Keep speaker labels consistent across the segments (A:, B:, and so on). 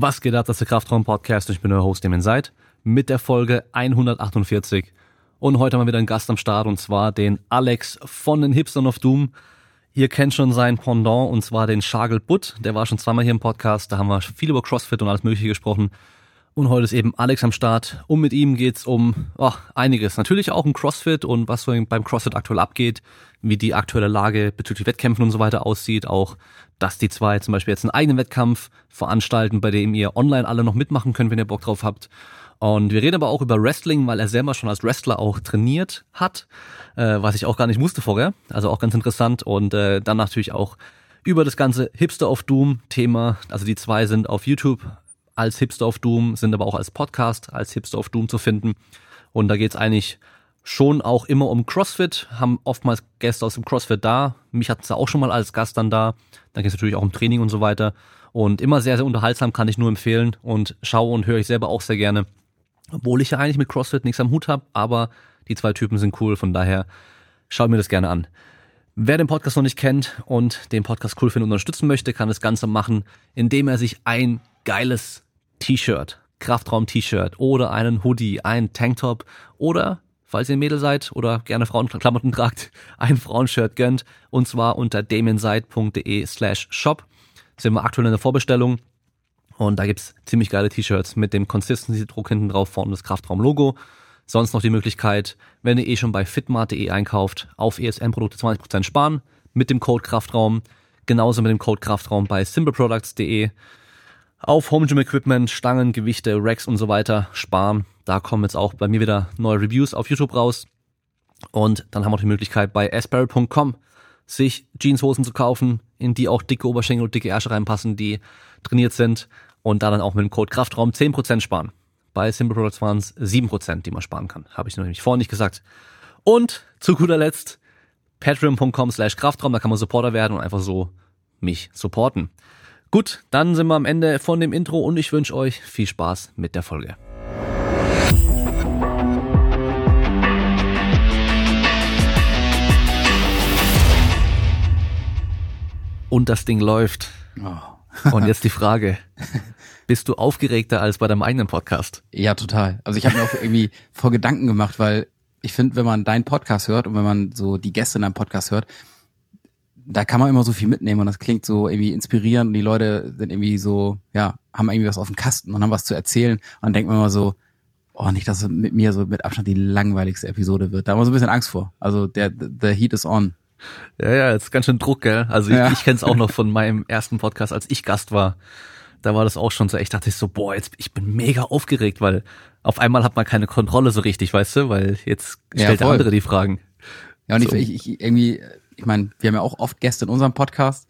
A: Was geht ab, das ist der Kraftraum Podcast und ich bin euer Host, Damien Seid, mit der Folge 148. Und heute haben wir wieder einen Gast am Start und zwar den Alex von den Hipstern of Doom. Ihr kennt schon sein Pendant und zwar den Schagel Butt. Der war schon zweimal hier im Podcast, da haben wir viel über CrossFit und alles mögliche gesprochen. Und heute ist eben Alex am Start und mit ihm geht's um oh, einiges. Natürlich auch um CrossFit und was so beim CrossFit aktuell abgeht, wie die aktuelle Lage bezüglich Wettkämpfen und so weiter aussieht. Auch, dass die zwei zum Beispiel jetzt einen eigenen Wettkampf veranstalten, bei dem ihr online alle noch mitmachen könnt, wenn ihr Bock drauf habt. Und wir reden aber auch über Wrestling, weil er selber schon als Wrestler auch trainiert hat, äh, was ich auch gar nicht musste vorher. Also auch ganz interessant. Und äh, dann natürlich auch über das ganze Hipster of Doom Thema. Also die zwei sind auf YouTube als Hipster of Doom, sind aber auch als Podcast als Hipster of Doom zu finden. Und da geht's eigentlich schon auch immer um CrossFit, haben oftmals Gäste aus dem CrossFit da. Mich hatten sie auch schon mal als Gast dann da. Dann geht's natürlich auch um Training und so weiter. Und immer sehr, sehr unterhaltsam, kann ich nur empfehlen und schaue und höre ich selber auch sehr gerne. Obwohl ich ja eigentlich mit CrossFit nichts am Hut habe, aber die zwei Typen sind cool, von daher schaut mir das gerne an. Wer den Podcast noch nicht kennt und den Podcast cool findet und unterstützen möchte, kann das Ganze machen, indem er sich ein geiles T-Shirt, Kraftraum-T-Shirt oder einen Hoodie, einen Tanktop oder, falls ihr ein Mädel seid oder gerne Frauenklamotten tragt, ein Frauenshirt gönnt und zwar unter damienside.de slash shop. Sind wir aktuell in der Vorbestellung und da gibt's ziemlich geile T-Shirts mit dem Consistency-Druck hinten drauf, vorne das Kraftraum-Logo. Sonst noch die Möglichkeit, wenn ihr eh schon bei fitmart.de einkauft, auf ESN-Produkte 20% sparen mit dem Code Kraftraum. Genauso mit dem Code Kraftraum bei simpleproducts.de auf Home Gym Equipment, Stangen, Gewichte, Racks und so weiter sparen. Da kommen jetzt auch bei mir wieder neue Reviews auf YouTube raus. Und dann haben wir auch die Möglichkeit bei asparrel.com sich Jeanshosen zu kaufen, in die auch dicke Oberschenkel und dicke Ärsche reinpassen, die trainiert sind und da dann auch mit dem Code Kraftraum 10% sparen. Bei Simple Products waren es 7%, die man sparen kann. Habe ich nämlich vorhin nicht gesagt. Und zu guter Letzt patreon.com slash Kraftraum, da kann man Supporter werden und einfach so mich supporten. Gut, dann sind wir am Ende von dem Intro und ich wünsche euch viel Spaß mit der Folge. Und das Ding läuft. Oh. und jetzt die Frage. Bist du aufgeregter als bei deinem eigenen Podcast?
B: Ja, total. Also ich habe mir auch irgendwie vor Gedanken gemacht, weil ich finde, wenn man deinen Podcast hört und wenn man so die Gäste in deinem Podcast hört, da kann man immer so viel mitnehmen und das klingt so irgendwie inspirierend und die Leute sind irgendwie so, ja, haben irgendwie was auf dem Kasten und haben was zu erzählen und dann denkt man immer so, oh, nicht, dass es mit mir so mit Abstand die langweiligste Episode wird. Da haben wir so ein bisschen Angst vor. Also der, the heat is on.
A: Ja, ja, jetzt ganz schön Druck, gell? Also ich, ja. ich kenne es auch noch von meinem ersten Podcast, als ich Gast war. Da war das auch schon so echt, dachte ich so, boah, jetzt, ich bin mega aufgeregt, weil auf einmal hat man keine Kontrolle so richtig, weißt du, weil jetzt stellt ja, der andere die Fragen.
B: Ja, und so. ich, ich irgendwie, ich meine, wir haben ja auch oft Gäste in unserem Podcast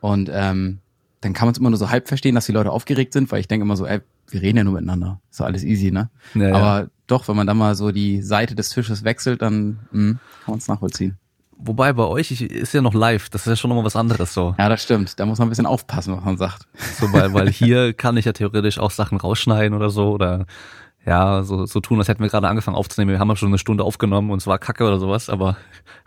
B: und ähm, dann kann man es immer nur so halb verstehen, dass die Leute aufgeregt sind, weil ich denke immer so, ey, wir reden ja nur miteinander. Ist doch alles easy, ne? Ja, Aber ja. doch, wenn man dann mal so die Seite des Tisches wechselt, dann mh, hm, kann man es nachvollziehen.
A: Wobei bei euch ich, ist ja noch live, das ist ja schon nochmal was anderes so.
B: Ja, das stimmt. Da muss man ein bisschen aufpassen, was man sagt.
A: So, weil, weil hier kann ich ja theoretisch auch Sachen rausschneiden oder so oder ja, so, so tun, als hätten wir gerade angefangen aufzunehmen. Wir haben ja schon eine Stunde aufgenommen und es war kacke oder sowas, aber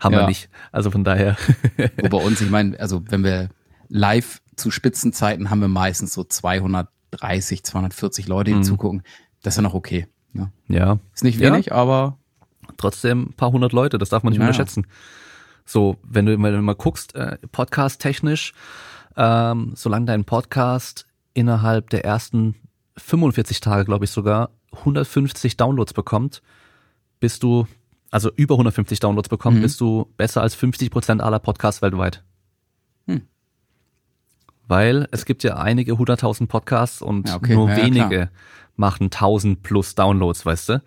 A: haben ja. wir nicht. Also von daher.
B: Wo bei uns, ich meine, also wenn wir live zu Spitzenzeiten haben wir meistens so 230, 240 Leute, die mhm. zugucken. Das ist ja noch okay.
A: Ja. ja.
B: Ist nicht wenig, ja. aber.
A: Trotzdem ein paar hundert Leute, das darf man nicht ja. unterschätzen. So, wenn du, wenn du mal guckst, äh, podcast-technisch, ähm, solange dein Podcast innerhalb der ersten 45 Tage, glaube ich sogar, 150 Downloads bekommt, bist du, also über 150 Downloads bekommt, mhm. bist du besser als 50 Prozent aller Podcasts weltweit. Hm. Weil es gibt ja einige 100.000 Podcasts und ja, okay. nur ja, wenige klar. machen 1000 plus Downloads, weißt du?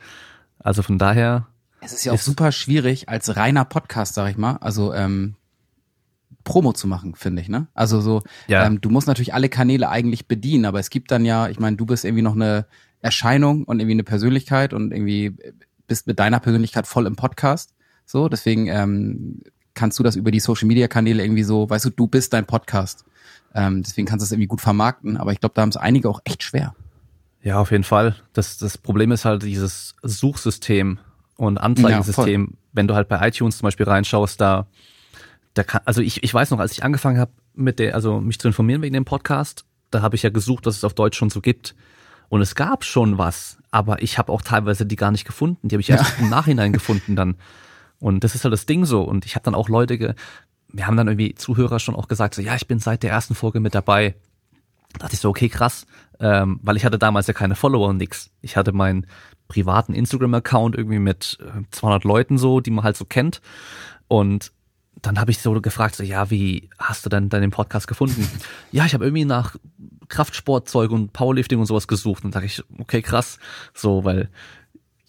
A: Also von daher.
B: Es ist ja auch super schwierig als reiner Podcast, sag ich mal. Also ähm, Promo zu machen, finde ich, ne? Also so, ja. ähm, du musst natürlich alle Kanäle eigentlich bedienen, aber es gibt dann ja, ich meine, du bist irgendwie noch eine Erscheinung und irgendwie eine Persönlichkeit und irgendwie bist mit deiner Persönlichkeit voll im Podcast. So, deswegen ähm, kannst du das über die Social Media Kanäle irgendwie so, weißt du, du bist dein Podcast. Ähm, deswegen kannst du es irgendwie gut vermarkten, aber ich glaube, da haben es einige auch echt schwer.
A: Ja, auf jeden Fall. Das, das Problem ist halt dieses Suchsystem und Anzeigensystem. Ja, Wenn du halt bei iTunes zum Beispiel reinschaust, da da kann, also ich, ich weiß noch, als ich angefangen habe mit der, also mich zu informieren wegen dem Podcast, da habe ich ja gesucht, was es auf Deutsch schon so gibt. Und es gab schon was, aber ich habe auch teilweise die gar nicht gefunden. Die habe ich erst ja. im Nachhinein gefunden dann. Und das ist halt das Ding so. Und ich habe dann auch Leute, ge wir haben dann irgendwie Zuhörer schon auch gesagt, so ja, ich bin seit der ersten Folge mit dabei. Da dachte ich so, okay, krass, ähm, weil ich hatte damals ja keine Follower und nix. Ich hatte meinen privaten Instagram-Account irgendwie mit 200 äh, Leuten so, die man halt so kennt. Und dann habe ich so gefragt, so ja, wie hast du denn deinen Podcast gefunden? ja, ich habe irgendwie nach Kraftsportzeug und Powerlifting und sowas gesucht. Und sage ich, okay, krass, so, weil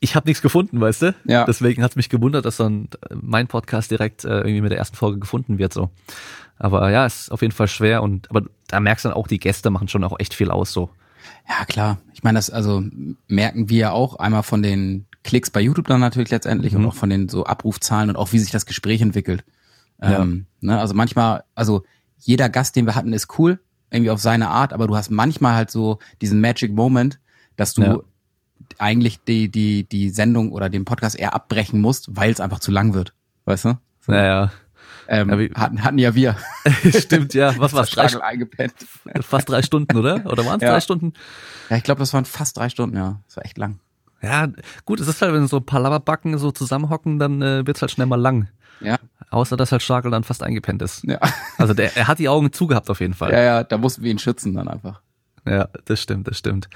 A: ich habe nichts gefunden, weißt du? Ja. Deswegen hat mich gewundert, dass dann mein Podcast direkt äh, irgendwie mit der ersten Folge gefunden wird, so. Aber ja, ist auf jeden Fall schwer und aber da merkst du dann auch, die Gäste machen schon auch echt viel aus, so.
B: Ja, klar. Ich meine, das also merken wir ja auch einmal von den Klicks bei YouTube dann natürlich letztendlich mhm. und auch von den so Abrufzahlen und auch wie sich das Gespräch entwickelt. Ja. Ähm, ne, also manchmal, also jeder Gast, den wir hatten, ist cool, irgendwie auf seine Art, aber du hast manchmal halt so diesen Magic Moment, dass du ja. eigentlich die, die, die Sendung oder den Podcast eher abbrechen musst, weil es einfach zu lang wird. Weißt du?
A: So. Naja.
B: Ähm, ja, wie, hatten, hatten ja wir.
A: Stimmt, ja. Was war's? Drei, eingepennt. Fast drei Stunden, oder? Oder waren es ja. drei Stunden?
B: Ja, ich glaube, das waren fast drei Stunden, ja. Das war echt lang.
A: Ja, gut, es ist halt, wenn so ein paar Laberbacken so zusammenhocken, dann äh, wird's halt schnell mal lang.
B: Ja.
A: Außer, dass halt Starkel dann fast eingepennt ist. Ja. Also der, er hat die Augen zugehabt auf jeden Fall.
B: Ja, ja, da mussten wir ihn schützen dann einfach.
A: Ja, das stimmt, das stimmt.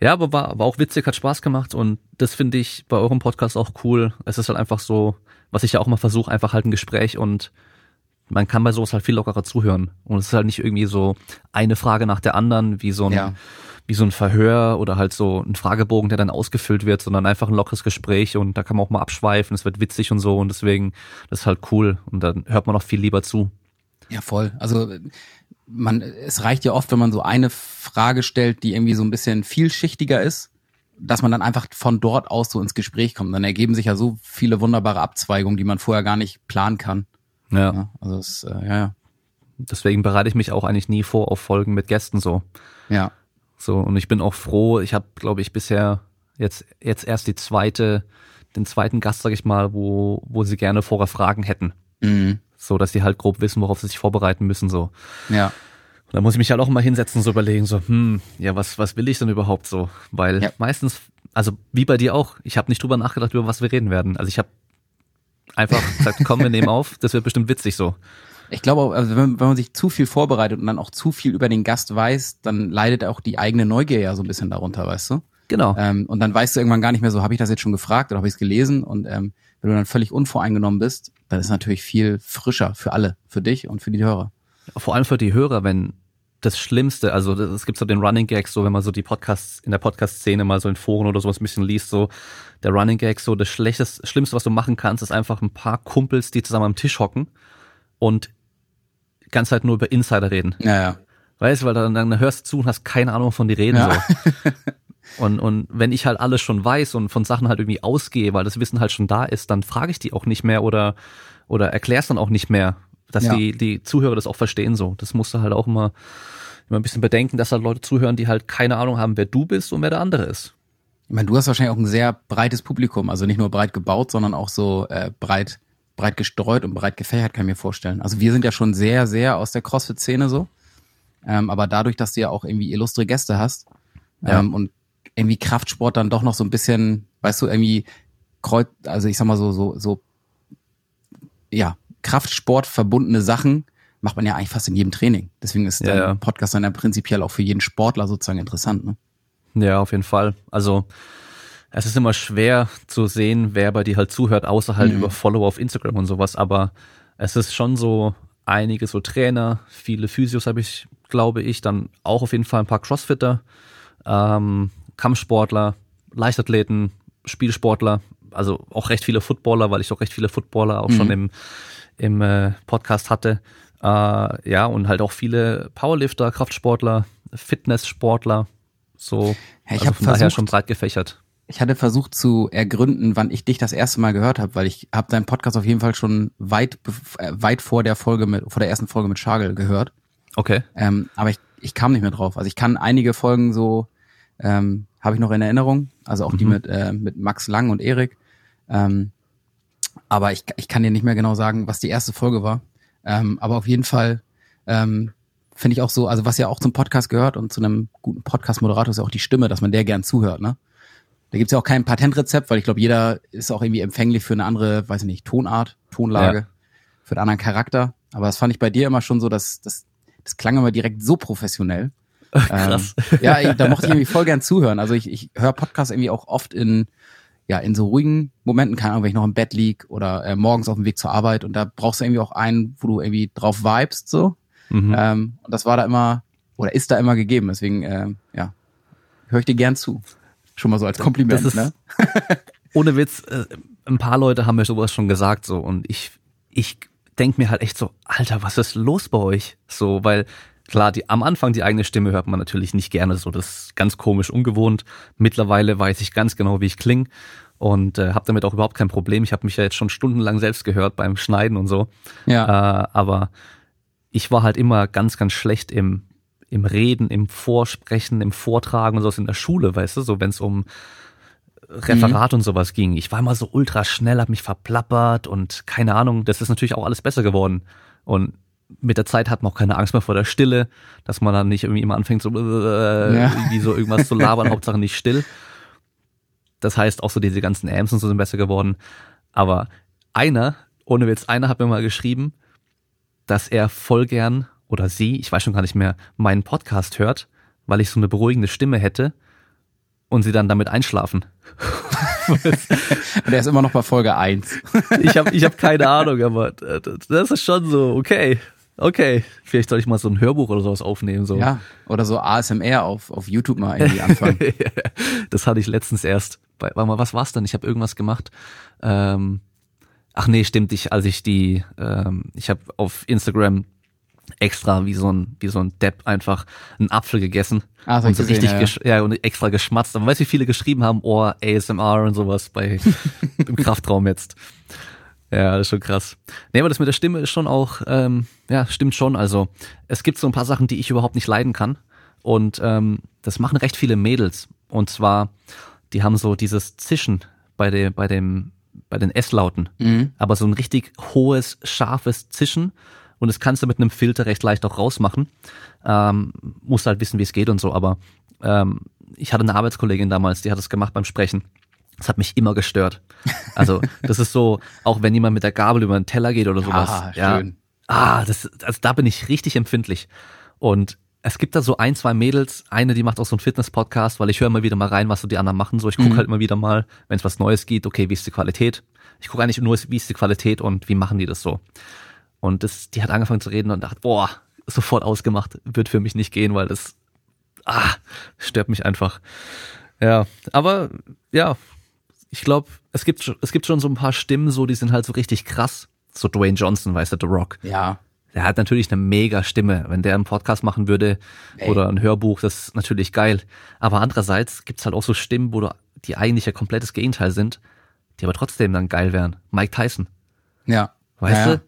A: Ja, aber war, war auch witzig, hat Spaß gemacht und das finde ich bei eurem Podcast auch cool. Es ist halt einfach so, was ich ja auch mal versuche, einfach halt ein Gespräch und man kann bei sowas halt viel lockerer zuhören. Und es ist halt nicht irgendwie so eine Frage nach der anderen, wie so ein, ja wie so ein Verhör oder halt so ein Fragebogen, der dann ausgefüllt wird, sondern einfach ein lockeres Gespräch und da kann man auch mal abschweifen, es wird witzig und so und deswegen, das ist halt cool und dann hört man auch viel lieber zu.
B: Ja, voll. Also man, es reicht ja oft, wenn man so eine Frage stellt, die irgendwie so ein bisschen vielschichtiger ist, dass man dann einfach von dort aus so ins Gespräch kommt. Dann ergeben sich ja so viele wunderbare Abzweigungen, die man vorher gar nicht planen kann.
A: Ja. ja also es, äh, ja, ja. Deswegen bereite ich mich auch eigentlich nie vor auf Folgen mit Gästen so.
B: Ja.
A: So, und ich bin auch froh, ich habe, glaube ich, bisher jetzt, jetzt erst die zweite, den zweiten Gast, sag ich mal, wo, wo sie gerne vorher Fragen hätten. Mhm. So, dass sie halt grob wissen, worauf sie sich vorbereiten müssen, so.
B: Ja.
A: Und da muss ich mich halt auch mal hinsetzen, so überlegen, so, hm, ja, was, was will ich denn überhaupt so? Weil ja. meistens, also wie bei dir auch, ich habe nicht drüber nachgedacht, über was wir reden werden. Also ich habe einfach gesagt, komm, wir nehmen auf, das wird bestimmt witzig so.
B: Ich glaube, also wenn, wenn man sich zu viel vorbereitet und dann auch zu viel über den Gast weiß, dann leidet auch die eigene Neugier ja so ein bisschen darunter, weißt du?
A: Genau.
B: Ähm, und dann weißt du irgendwann gar nicht mehr so, habe ich das jetzt schon gefragt oder habe ich es gelesen? Und ähm, wenn du dann völlig unvoreingenommen bist, dann ist es natürlich viel frischer für alle, für dich und für die Hörer.
A: Vor allem für die Hörer, wenn das Schlimmste, also es gibt so den Running Gag, so wenn man so die Podcasts in der Podcast-Szene mal so in Foren oder sowas ein bisschen liest, so der Running Gag, so das Schlechteste, Schlimmste, was du machen kannst, ist einfach ein paar Kumpels, die zusammen am Tisch hocken und ganze Zeit nur über Insider reden.
B: Ja, ja.
A: Weißt du, weil dann, dann hörst du zu und hast keine Ahnung von die reden ja. so. Und, und wenn ich halt alles schon weiß und von Sachen halt irgendwie ausgehe, weil das Wissen halt schon da ist, dann frage ich die auch nicht mehr oder, oder erklär's dann auch nicht mehr, dass ja. die, die Zuhörer das auch verstehen so. Das musst du halt auch immer, immer ein bisschen bedenken, dass halt Leute zuhören, die halt keine Ahnung haben, wer du bist und wer der andere ist.
B: Ich meine, du hast wahrscheinlich auch ein sehr breites Publikum, also nicht nur breit gebaut, sondern auch so äh, breit breit gestreut und breit gefächert, kann ich mir vorstellen. Also wir sind ja schon sehr, sehr aus der CrossFit-Szene so. Ähm, aber dadurch, dass du ja auch irgendwie illustre Gäste hast ja. ähm, und irgendwie Kraftsport dann doch noch so ein bisschen, weißt du, irgendwie kreuz, also ich sag mal so, so, so, ja, Kraftsport verbundene Sachen macht man ja eigentlich fast in jedem Training. Deswegen ist ja, der ja. Podcast dann ja prinzipiell auch für jeden Sportler sozusagen interessant, ne?
A: Ja, auf jeden Fall. Also es ist immer schwer zu sehen, wer bei dir halt zuhört, außer halt mhm. über Follower auf Instagram und sowas. Aber es ist schon so einige so Trainer, viele Physios habe ich, glaube ich, dann auch auf jeden Fall ein paar Crossfitter, ähm, Kampfsportler, Leichtathleten, Spielsportler, also auch recht viele Footballer, weil ich auch recht viele Footballer auch mhm. schon im, im äh, Podcast hatte. Äh, ja, und halt auch viele Powerlifter, Kraftsportler, Fitnesssportler, so.
B: Ja, ich also von daher
A: schon breit gefächert
B: ich hatte versucht zu ergründen, wann ich dich das erste Mal gehört habe, weil ich habe deinen Podcast auf jeden Fall schon weit äh, weit vor der Folge mit vor der ersten Folge mit Schagel gehört.
A: Okay.
B: Ähm, aber ich, ich kam nicht mehr drauf. Also ich kann einige Folgen so ähm, habe ich noch in Erinnerung, also auch mhm. die mit äh, mit Max Lang und Erik. Ähm, aber ich, ich kann dir nicht mehr genau sagen, was die erste Folge war. Ähm, aber auf jeden Fall ähm, finde ich auch so, also was ja auch zum Podcast gehört und zu einem guten Podcast-Moderator ist ja auch die Stimme, dass man der gern zuhört, ne? Da gibt's ja auch kein Patentrezept, weil ich glaube, jeder ist auch irgendwie empfänglich für eine andere, weiß ich nicht, Tonart, Tonlage, ja. für einen anderen Charakter. Aber das fand ich bei dir immer schon so, dass das, das klang immer direkt so professionell.
A: Krass.
B: Ähm, ja, da mochte ich irgendwie voll gern zuhören. Also ich, ich höre Podcasts irgendwie auch oft in, ja, in so ruhigen Momenten, keine Ahnung, wenn ich noch im Bett lieg oder äh, morgens auf dem Weg zur Arbeit und da brauchst du irgendwie auch einen, wo du irgendwie drauf vibest, so. Mhm. Ähm, und das war da immer, oder ist da immer gegeben. Deswegen, ähm, ja, höre ich dir gern zu. Schon mal so als Kompliment, ist, ne?
A: ohne Witz, äh, ein paar Leute haben mir sowas schon gesagt, so, und ich, ich denk mir halt echt so, Alter, was ist los bei euch? So, weil klar, die, am Anfang die eigene Stimme hört man natürlich nicht gerne, so, das ist ganz komisch, ungewohnt. Mittlerweile weiß ich ganz genau, wie ich klinge und äh, habe damit auch überhaupt kein Problem. Ich habe mich ja jetzt schon stundenlang selbst gehört beim Schneiden und so. Ja. Äh, aber ich war halt immer ganz, ganz schlecht im, im Reden, im Vorsprechen, im Vortragen und sowas in der Schule, weißt du, so wenn es um Referat mhm. und sowas ging. Ich war immer so ultra schnell, hab mich verplappert und keine Ahnung, das ist natürlich auch alles besser geworden. Und mit der Zeit hat man auch keine Angst mehr vor der Stille, dass man dann nicht irgendwie immer anfängt, so äh, ja. irgendwie so irgendwas zu labern, Hauptsache nicht still. Das heißt, auch so diese ganzen Amps und so sind besser geworden. Aber einer, ohne Witz, einer hat mir mal geschrieben, dass er voll gern oder sie, ich weiß schon gar nicht mehr, meinen Podcast hört, weil ich so eine beruhigende Stimme hätte und sie dann damit einschlafen.
B: und er ist immer noch bei Folge 1.
A: ich habe ich hab keine Ahnung, aber das ist schon so, okay, okay. Vielleicht soll ich mal so ein Hörbuch oder sowas aufnehmen. So.
B: Ja, oder so ASMR auf, auf YouTube mal irgendwie anfangen.
A: das hatte ich letztens erst. Bei, warte mal, was war's denn? Ich habe irgendwas gemacht. Ähm, ach nee, stimmt, ich, als ich die, ähm, ich habe auf Instagram extra wie so ein wie so ein Depp einfach einen Apfel gegessen ah, und so richtig ja, ja. ja, und extra geschmatzt. Aber weißt du, wie viele geschrieben haben, oh ASMR und sowas bei im Kraftraum jetzt. Ja, das ist schon krass. Nee, aber das mit der Stimme ist schon auch, ähm, ja, stimmt schon. Also es gibt so ein paar Sachen, die ich überhaupt nicht leiden kann. Und ähm, das machen recht viele Mädels. Und zwar, die haben so dieses Zischen bei dem, bei dem, bei den S-Lauten. Mhm. Aber so ein richtig hohes, scharfes Zischen und das kannst du mit einem Filter recht leicht auch rausmachen. Ähm, musst halt wissen, wie es geht und so, aber ähm, ich hatte eine Arbeitskollegin damals, die hat das gemacht beim Sprechen. Das hat mich immer gestört. Also, das ist so, auch wenn jemand mit der Gabel über den Teller geht oder sowas. Ah, ja, schön. Ah, das, also da bin ich richtig empfindlich. Und es gibt da so ein, zwei Mädels, eine, die macht auch so einen Fitness-Podcast, weil ich höre immer wieder mal rein, was so die anderen machen. So, ich gucke mhm. halt immer wieder mal, wenn es was Neues gibt, okay, wie ist die Qualität? Ich gucke eigentlich nur, wie ist die Qualität und wie machen die das so. Und das, die hat angefangen zu reden und dachte, boah, sofort ausgemacht, wird für mich nicht gehen, weil das ah, stört mich einfach. Ja, aber ja, ich glaube, es gibt es gibt schon so ein paar Stimmen, so die sind halt so richtig krass. So Dwayne Johnson, weißt du, The Rock.
B: Ja.
A: Der hat natürlich eine mega Stimme. Wenn der einen Podcast machen würde Ey. oder ein Hörbuch, das ist natürlich geil. Aber andererseits gibt's halt auch so Stimmen, wo du, die eigentlich ja komplettes Gegenteil sind, die aber trotzdem dann geil wären. Mike Tyson.
B: Ja.
A: Weißt
B: ja,
A: du?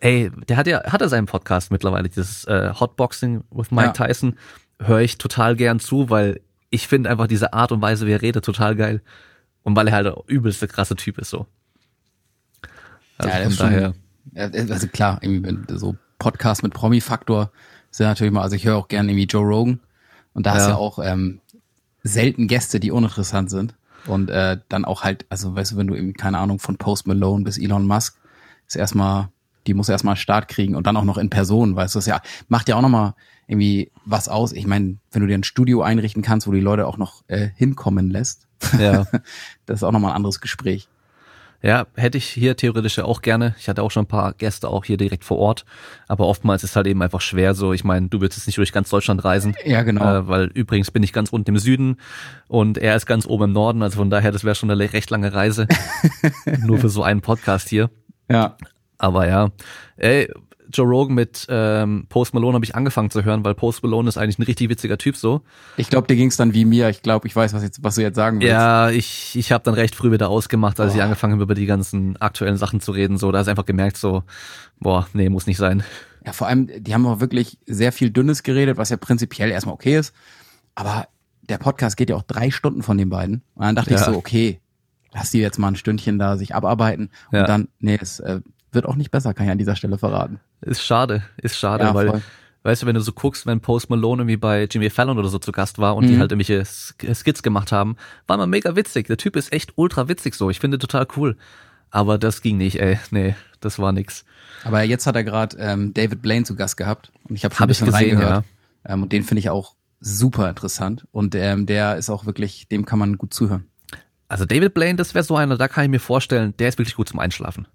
A: ey, der hat ja, hat er seinen Podcast mittlerweile, dieses äh, Hotboxing with Mike ja. Tyson, höre ich total gern zu, weil ich finde einfach diese Art und Weise, wie er redet, total geil. Und weil er halt der übelste krasse Typ ist so.
B: Also ja, von daher. Schon, also klar, irgendwie so Podcast mit Promi-Faktor sind natürlich mal, also ich höre auch gerne irgendwie Joe Rogan und da ja. ist ja auch ähm, selten Gäste, die uninteressant sind. Und äh, dann auch halt, also weißt du, wenn du eben, keine Ahnung, von Post Malone bis Elon Musk, ist erstmal die muss erstmal Start kriegen und dann auch noch in Person, weißt du, das ja, macht ja auch nochmal irgendwie was aus. Ich meine, wenn du dir ein Studio einrichten kannst, wo die Leute auch noch äh, hinkommen lässt, ja. das ist auch nochmal ein anderes Gespräch.
A: Ja, hätte ich hier theoretisch auch gerne. Ich hatte auch schon ein paar Gäste auch hier direkt vor Ort. Aber oftmals ist halt eben einfach schwer so. Ich meine, du willst jetzt nicht durch ganz Deutschland reisen.
B: Ja, genau.
A: Äh, weil übrigens bin ich ganz unten im Süden und er ist ganz oben im Norden. Also von daher, das wäre schon eine recht lange Reise. Nur für so einen Podcast hier.
B: Ja.
A: Aber ja, ey, Joe Rogan mit ähm, Post Malone habe ich angefangen zu hören, weil Post Malone ist eigentlich ein richtig witziger Typ so.
B: Ich glaube, dir ging's dann wie mir. Ich glaube, ich weiß, was, jetzt, was du jetzt sagen willst.
A: Ja, ich, ich habe dann recht früh wieder ausgemacht, als boah. ich angefangen habe, über die ganzen aktuellen Sachen zu reden. So, da ist einfach gemerkt, so, boah, nee, muss nicht sein.
B: Ja, vor allem, die haben auch wirklich sehr viel Dünnes geredet, was ja prinzipiell erstmal okay ist. Aber der Podcast geht ja auch drei Stunden von den beiden. Und dann dachte ja. ich so, okay, lass die jetzt mal ein Stündchen da sich abarbeiten. Und ja. dann, nee, es äh, wird auch nicht besser, kann ich an dieser Stelle verraten.
A: Ist schade, ist schade, ja, weil voll. Weißt du, wenn du so guckst, wenn Post Malone irgendwie bei Jimmy Fallon oder so zu Gast war und mhm. die halt irgendwelche Skits gemacht haben, war mal mega witzig. Der Typ ist echt ultra witzig so. Ich finde total cool. Aber das ging nicht, ey. Nee, das war nix.
B: Aber jetzt hat er gerade ähm, David Blaine zu Gast gehabt und ich habe hab ein bisschen gesehen, reingehört. Ja. Ähm, und den finde ich auch super interessant und ähm, der ist auch wirklich, dem kann man gut zuhören.
A: Also David Blaine, das wäre so einer, da kann ich mir vorstellen, der ist wirklich gut zum Einschlafen.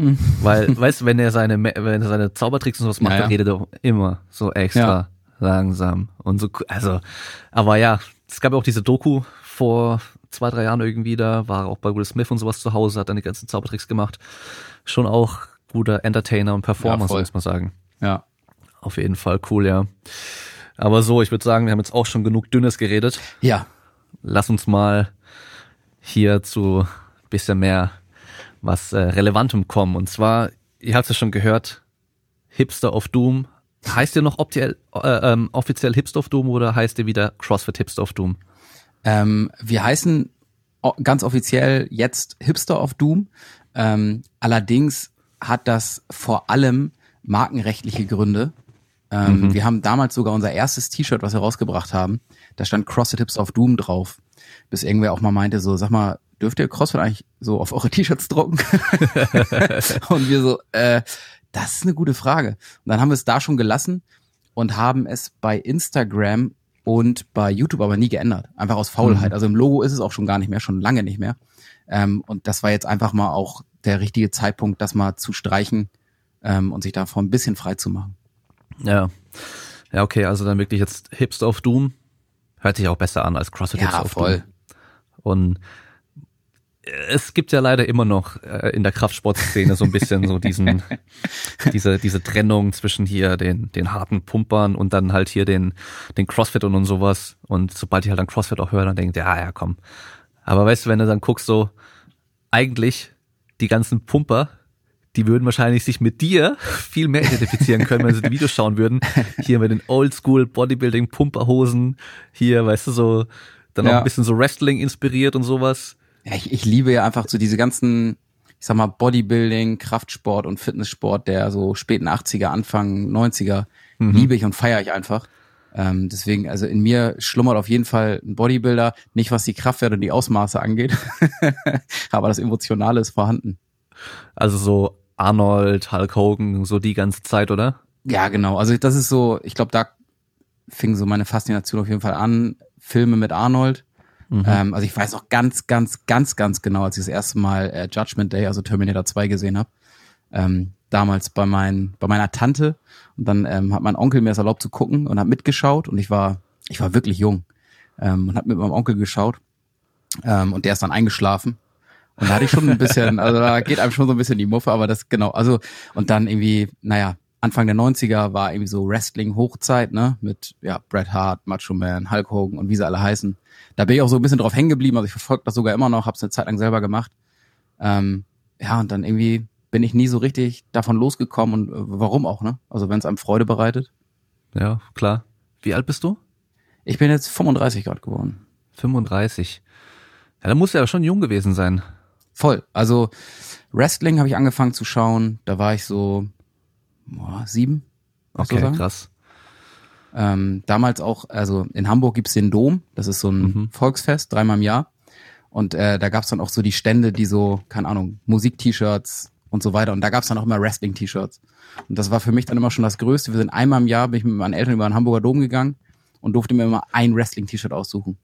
A: Mhm. Weil, weißt du, wenn er seine, wenn er seine Zaubertricks und sowas macht, ja, ja. dann redet er immer so extra ja. langsam und so, also, aber ja, es gab ja auch diese Doku vor zwei, drei Jahren irgendwie, da war auch bei Will Smith und sowas zu Hause, hat dann die ganzen Zaubertricks gemacht. Schon auch guter Entertainer und Performer, ja, muss man sagen.
B: Ja.
A: Auf jeden Fall cool, ja. Aber so, ich würde sagen, wir haben jetzt auch schon genug Dünnes geredet.
B: Ja.
A: Lass uns mal hier zu bisschen mehr was äh, Relevantem kommen. Und zwar, ihr habt es ja schon gehört, Hipster of Doom. Heißt ihr noch offiziell, äh, ähm, offiziell Hipster of Doom oder heißt ihr wieder CrossFit Hipster of Doom?
B: Ähm, wir heißen ganz offiziell jetzt Hipster of Doom. Ähm, allerdings hat das vor allem markenrechtliche Gründe. Ähm, mhm. Wir haben damals sogar unser erstes T-Shirt, was wir rausgebracht haben, da stand CrossFit Hipster of Doom drauf. Bis irgendwer auch mal meinte so, sag mal, dürft ihr CrossFit eigentlich so auf eure T-Shirts drucken? und wir so, äh, das ist eine gute Frage. Und dann haben wir es da schon gelassen und haben es bei Instagram und bei YouTube aber nie geändert. Einfach aus Faulheit. Mhm. Also im Logo ist es auch schon gar nicht mehr, schon lange nicht mehr. Ähm, und das war jetzt einfach mal auch der richtige Zeitpunkt, das mal zu streichen ähm, und sich davor ein bisschen frei zu machen.
A: Ja. Ja, okay, also dann wirklich jetzt Hipster of Doom. Hört sich auch besser an als CrossFit
B: ja,
A: Hipster of
B: voll. Doom.
A: Und es gibt ja leider immer noch äh, in der Kraftsportszene so ein bisschen so diesen, diese, diese Trennung zwischen hier den, den harten Pumpern und dann halt hier den, den Crossfit und, und sowas. Und sobald ich halt dann Crossfit auch höre, dann denke ich, ja, ja, komm. Aber weißt du, wenn du dann guckst, so, eigentlich die ganzen Pumper, die würden wahrscheinlich sich mit dir viel mehr identifizieren können, wenn sie die Videos schauen würden. Hier mit den Oldschool Bodybuilding Pumperhosen, hier, weißt du, so, dann ja. auch ein bisschen so Wrestling inspiriert und sowas.
B: Ja, ich, ich liebe ja einfach so diese ganzen, ich sag mal, Bodybuilding, Kraftsport und Fitnesssport der so späten 80er, Anfang 90er, mhm. liebe ich und feiere ich einfach. Ähm, deswegen, also in mir schlummert auf jeden Fall ein Bodybuilder, nicht was die Kraftwerte und die Ausmaße angeht, aber das Emotionale ist vorhanden.
A: Also so Arnold, Hulk Hogan, so die ganze Zeit, oder?
B: Ja, genau. Also das ist so, ich glaube, da fing so meine Faszination auf jeden Fall an. Filme mit Arnold. Mhm. Ähm, also ich weiß noch ganz, ganz, ganz, ganz genau, als ich das erste Mal äh, Judgment Day, also Terminator 2 gesehen habe. Ähm, damals bei, mein, bei meiner Tante. Und dann ähm, hat mein Onkel mir das erlaubt zu gucken und hat mitgeschaut. Und ich war, ich war wirklich jung ähm, und habe mit meinem Onkel geschaut. Ähm, und der ist dann eingeschlafen. Und da hatte ich schon ein bisschen, also da geht einem schon so ein bisschen die Muffe, aber das genau, also und dann irgendwie, naja, Anfang der 90er war irgendwie so Wrestling-Hochzeit, ne, mit ja, Bret Hart, Macho Man, Hulk Hogan und wie sie alle heißen. Da bin ich auch so ein bisschen drauf hängen geblieben, also ich verfolge das sogar immer noch, hab's eine Zeit lang selber gemacht. Ähm, ja, und dann irgendwie bin ich nie so richtig davon losgekommen und äh, warum auch, ne? Also wenn es einem Freude bereitet.
A: Ja, klar. Wie alt bist du?
B: Ich bin jetzt 35 Grad geworden.
A: 35. Ja, da muss ja schon jung gewesen sein.
B: Voll. Also Wrestling habe ich angefangen zu schauen. Da war ich so boah, sieben.
A: Okay, so krass.
B: Ähm, damals auch, also in Hamburg gibt's den Dom. Das ist so ein mhm. Volksfest, dreimal im Jahr. Und äh, da gab's dann auch so die Stände, die so, keine Ahnung, Musik-T-Shirts und so weiter. Und da gab's dann auch immer Wrestling-T-Shirts. Und das war für mich dann immer schon das Größte. Wir sind einmal im Jahr, bin ich mit meinen Eltern über den Hamburger Dom gegangen und durfte mir immer ein Wrestling-T-Shirt aussuchen.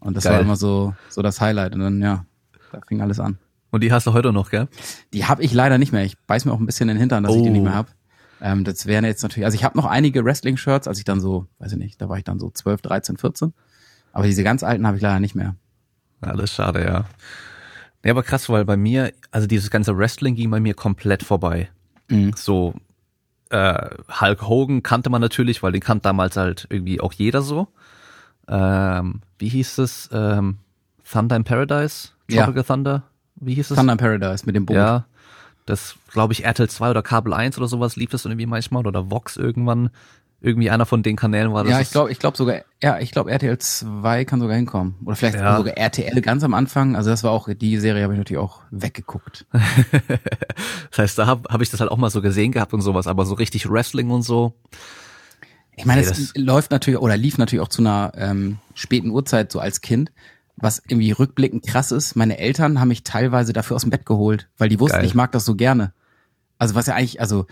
B: Und das Geil. war immer so, so das Highlight. Und dann, ja, da fing alles an.
A: Und die hast du heute noch, gell?
B: Die habe ich leider nicht mehr. Ich beiß mir auch ein bisschen in den Hintern, dass oh. ich die nicht mehr hab. Ähm, das wären jetzt natürlich, also ich habe noch einige Wrestling-Shirts, als ich dann so, weiß ich nicht, da war ich dann so 12, 13, 14. Aber diese ganz alten habe ich leider nicht mehr.
A: Alles schade, ja. Ja, aber krass, weil bei mir, also dieses ganze Wrestling ging bei mir komplett vorbei. Mhm. So, äh, Hulk Hogan kannte man natürlich, weil den kannte damals halt irgendwie auch jeder so. Ähm, wie hieß es? Ähm, Thunder in Paradise? Tropical ja. Thunder? Wie hieß es?
B: Thunder in Paradise mit dem Boot.
A: Ja. Das, glaube ich, RTL 2 oder Kabel 1 oder sowas lief das irgendwie manchmal oder Vox irgendwann. Irgendwie einer von den Kanälen war das.
B: Ja, ich glaube, ich glaube sogar, ja, ich glaube RTL 2 kann sogar hinkommen. Oder vielleicht ja. sogar RTL ganz am Anfang. Also das war auch, die Serie habe ich natürlich auch weggeguckt.
A: das heißt, da habe hab ich das halt auch mal so gesehen gehabt und sowas, aber so richtig Wrestling und so.
B: Ich meine, hey, es läuft natürlich oder lief natürlich auch zu einer ähm, späten Uhrzeit so als Kind, was irgendwie rückblickend krass ist. Meine Eltern haben mich teilweise dafür aus dem Bett geholt, weil die wussten, Geil. ich mag das so gerne. Also was ja eigentlich, also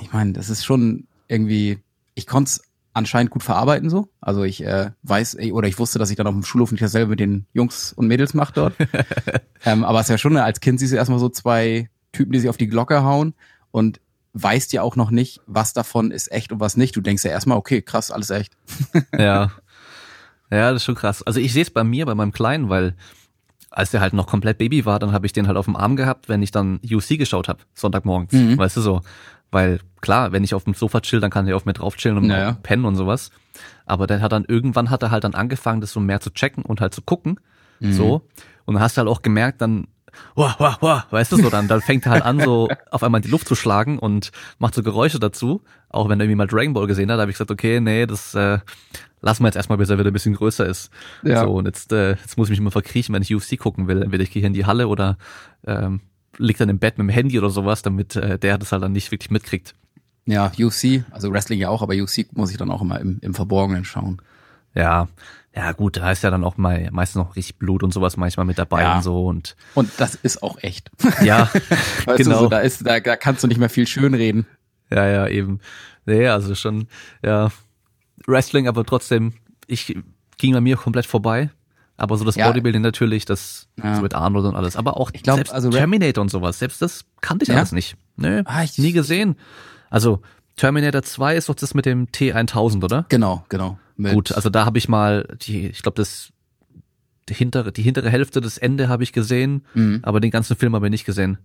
B: ich meine, das ist schon irgendwie, ich konnte es anscheinend gut verarbeiten so. Also ich äh, weiß oder ich wusste, dass ich dann auf dem Schulhof nicht dasselbe mit den Jungs und Mädels mache dort. ähm, aber es ist ja schon, als Kind siehst du erstmal so zwei Typen, die sich auf die Glocke hauen und weißt ja auch noch nicht, was davon ist echt und was nicht. Du denkst ja erstmal, okay, krass, alles echt.
A: ja. Ja, das ist schon krass. Also ich sehe es bei mir, bei meinem Kleinen, weil als der halt noch komplett Baby war, dann habe ich den halt auf dem Arm gehabt, wenn ich dann UC geschaut habe, Sonntagmorgens. Mhm. Weißt du so. Weil klar, wenn ich auf dem Sofa chill, dann kann er auf mir drauf chillen und naja. pennen und sowas. Aber der hat dann irgendwann hat er halt dann angefangen, das so mehr zu checken und halt zu gucken. Mhm. So. Und dann hast du halt auch gemerkt, dann wah, wah, wah, weißt du so, dann, dann fängt er halt an, so auf einmal in die Luft zu schlagen und macht so Geräusche dazu. Auch wenn er irgendwie mal Dragon Ball gesehen hat, habe ich gesagt, okay, nee, das äh, lassen wir jetzt erstmal, bis er wieder ein bisschen größer ist. Ja. So, und jetzt, äh, jetzt muss ich mich immer verkriechen, wenn ich UFC gucken will. Entweder ich gehe in die Halle oder ähm, liegt dann im Bett mit dem Handy oder sowas, damit äh, der das halt dann nicht wirklich mitkriegt.
B: Ja, UFC, also Wrestling ja auch, aber UFC muss ich dann auch immer im, im Verborgenen schauen.
A: Ja, ja gut, da ist ja dann auch mal meistens noch richtig Blut und sowas manchmal mit dabei ja. und so und
B: und das ist auch echt.
A: Ja,
B: weißt genau. Du, so, da ist da, da kannst du nicht mehr viel schön reden.
A: Ja, ja, eben. Nee, also schon ja Wrestling, aber trotzdem ich ging bei mir komplett vorbei. Aber so das ja. Bodybuilding natürlich, das ja. so mit Arnold und alles. Aber auch ich glaub, selbst also Terminator und sowas, selbst das kannte ich ja? alles nicht. Nö, ah, ich, nie gesehen. Also Terminator 2 ist doch das mit dem T1000, oder?
B: Genau, genau.
A: Gut, also da habe ich mal die, ich glaube das die hintere, die hintere Hälfte des Ende habe ich gesehen, mhm. aber den ganzen Film habe ich nicht gesehen.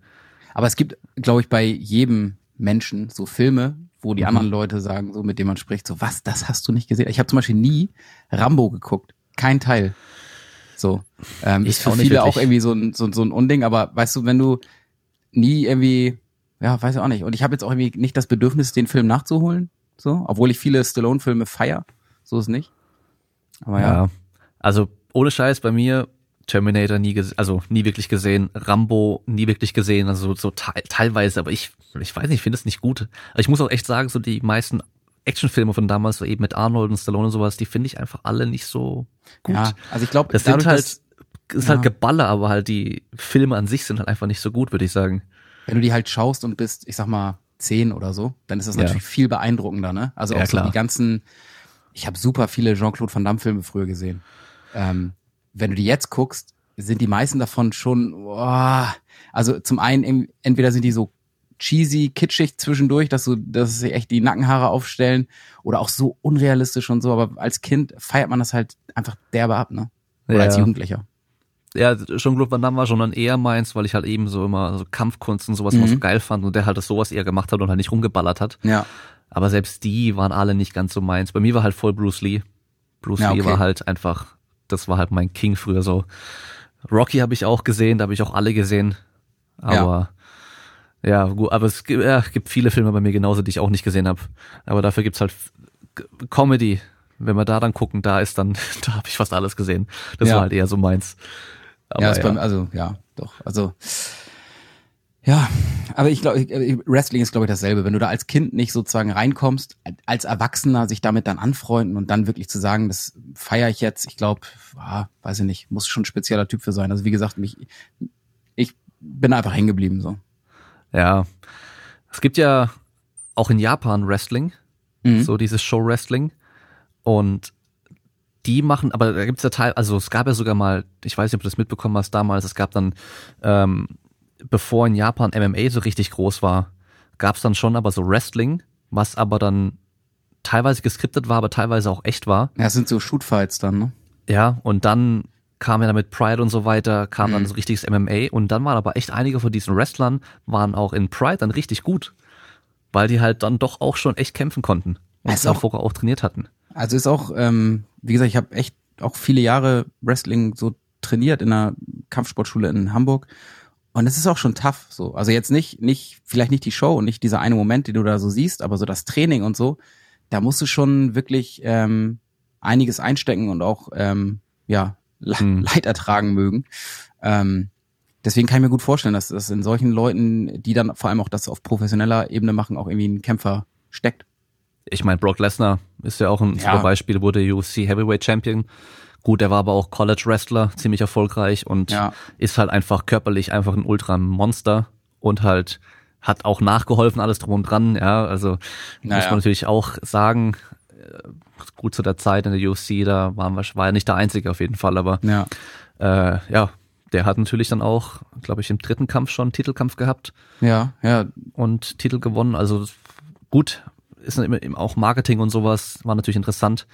B: Aber es gibt, glaube ich, bei jedem Menschen so Filme, wo die mhm. anderen Leute sagen, so mit denen man spricht, so was, das hast du nicht gesehen. Ich habe zum Beispiel nie Rambo geguckt, kein Teil. So ähm, ist für viele auch irgendwie so ein, so, so ein Unding, aber weißt du, wenn du nie irgendwie, ja, weiß ich auch nicht. Und ich habe jetzt auch irgendwie nicht das Bedürfnis, den Film nachzuholen, so, obwohl ich viele Stallone-Filme feier. So ist nicht.
A: Aber ja. ja. Also ohne Scheiß bei mir Terminator nie also nie wirklich gesehen, Rambo nie wirklich gesehen, also so te teilweise, aber ich ich weiß nicht, ich finde es nicht gut. Ich muss auch echt sagen, so die meisten Actionfilme von damals, so eben mit Arnold und Stallone und sowas, die finde ich einfach alle nicht so gut. Ja,
B: also ich glaube,
A: das sind halt das, ist ja. halt Geballer, aber halt die Filme an sich sind halt einfach nicht so gut, würde ich sagen.
B: Wenn du die halt schaust und bist, ich sag mal, zehn oder so, dann ist das natürlich ja. viel beeindruckender, ne? Also auch ja, so die ganzen ich habe super viele Jean-Claude Van Damme Filme früher gesehen. Ähm, wenn du die jetzt guckst, sind die meisten davon schon, oh, also zum einen entweder sind die so cheesy, kitschig zwischendurch, dass so, dass sie echt die Nackenhaare aufstellen oder auch so unrealistisch und so, aber als Kind feiert man das halt einfach derbe ab, ne? Oder ja. als Jugendlicher.
A: Ja, Jean-Claude Van Damme war schon dann eher meins, weil ich halt eben so immer so Kampfkunst und sowas mhm. immer so geil fand und der halt das sowas eher gemacht hat und halt nicht rumgeballert hat.
B: Ja.
A: Aber selbst die waren alle nicht ganz so meins. Bei mir war halt voll Bruce Lee. Bruce ja, okay. Lee war halt einfach, das war halt mein King früher so. Rocky habe ich auch gesehen, da habe ich auch alle gesehen. Aber ja, ja gut, aber es gibt, ja, gibt viele Filme bei mir genauso, die ich auch nicht gesehen habe. Aber dafür gibt's halt Comedy. Wenn wir da dann gucken, da ist dann, da habe ich fast alles gesehen. Das ja. war halt eher so meins.
B: Aber, ja, ja. Beim, also ja, doch. Also ja, aber ich glaube, Wrestling ist glaube ich dasselbe. Wenn du da als Kind nicht sozusagen reinkommst, als Erwachsener sich damit dann anfreunden und dann wirklich zu sagen, das feiere ich jetzt, ich glaube, ah, weiß ich nicht, muss schon ein spezieller Typ für sein. Also wie gesagt, mich, ich bin einfach hängen geblieben so.
A: Ja, es gibt ja auch in Japan Wrestling, mhm. so dieses Show Wrestling und die machen, aber da gibt's ja Teil, also es gab ja sogar mal, ich weiß nicht, ob du das mitbekommen hast damals, es gab dann ähm, bevor in Japan MMA so richtig groß war, gab es dann schon aber so Wrestling, was aber dann teilweise geskriptet war, aber teilweise auch echt war.
B: Ja, es sind so Shootfights dann, ne?
A: Ja, und dann kam ja damit Pride und so weiter, kam mhm. dann so richtiges MMA und dann waren aber echt einige von diesen Wrestlern waren auch in Pride dann richtig gut, weil die halt dann doch auch schon echt kämpfen konnten und es auch vorher auch trainiert hatten.
B: Also ist auch, ähm, wie gesagt, ich habe echt auch viele Jahre Wrestling so trainiert in einer Kampfsportschule in Hamburg und es ist auch schon tough, so. Also jetzt nicht, nicht, vielleicht nicht die Show und nicht dieser eine Moment, den du da so siehst, aber so das Training und so, da musst du schon wirklich ähm, einiges einstecken und auch ähm, ja hm. Leid ertragen mögen. Ähm, deswegen kann ich mir gut vorstellen, dass das in solchen Leuten, die dann vor allem auch das auf professioneller Ebene machen, auch irgendwie ein Kämpfer steckt.
A: Ich meine, Brock Lesnar Ist ja auch ein ja. super Beispiel, wurde UFC Heavyweight Champion. Gut, er war aber auch College Wrestler, ziemlich erfolgreich und ja. ist halt einfach körperlich einfach ein Ultra-Monster und halt hat auch nachgeholfen, alles drum und dran, ja, also naja. muss man natürlich auch sagen, äh, gut zu der Zeit in der UFC, da waren wir, war er nicht der Einzige auf jeden Fall, aber ja, äh, ja der hat natürlich dann auch, glaube ich, im dritten Kampf schon einen Titelkampf gehabt.
B: Ja, ja.
A: Und Titel gewonnen. Also gut, ist immer auch Marketing und sowas, war natürlich interessant.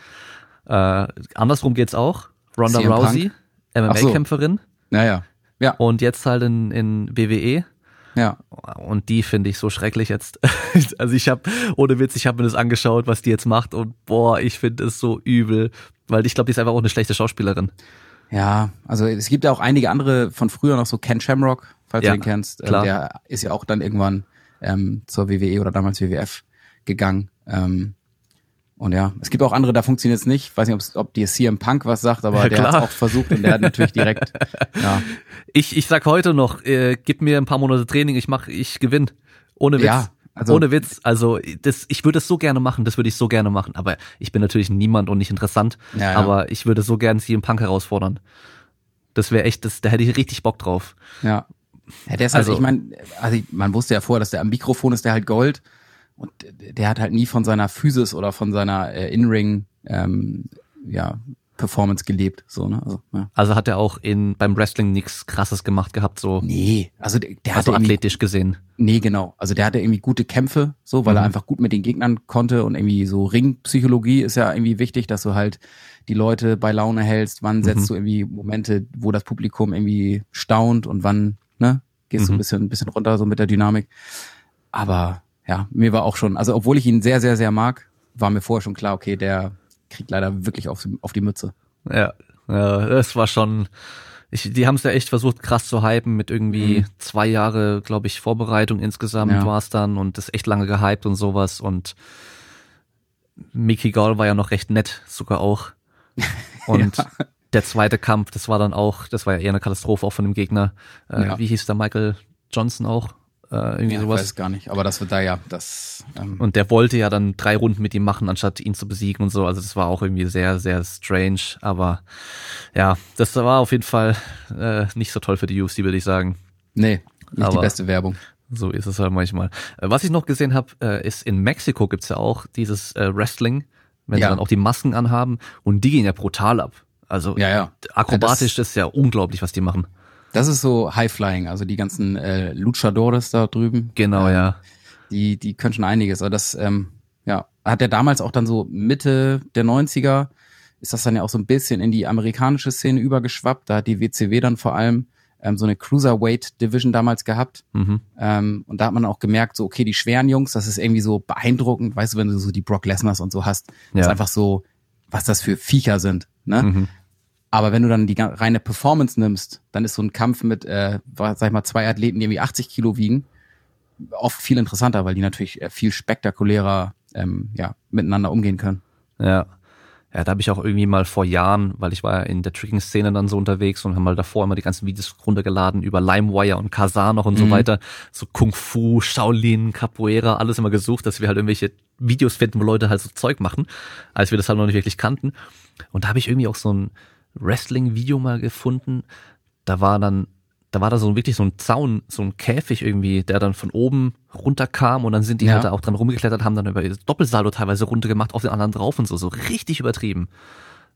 A: Äh, andersrum geht's auch. Ronda CM Rousey, MMA-Kämpferin.
B: So. Naja.
A: Ja. Und jetzt halt in, in WWE.
B: Ja.
A: Und die finde ich so schrecklich jetzt. also ich habe, ohne Witz, ich habe mir das angeschaut, was die jetzt macht und boah, ich finde es so übel, weil ich glaube, die ist einfach auch eine schlechte Schauspielerin.
B: Ja, also es gibt ja auch einige andere von früher noch so Ken Shamrock, falls ja, du den kennst. Äh, klar. Der ist ja auch dann irgendwann ähm, zur WWE oder damals WWF gegangen. Ähm, und ja, es gibt auch andere, da funktioniert es nicht. Weiß nicht, ob dir CM Punk was sagt, aber ja, der hat auch versucht und der hat natürlich direkt. Ja.
A: Ich, ich sag heute noch, äh, gib mir ein paar Monate Training, ich mach, ich gewinn. Ohne Witz. Ja, also, Ohne Witz, also das, ich würde es so gerne machen, das würde ich so gerne machen, aber ich bin natürlich niemand und nicht interessant, ja, ja. aber ich würde so gerne CM Punk herausfordern. Das wäre echt, das, da hätte ich richtig Bock drauf.
B: Ja. ja der ist halt, also, ich meine, also man wusste ja vorher, dass der am Mikrofon ist, der halt Gold und der hat halt nie von seiner Physis oder von seiner äh, In-Ring ähm, ja, Performance gelebt, so, ne?
A: Also, ja. also hat er auch in beim Wrestling nichts krasses gemacht gehabt, so.
B: Nee, also der, der
A: also athletisch gesehen.
B: Nee, genau. Also der hatte irgendwie gute Kämpfe, so, weil mhm. er einfach gut mit den Gegnern konnte und irgendwie so Ringpsychologie ist ja irgendwie wichtig, dass du halt die Leute bei Laune hältst, wann setzt mhm. du irgendwie Momente, wo das Publikum irgendwie staunt und wann, ne, gehst mhm. du ein bisschen, ein bisschen runter, so mit der Dynamik. Aber ja, mir war auch schon, also obwohl ich ihn sehr, sehr, sehr mag, war mir vorher schon klar, okay, der kriegt leider wirklich auf, auf die Mütze.
A: Ja, ja, das war schon. Ich, die haben es ja echt versucht, krass zu hypen mit irgendwie mhm. zwei Jahre, glaube ich, Vorbereitung insgesamt ja. war es dann und das echt lange gehypt und sowas und Mickey Gall war ja noch recht nett, sogar auch. Und ja. der zweite Kampf, das war dann auch, das war ja eher eine Katastrophe auch von dem Gegner. Äh, ja. Wie hieß der Michael Johnson auch?
B: Äh, irgendwie ja, sowas. Ich weiß gar nicht, aber das wird da ja das.
A: Ähm und der wollte ja dann drei Runden mit ihm machen, anstatt ihn zu besiegen und so. Also das war auch irgendwie sehr, sehr strange. Aber ja, das war auf jeden Fall äh, nicht so toll für die UFC, würde ich sagen.
B: Nee, nicht aber die beste Werbung.
A: So ist es halt manchmal. Äh, was ich noch gesehen habe, äh, ist in Mexiko gibt's ja auch dieses äh, Wrestling, wenn ja. sie dann auch die Masken anhaben und die gehen ja brutal ab. Also
B: ja, ja.
A: akrobatisch ja, das ist ja unglaublich, was die machen.
B: Das ist so High Flying, also die ganzen äh, Luchadores da drüben.
A: Genau,
B: ähm,
A: ja.
B: Die, die können schon einiges. Aber das, ähm, ja, hat er damals auch dann so Mitte der 90er, ist das dann ja auch so ein bisschen in die amerikanische Szene übergeschwappt. Da hat die WCW dann vor allem ähm, so eine Cruiserweight Division damals gehabt. Mhm. Ähm, und da hat man auch gemerkt, so, okay, die schweren Jungs, das ist irgendwie so beeindruckend, weißt du, wenn du so die Brock Lesners und so hast, ja. ist einfach so, was das für Viecher sind. Ne? Mhm. Aber wenn du dann die reine Performance nimmst, dann ist so ein Kampf mit, äh, sag ich mal, zwei Athleten, die irgendwie 80 Kilo wiegen, oft viel interessanter, weil die natürlich äh, viel spektakulärer ähm, ja, miteinander umgehen können.
A: Ja. Ja, da habe ich auch irgendwie mal vor Jahren, weil ich war ja in der Tricking-Szene dann so unterwegs und haben mal davor immer die ganzen Videos runtergeladen über LimeWire und Kazan noch und mhm. so weiter. So Kung Fu, Shaolin, Capoeira, alles immer gesucht, dass wir halt irgendwelche Videos finden, wo Leute halt so Zeug machen, als wir das halt noch nicht wirklich kannten. Und da habe ich irgendwie auch so ein Wrestling-Video mal gefunden. Da war dann, da war da so wirklich so ein Zaun, so ein Käfig irgendwie, der dann von oben runterkam und dann sind die ja. halt da auch dran rumgeklettert, haben dann über Doppelsaldo teilweise runtergemacht, auf den anderen drauf und so, so richtig übertrieben.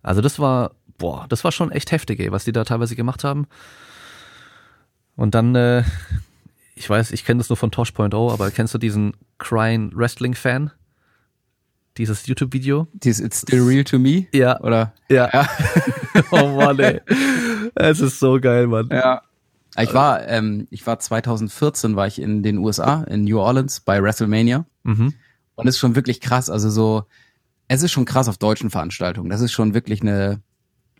A: Also das war, boah, das war schon echt heftig, ey, was die da teilweise gemacht haben. Und dann, äh, ich weiß, ich kenne das nur von Tosh.0, aber kennst du diesen Crying Wrestling Fan? Dieses YouTube-Video?
B: Dieses It's Still Real to Me?
A: Ja.
B: Oder?
A: Ja. ja. oh Mann, ey. Es ist so geil, Mann.
B: Ja. Ich war, ähm, ich war 2014 war ich in den USA, in New Orleans bei WrestleMania. Mhm. Und es ist schon wirklich krass. Also so, es ist schon krass auf deutschen Veranstaltungen. Das ist schon wirklich eine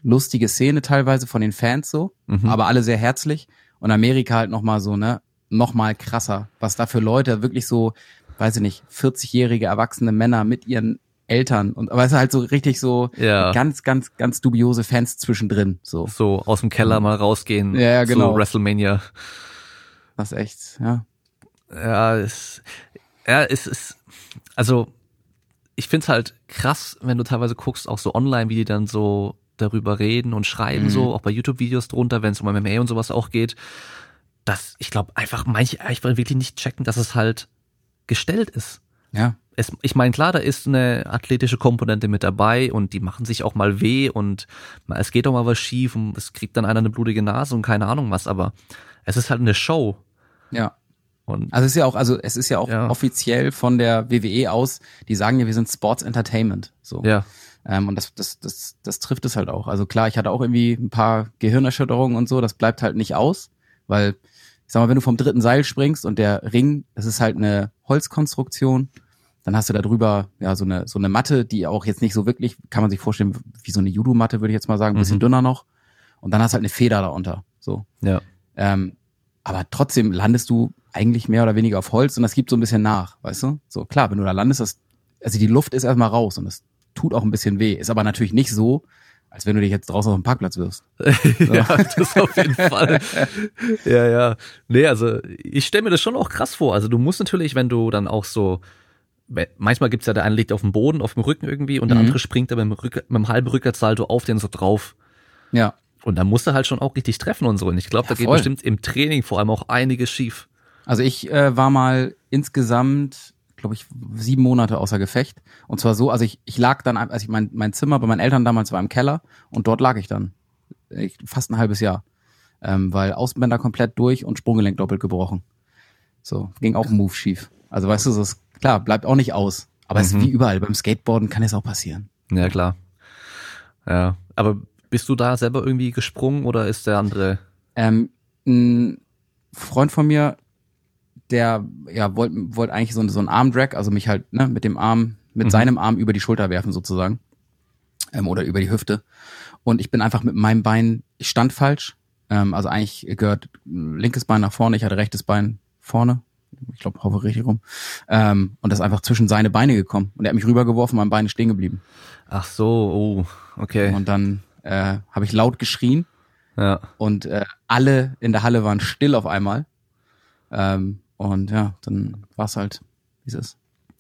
B: lustige Szene teilweise von den Fans so, mhm. aber alle sehr herzlich. Und Amerika halt nochmal so, ne, nochmal krasser, was da für Leute wirklich so weiß ich nicht, 40-jährige erwachsene Männer mit ihren Eltern und aber es ist halt so richtig so ja. ganz ganz ganz dubiose Fans zwischendrin so
A: so aus dem Keller mal rausgehen
B: ja, ja genau
A: zu WrestleMania
B: was echt ja
A: ja es ja es ist also ich find's halt krass, wenn du teilweise guckst, auch so online, wie die dann so darüber reden und schreiben, mhm. so, auch bei YouTube-Videos drunter, wenn es um MMA und sowas auch geht, dass ich glaube einfach manche einfach wirklich nicht checken, dass es halt gestellt ist.
B: Ja.
A: Es, ich meine, klar, da ist eine athletische Komponente mit dabei und die machen sich auch mal weh und es geht auch mal was schief und es kriegt dann einer eine blutige Nase und keine Ahnung was, aber es ist halt eine Show.
B: Ja. Und also es ist ja auch, also es ist ja auch ja. offiziell von der WWE aus, die sagen ja, wir sind Sports Entertainment. So.
A: Ja.
B: Ähm, und das, das, das, das trifft es halt auch. Also klar, ich hatte auch irgendwie ein paar Gehirnerschütterungen und so, das bleibt halt nicht aus, weil, ich sag mal, wenn du vom dritten Seil springst und der Ring, das ist halt eine Holzkonstruktion, dann hast du da drüber ja so eine so eine Matte, die auch jetzt nicht so wirklich, kann man sich vorstellen, wie so eine Judo-Matte, würde ich jetzt mal sagen, ein bisschen mhm. dünner noch. Und dann hast du halt eine Feder darunter. So.
A: Ja.
B: Ähm, aber trotzdem landest du eigentlich mehr oder weniger auf Holz und das gibt so ein bisschen nach, weißt du? So, klar, wenn du da landest, das, also die Luft ist erstmal raus und es tut auch ein bisschen weh. Ist aber natürlich nicht so, als wenn du dich jetzt draußen auf dem Parkplatz wirst.
A: So. ja, das auf jeden Fall. ja, ja. Nee, also ich stelle mir das schon auch krass vor. Also du musst natürlich, wenn du dann auch so, manchmal gibt's ja, der eine liegt auf dem Boden, auf dem Rücken irgendwie und der mhm. andere springt da mit dem, Rück, mit dem halben Rückwärtssalto auf den so drauf.
B: Ja.
A: Und da musst du halt schon auch richtig treffen und so. Und ich glaube, ja, da geht voll. bestimmt im Training vor allem auch einiges schief.
B: Also ich äh, war mal insgesamt, glaube ich, sieben Monate außer Gefecht. Und zwar so, also ich, ich lag dann, also ich mein, mein Zimmer bei meinen Eltern damals war im Keller und dort lag ich dann. Ich, fast ein halbes Jahr. Ähm, weil Außenbänder komplett durch und Sprunggelenk doppelt gebrochen. So, ging auch ein Move schief. Also weißt du, das klar, bleibt auch nicht aus. Aber mhm. es ist mhm. wie überall. Beim Skateboarden kann es auch passieren.
A: Ja, klar. Ja. Aber bist du da selber irgendwie gesprungen oder ist der andere?
B: Ähm, ein Freund von mir, der ja wollte wollt eigentlich so, so einen Armdrag, also mich halt ne, mit dem Arm, mit mhm. seinem Arm über die Schulter werfen sozusagen ähm, oder über die Hüfte. Und ich bin einfach mit meinem Bein, ich stand falsch. Ähm, also eigentlich gehört linkes Bein nach vorne, ich hatte rechtes Bein vorne. Ich glaube, hoffe richtig rum. Ähm, und das ist einfach zwischen seine Beine gekommen. Und er hat mich rübergeworfen, mein Bein ist stehen geblieben.
A: Ach so, oh, okay.
B: Und dann äh, habe ich laut geschrien.
A: Ja.
B: Und äh, alle in der Halle waren still auf einmal. Ähm, und ja, dann war es halt, wie es ist.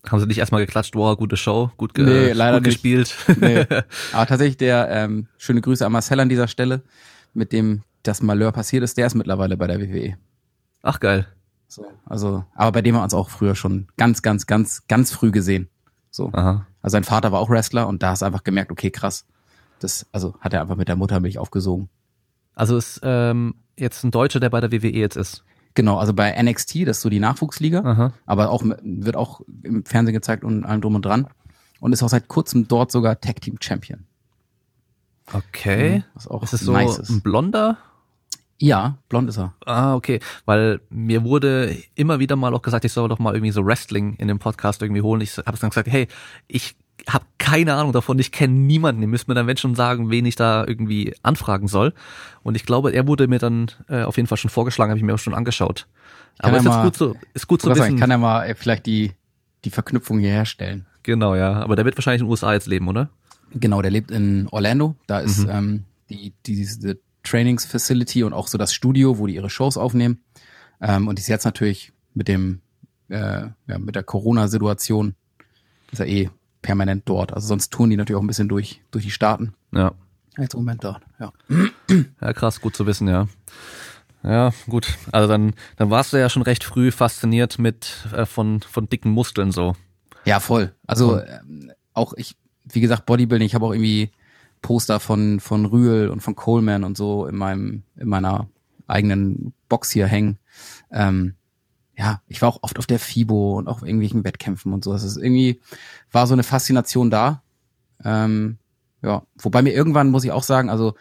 A: Haben sie nicht erstmal geklatscht, wow, gute Show, gut, ge
B: nee, leider
A: gut gespielt.
B: Nee. Aber tatsächlich der, ähm, schöne Grüße an Marcel an dieser Stelle, mit dem das Malheur passiert ist, der ist mittlerweile bei der WWE.
A: Ach geil.
B: So, also, aber bei dem haben wir uns auch früher schon ganz, ganz, ganz, ganz früh gesehen. So.
A: Aha.
B: Also sein Vater war auch Wrestler und da hast du einfach gemerkt, okay, krass. Das, also hat er einfach mit der Muttermilch aufgesogen.
A: Also ist ähm, jetzt ein Deutscher, der bei der WWE jetzt ist.
B: Genau, also bei NXT, das ist so die Nachwuchsliga, Aha. aber auch wird auch im Fernsehen gezeigt und allem drum und dran und ist auch seit kurzem dort sogar Tag Team Champion.
A: Okay. Was auch ist es so nice ist. ein Blonder?
B: Ja, blond ist er.
A: Ah, okay. Weil mir wurde immer wieder mal auch gesagt, ich soll doch mal irgendwie so Wrestling in dem Podcast irgendwie holen. Ich habe dann gesagt, hey, ich habe keine Ahnung davon, ich kenne niemanden. Ihr müsst mir dann wenn schon sagen, wen ich da irgendwie anfragen soll. Und ich glaube, er wurde mir dann äh, auf jeden Fall schon vorgeschlagen, habe ich mir auch schon angeschaut. Aber ist jetzt gut zu, ist gut zu wissen. Sagen,
B: kann er mal äh, vielleicht die, die Verknüpfung hier herstellen.
A: Genau, ja. Aber der wird wahrscheinlich in den USA jetzt leben, oder?
B: Genau, der lebt in Orlando. Da ist mhm. ähm, die, die, diese Trainingsfacility und auch so das Studio, wo die ihre Shows aufnehmen. Ähm, und die ist jetzt natürlich mit dem, äh, ja, mit der Corona-Situation ist er eh permanent dort. Also sonst touren die natürlich auch ein bisschen durch, durch die Staaten.
A: Ja.
B: Jetzt im Moment dort, ja.
A: Ja, krass, gut zu wissen, ja. Ja, gut. Also dann, dann warst du ja schon recht früh fasziniert mit äh, von von dicken Muskeln so.
B: Ja, voll. Also ähm, auch ich, wie gesagt, Bodybuilding. Ich habe auch irgendwie Poster von von Rühl und von Coleman und so in meinem in meiner eigenen Box hier hängen. Ähm, ja, ich war auch oft auf der FIBO und auch irgendwelchen Wettkämpfen und so. Das ist irgendwie, war so eine Faszination da. Ähm, ja, wobei mir irgendwann muss ich auch sagen, also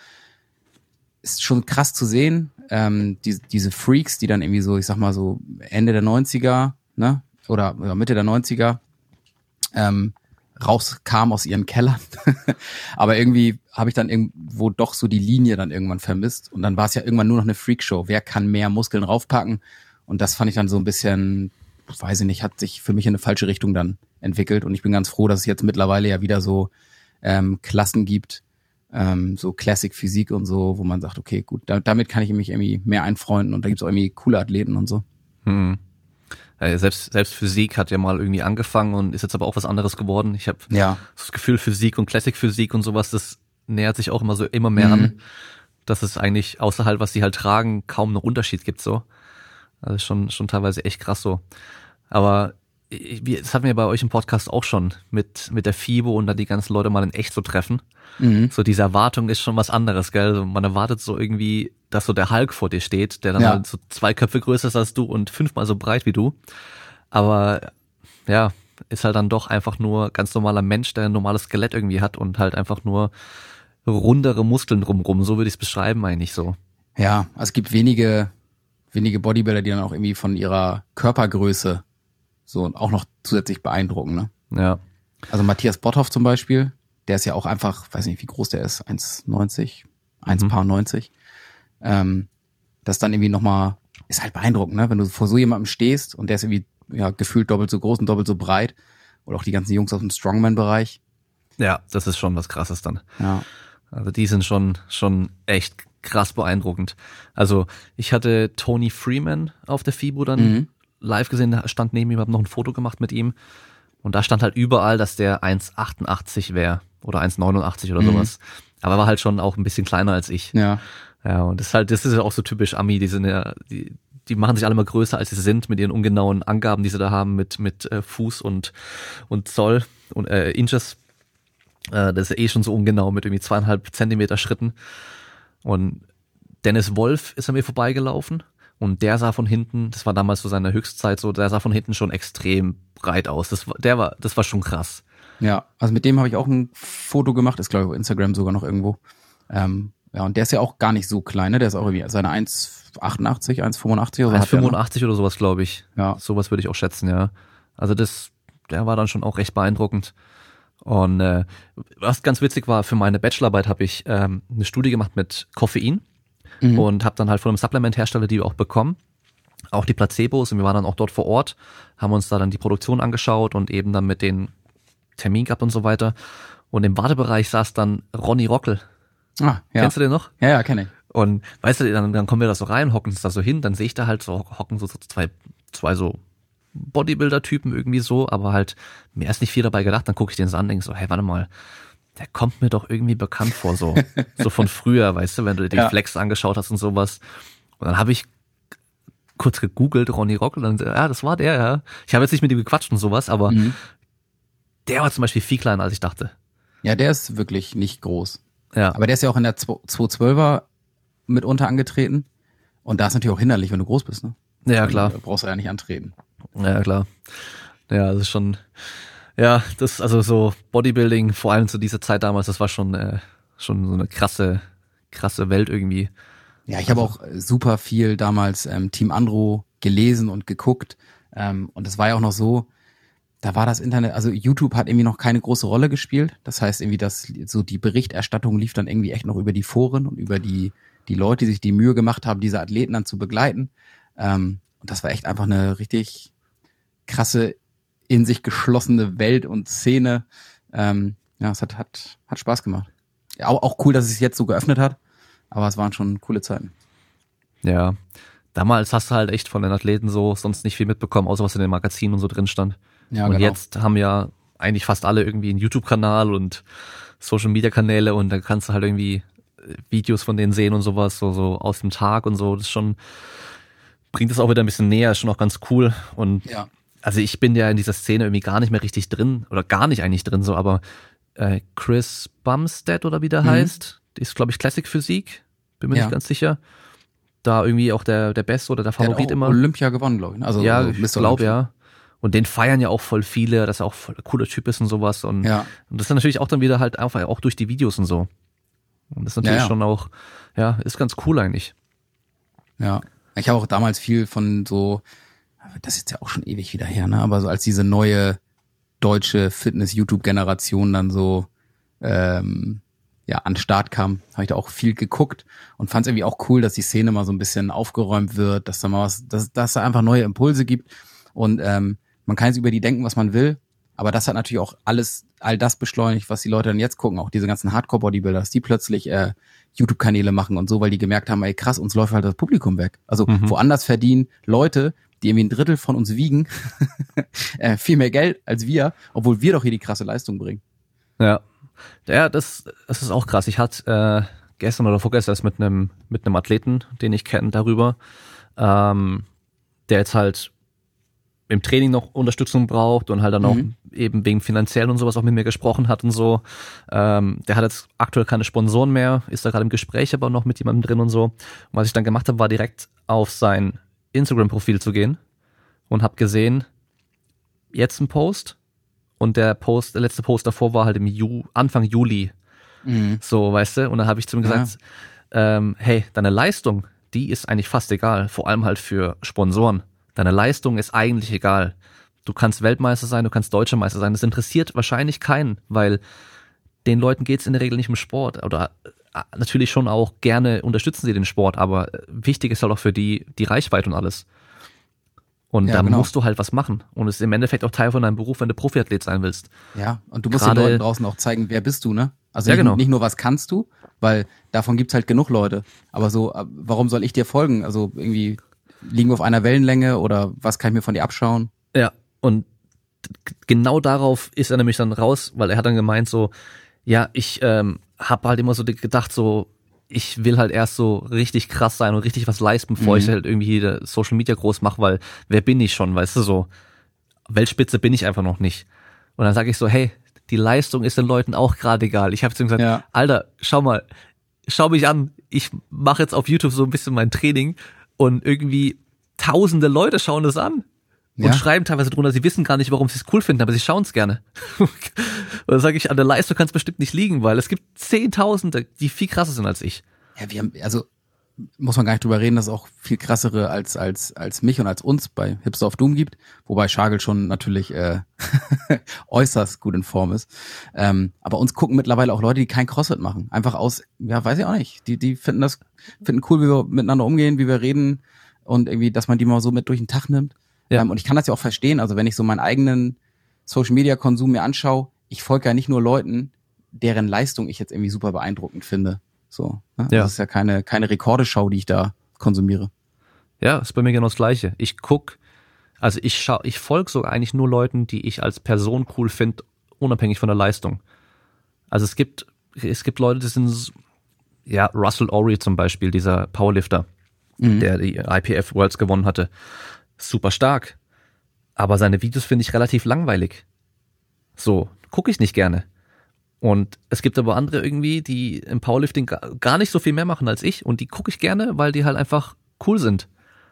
B: ist schon krass zu sehen, ähm, die, diese Freaks, die dann irgendwie so, ich sag mal so Ende der 90er, ne, oder, oder Mitte der 90er, ähm, rauskam aus ihren Kellern. Aber irgendwie habe ich dann irgendwo doch so die Linie dann irgendwann vermisst. Und dann war es ja irgendwann nur noch eine Freakshow. Wer kann mehr Muskeln raufpacken? Und das fand ich dann so ein bisschen, weiß ich nicht, hat sich für mich in eine falsche Richtung dann entwickelt. Und ich bin ganz froh, dass es jetzt mittlerweile ja wieder so ähm, Klassen gibt, ähm, so Classic Physik und so, wo man sagt, okay, gut, da, damit kann ich mich irgendwie mehr einfreunden und da gibt's auch irgendwie coole Athleten und so.
A: Hm. Äh, selbst, selbst Physik hat ja mal irgendwie angefangen und ist jetzt aber auch was anderes geworden. Ich habe
B: ja.
A: das Gefühl, Physik und Classic Physik und sowas, das nähert sich auch immer so immer mehr mhm. an, dass es eigentlich außer halt, was sie halt tragen, kaum noch Unterschied gibt so. Also schon, schon teilweise echt krass so. Aber das hatten wir bei euch im Podcast auch schon mit, mit der FIBO und dann die ganzen Leute mal in echt zu treffen. Mhm. So diese Erwartung ist schon was anderes, gell? Man erwartet so irgendwie, dass so der Hulk vor dir steht, der dann ja. halt so zwei Köpfe größer ist als du und fünfmal so breit wie du. Aber ja, ist halt dann doch einfach nur ganz normaler Mensch, der ein normales Skelett irgendwie hat und halt einfach nur rundere Muskeln drumrum. So würde ich es beschreiben eigentlich so.
B: Ja, also es gibt wenige, wenige Bodybuilder, die dann auch irgendwie von ihrer Körpergröße so auch noch zusätzlich beeindrucken, ne?
A: Ja.
B: Also Matthias Botthoff zum Beispiel, der ist ja auch einfach, weiß nicht, wie groß der ist, 1,90, 1,90. Mhm. Ähm, das dann irgendwie nochmal, ist halt beeindruckend, ne? Wenn du vor so jemandem stehst und der ist irgendwie ja, gefühlt doppelt so groß und doppelt so breit. Oder auch die ganzen Jungs aus dem Strongman-Bereich.
A: Ja, das ist schon was krasses dann.
B: Ja.
A: Also die sind schon, schon echt krass beeindruckend. Also ich hatte Tony Freeman auf der FIBO dann mhm live gesehen, stand neben ihm, habe noch ein Foto gemacht mit ihm. Und da stand halt überall, dass der 1,88 wäre oder 1,89 oder mhm. sowas. Aber er war halt schon auch ein bisschen kleiner als ich.
B: Ja.
A: Ja, und das ist halt, das ist ja auch so typisch Ami, die sind ja, die, die machen sich alle mal größer, als sie sind, mit ihren ungenauen Angaben, die sie da haben, mit, mit äh, Fuß und, und Zoll und äh, Inches. Äh, das ist eh schon so ungenau mit irgendwie zweieinhalb Zentimeter Schritten. Und Dennis Wolf ist an mir vorbeigelaufen und der sah von hinten, das war damals so seine Höchstzeit so, der sah von hinten schon extrem breit aus. Das, der war, das war schon krass.
B: Ja, also mit dem habe ich auch ein Foto gemacht, ist glaube ich auf Instagram sogar noch irgendwo. Ähm, ja, und der ist ja auch gar nicht so klein, ne? Der ist auch irgendwie seine 1,88, 1,85
A: oder so. 1,85 oder sowas, glaube ich.
B: Ja.
A: Sowas würde ich auch schätzen, ja. Also das, der war dann schon auch recht beeindruckend. Und äh, was ganz witzig war, für meine Bachelorarbeit habe ich ähm, eine Studie gemacht mit Koffein mhm. und habe dann halt von einem Supplement-Hersteller die wir auch bekommen, auch die Placebos und wir waren dann auch dort vor Ort, haben uns da dann die Produktion angeschaut und eben dann mit den Termin gehabt und so weiter. Und im Wartebereich saß dann Ronny Rockel.
B: Ah, ja.
A: Kennst du den noch?
B: Ja, ja, kenne ich.
A: Und weißt du, dann, dann kommen wir da so rein, hocken uns da so hin, dann sehe ich da halt so, hocken so, so zwei, zwei so Bodybuilder-Typen irgendwie so, aber halt mir erst nicht viel dabei gedacht, dann gucke ich den so an, denke so, hey, warte mal, der kommt mir doch irgendwie bekannt vor, so, so von früher, weißt du, wenn du dir die ja. Flex angeschaut hast und sowas. Und dann habe ich kurz gegoogelt, Ronny Rock, und dann, ja, das war der, ja. Ich habe jetzt nicht mit ihm gequatscht und sowas, aber mhm. der war zum Beispiel viel kleiner, als ich dachte.
B: Ja, der ist wirklich nicht groß.
A: Ja.
B: Aber der ist ja auch in der 212er mitunter angetreten. Und da ist natürlich auch hinderlich, wenn du groß bist, ne?
A: Ja, klar.
B: Da brauchst du ja nicht antreten.
A: Ja, klar. Ja, das ist schon, ja, das, also so Bodybuilding, vor allem zu dieser Zeit damals, das war schon, äh, schon so eine krasse, krasse Welt irgendwie.
B: Ja, ich also, habe auch super viel damals ähm, Team Andro gelesen und geguckt. Ähm, und es war ja auch noch so, da war das Internet, also YouTube hat irgendwie noch keine große Rolle gespielt. Das heißt irgendwie, dass so die Berichterstattung lief dann irgendwie echt noch über die Foren und über die, die Leute, die sich die Mühe gemacht haben, diese Athleten dann zu begleiten. Ähm, und das war echt einfach eine richtig krasse in sich geschlossene Welt und Szene. Ähm, ja, es hat, hat, hat Spaß gemacht. Ja, auch, auch cool, dass es sich jetzt so geöffnet hat, aber es waren schon coole Zeiten.
A: Ja, damals hast du halt echt von den Athleten so sonst nicht viel mitbekommen, außer was in den Magazinen und so drin stand. Ja, und genau. jetzt haben ja eigentlich fast alle irgendwie einen YouTube-Kanal und Social Media Kanäle und da kannst du halt irgendwie äh, Videos von denen sehen und sowas, so, so aus dem Tag und so. Das ist schon, bringt es auch wieder ein bisschen näher, ist schon auch ganz cool. Und
B: ja
A: also ich bin ja in dieser Szene irgendwie gar nicht mehr richtig drin oder gar nicht eigentlich drin so, aber äh, Chris Bumstead oder wie der mhm. heißt, ist glaube ich Classic Physik, bin mir ja. nicht ganz sicher. Da irgendwie auch der der Beste oder der Favorit der immer.
B: Olympia gewonnen, glaube ich.
A: Ne? Also ja, also ich glaube ja. Und den feiern ja auch voll viele, dass er auch voll cooler Typ ist und sowas. Und,
B: ja.
A: und das ist natürlich auch dann wieder halt einfach auch durch die Videos und so. Und das ist natürlich ja, ja. schon auch, ja, ist ganz cool eigentlich.
B: Ja. Ich habe auch damals viel von so das ist ja auch schon ewig wieder her, ne? Aber so als diese neue deutsche Fitness-YouTube-Generation dann so ähm, ja an Start kam, habe ich da auch viel geguckt und fand es irgendwie auch cool, dass die Szene mal so ein bisschen aufgeräumt wird, dass da mal was, dass, dass da einfach neue Impulse gibt und ähm, man kann jetzt über die denken, was man will, aber das hat natürlich auch alles, all das beschleunigt, was die Leute dann jetzt gucken, auch diese ganzen Hardcore-Bodybuilders, die plötzlich äh, YouTube-Kanäle machen und so, weil die gemerkt haben, ey krass, uns läuft halt das Publikum weg. Also mhm. woanders verdienen Leute, die irgendwie ein Drittel von uns wiegen, äh, viel mehr Geld als wir, obwohl wir doch hier die krasse Leistung bringen.
A: Ja, ja, das, das ist auch krass. Ich hatte äh, gestern oder vorgestern erst mit einem mit einem Athleten, den ich kenne, darüber, ähm, der jetzt halt im Training noch Unterstützung braucht und halt dann mhm. auch eben wegen finanziell und sowas auch mit mir gesprochen hat und so. Ähm, der hat jetzt aktuell keine Sponsoren mehr, ist da gerade im Gespräch aber noch mit jemandem drin und so. Und was ich dann gemacht habe, war direkt auf sein Instagram-Profil zu gehen und habe gesehen, jetzt ein Post und der Post, der letzte Post davor war halt im Ju Anfang Juli. Mhm. So, weißt du? Und dann habe ich zu ihm gesagt, ja. ähm, hey, deine Leistung, die ist eigentlich fast egal, vor allem halt für Sponsoren. Deine Leistung ist eigentlich egal. Du kannst Weltmeister sein, du kannst Deutscher Meister sein. Das interessiert wahrscheinlich keinen, weil den Leuten geht's in der Regel nicht um Sport. Oder natürlich schon auch gerne unterstützen sie den Sport, aber äh, wichtig ist halt auch für die die Reichweite und alles. Und ja, da genau. musst du halt was machen. Und es ist im Endeffekt auch Teil von deinem Beruf, wenn du Profiathlet sein willst.
B: Ja, und du musst Gerade, den Leuten draußen auch zeigen, wer bist du, ne? Also ja, nicht, genau. nicht nur was kannst du, weil davon gibt's halt genug Leute. Aber so, äh, warum soll ich dir folgen? Also irgendwie liegen wir auf einer Wellenlänge oder was kann ich mir von dir abschauen?
A: Ja, und genau darauf ist er nämlich dann raus, weil er hat dann gemeint so, ja, ich ähm, habe halt immer so gedacht so, ich will halt erst so richtig krass sein und richtig was leisten, bevor mhm. ich halt irgendwie Social Media groß mache, weil wer bin ich schon, weißt du so, Weltspitze bin ich einfach noch nicht. Und dann sage ich so, hey, die Leistung ist den Leuten auch gerade egal. Ich habe zu ihm gesagt, ja. Alter, schau mal, schau mich an, ich mache jetzt auf YouTube so ein bisschen mein Training und irgendwie tausende Leute schauen das an und ja. schreiben teilweise drunter, sie wissen gar nicht, warum sie es cool finden, aber sie schauen es gerne. und dann sage ich, an der Leistung kann es bestimmt nicht liegen, weil es gibt Zehntausende, die viel krasser sind als ich.
B: Ja, wir haben, also muss man gar nicht drüber reden, dass es auch viel krassere als als als mich und als uns bei Hipster of Doom gibt, wobei Schagel schon natürlich äh, äußerst gut in Form ist. Ähm, aber uns gucken mittlerweile auch Leute, die kein CrossFit machen, einfach aus, ja, weiß ich auch nicht. Die die finden das finden cool, wie wir miteinander umgehen, wie wir reden und irgendwie, dass man die mal so mit durch den Tag nimmt. Ja. Ähm, und ich kann das ja auch verstehen. Also wenn ich so meinen eigenen Social Media Konsum mir anschaue, ich folge ja nicht nur Leuten, deren Leistung ich jetzt irgendwie super beeindruckend finde. So, ne? ja. Das ist ja keine, keine Rekordeschau, die ich da konsumiere.
A: Ja, ist bei mir genau das Gleiche. Ich guck, also ich schau, ich folge so eigentlich nur Leuten, die ich als Person cool finde, unabhängig von der Leistung. Also es gibt, es gibt Leute, die sind, ja, Russell Ory zum Beispiel, dieser Powerlifter, mhm. der die IPF Worlds gewonnen hatte. Super stark. Aber seine Videos finde ich relativ langweilig. So, gucke ich nicht gerne. Und es gibt aber andere irgendwie, die im Powerlifting gar nicht so viel mehr machen als ich und die gucke ich gerne, weil die halt einfach cool sind.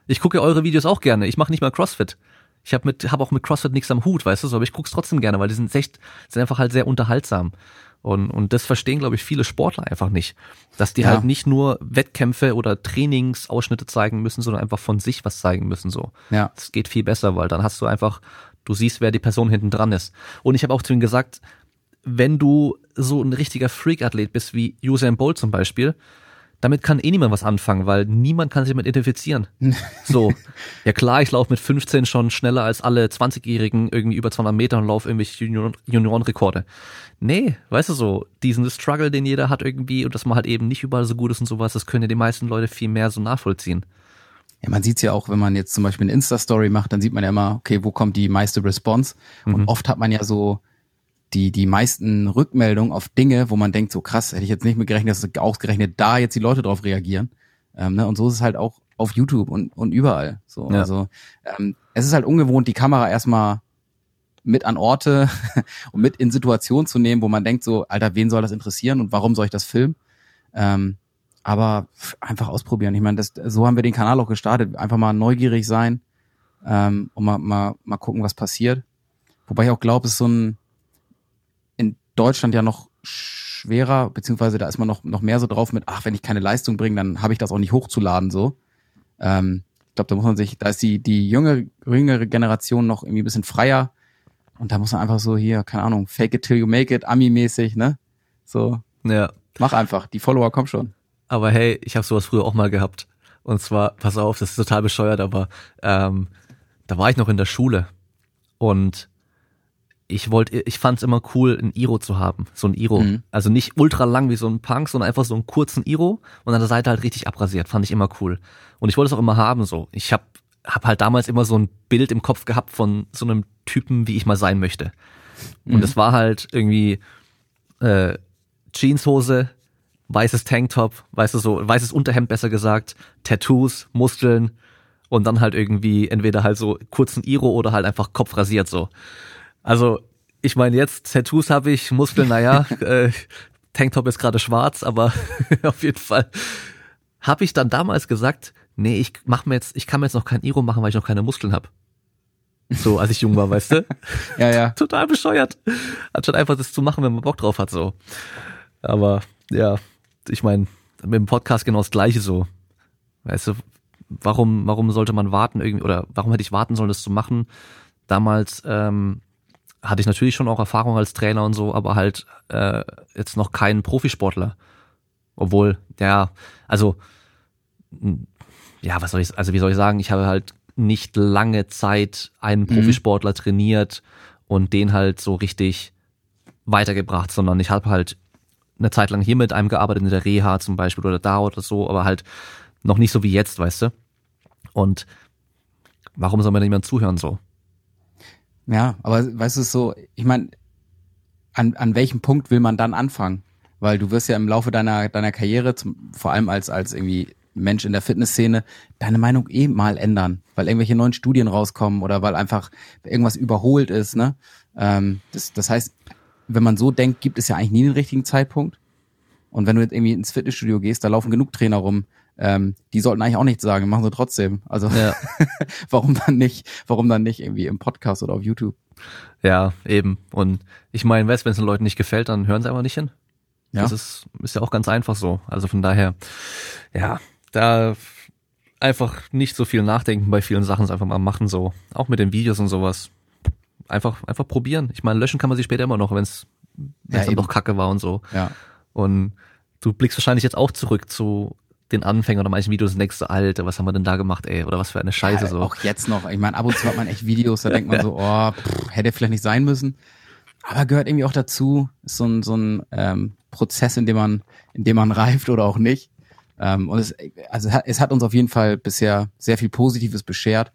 A: Ich gucke eure Videos auch gerne. Ich mache nicht mal CrossFit. Ich habe mit hab auch mit CrossFit nichts am Hut, weißt du, so, aber ich guck's trotzdem gerne, weil die sind echt sind einfach halt sehr unterhaltsam. Und, und das verstehen, glaube ich, viele Sportler einfach nicht. Dass die ja. halt nicht nur Wettkämpfe oder Trainingsausschnitte zeigen müssen, sondern einfach von sich was zeigen müssen. So. Ja. Das geht viel besser, weil dann hast du einfach, du siehst, wer die Person hinten dran ist. Und ich habe auch zu ihm gesagt, wenn du so ein richtiger Freak-Athlet bist, wie Usain Bolt zum Beispiel, damit kann eh niemand was anfangen, weil niemand kann sich damit identifizieren. So, ja klar, ich laufe mit 15 schon schneller als alle 20-Jährigen irgendwie über 200 Meter und laufe irgendwelche Juniorenrekorde. Nee, weißt du so, diesen Struggle, den jeder hat irgendwie und dass man halt eben nicht überall so gut ist und sowas, das können ja die meisten Leute viel mehr so nachvollziehen.
B: Ja, man sieht's ja auch, wenn man jetzt zum Beispiel eine Insta-Story macht, dann sieht man ja immer, okay, wo kommt die meiste Response? Und mhm. oft hat man ja so die, die meisten Rückmeldungen auf Dinge, wo man denkt, so krass, hätte ich jetzt nicht mit gerechnet, dass ausgerechnet da jetzt die Leute drauf reagieren. Ähm, ne? Und so ist es halt auch auf YouTube und, und überall. So, ja. also ähm, es ist halt ungewohnt, die Kamera erstmal mit an Orte und mit in Situationen zu nehmen, wo man denkt, so, Alter, wen soll das interessieren und warum soll ich das filmen? Ähm, aber einfach ausprobieren. Ich meine, das, so haben wir den Kanal auch gestartet. Einfach mal neugierig sein ähm, und mal, mal, mal gucken, was passiert. Wobei ich auch glaube, es ist so ein, Deutschland ja noch schwerer, beziehungsweise da ist man noch, noch mehr so drauf mit, ach, wenn ich keine Leistung bringe, dann habe ich das auch nicht hochzuladen so. Ähm, ich glaube, da muss man sich, da ist die, die jüngere, jüngere Generation noch irgendwie ein bisschen freier und da muss man einfach so hier, keine Ahnung, fake it till you make it, Ami-mäßig, ne? So. Ja. Mach einfach, die Follower kommen schon.
A: Aber hey, ich habe sowas früher auch mal gehabt. Und zwar, pass auf, das ist total bescheuert, aber ähm, da war ich noch in der Schule und ich wollte, ich fand es immer cool, ein Iro zu haben, so ein Iro. Mhm. Also nicht ultra lang wie so ein Punk, sondern einfach so einen kurzen Iro und an der Seite halt richtig abrasiert. Fand ich immer cool. Und ich wollte es auch immer haben so. Ich habe habe halt damals immer so ein Bild im Kopf gehabt von so einem Typen, wie ich mal sein möchte. Und es mhm. war halt irgendwie äh, Jeanshose, weißes Tanktop, weißt du so, weißes Unterhemd besser gesagt, Tattoos, Muskeln und dann halt irgendwie entweder halt so kurzen Iro oder halt einfach Kopf rasiert so. Also ich meine jetzt Tattoos habe ich, Muskeln, naja, äh, Tanktop ist gerade schwarz, aber auf jeden Fall habe ich dann damals gesagt, nee, ich mach mir jetzt, ich kann mir jetzt noch kein Iro machen, weil ich noch keine Muskeln habe. So, als ich jung war, weißt du?
B: ja, ja.
A: Total bescheuert. Anstatt einfach das zu machen, wenn man Bock drauf hat, so. Aber, ja, ich meine, mit dem Podcast genau das Gleiche so. Weißt du, warum, warum sollte man warten irgendwie, oder warum hätte ich warten sollen, das zu machen? Damals, ähm, hatte ich natürlich schon auch Erfahrung als Trainer und so, aber halt äh, jetzt noch keinen Profisportler. Obwohl, ja, also ja, was soll ich, also wie soll ich sagen, ich habe halt nicht lange Zeit einen mhm. Profisportler mhm. trainiert und den halt so richtig weitergebracht, sondern ich habe halt eine Zeit lang hier mit einem gearbeitet, in der Reha zum Beispiel oder da oder so, aber halt noch nicht so wie jetzt, weißt du? Und warum soll mir niemand zuhören so?
B: Ja, aber weißt du so, ich meine, an, an welchem Punkt will man dann anfangen? Weil du wirst ja im Laufe deiner, deiner Karriere, zum, vor allem als, als irgendwie Mensch in der Fitnessszene, deine Meinung eh mal ändern, weil irgendwelche neuen Studien rauskommen oder weil einfach irgendwas überholt ist, ne? Ähm, das, das heißt, wenn man so denkt, gibt es ja eigentlich nie den richtigen Zeitpunkt. Und wenn du jetzt irgendwie ins Fitnessstudio gehst, da laufen genug Trainer rum, ähm, die sollten eigentlich auch nichts sagen, machen sie trotzdem. Also ja. warum dann nicht, warum dann nicht irgendwie im Podcast oder auf YouTube?
A: Ja, eben. Und ich meine, wenn es den Leuten nicht gefällt, dann hören sie einfach nicht hin. Ja. Das ist, ist ja auch ganz einfach so. Also von daher, ja, da einfach nicht so viel nachdenken bei vielen Sachen, einfach mal machen so. Auch mit den Videos und sowas. Einfach, einfach probieren. Ich meine, löschen kann man sich später immer noch, wenn es ja, dann doch kacke war und so.
B: Ja.
A: Und du blickst wahrscheinlich jetzt auch zurück zu den Anfängern oder manchen Videos denkst du, Alter, was haben wir denn da gemacht, ey? Oder was für eine Scheiße ja, so.
B: Auch jetzt noch. Ich meine, ab und zu hat man echt Videos, da denkt man so, oh, pff, hätte vielleicht nicht sein müssen. Aber gehört irgendwie auch dazu, ist so ein, so ein ähm, Prozess, in dem man, in dem man reift oder auch nicht. Ähm, und es, also es hat uns auf jeden Fall bisher sehr viel Positives beschert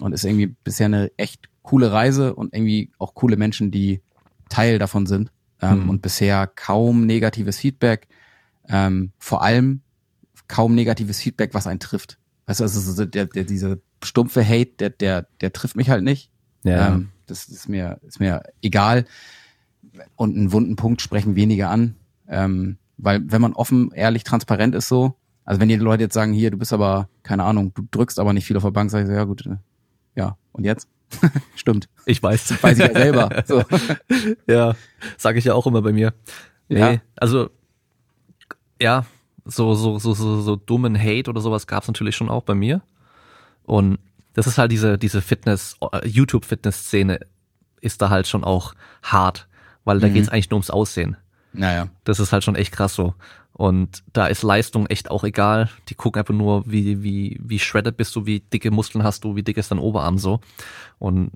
B: und ist irgendwie bisher eine echt coole Reise und irgendwie auch coole Menschen, die Teil davon sind. Ähm, mhm. Und bisher kaum negatives Feedback. Ähm, vor allem kaum negatives Feedback, was einen trifft. Weißt du, also der, der, dieser stumpfe Hate, der, der, der trifft mich halt nicht. Ja. Ähm, das ist mir, ist mir egal. Und einen wunden Punkt sprechen weniger an. Ähm, weil wenn man offen, ehrlich, transparent ist so, also wenn die Leute jetzt sagen, hier, du bist aber, keine Ahnung, du drückst aber nicht viel auf der Bank, sag ich so, ja gut, äh, ja, und jetzt? Stimmt.
A: Ich weiß.
B: Weiß ich ja selber. So.
A: ja, sage ich ja auch immer bei mir. Nee, ja. also ja, so, so, so, so, so dummen Hate oder sowas gab's natürlich schon auch bei mir. Und das ist halt diese, diese Fitness, äh, YouTube-Fitness-Szene ist da halt schon auch hart, weil da mhm. geht's eigentlich nur ums Aussehen.
B: Naja.
A: Das ist halt schon echt krass so. Und da ist Leistung echt auch egal. Die gucken einfach nur, wie, wie, wie shredded bist du, wie dicke Muskeln hast du, wie dick ist dein Oberarm so. Und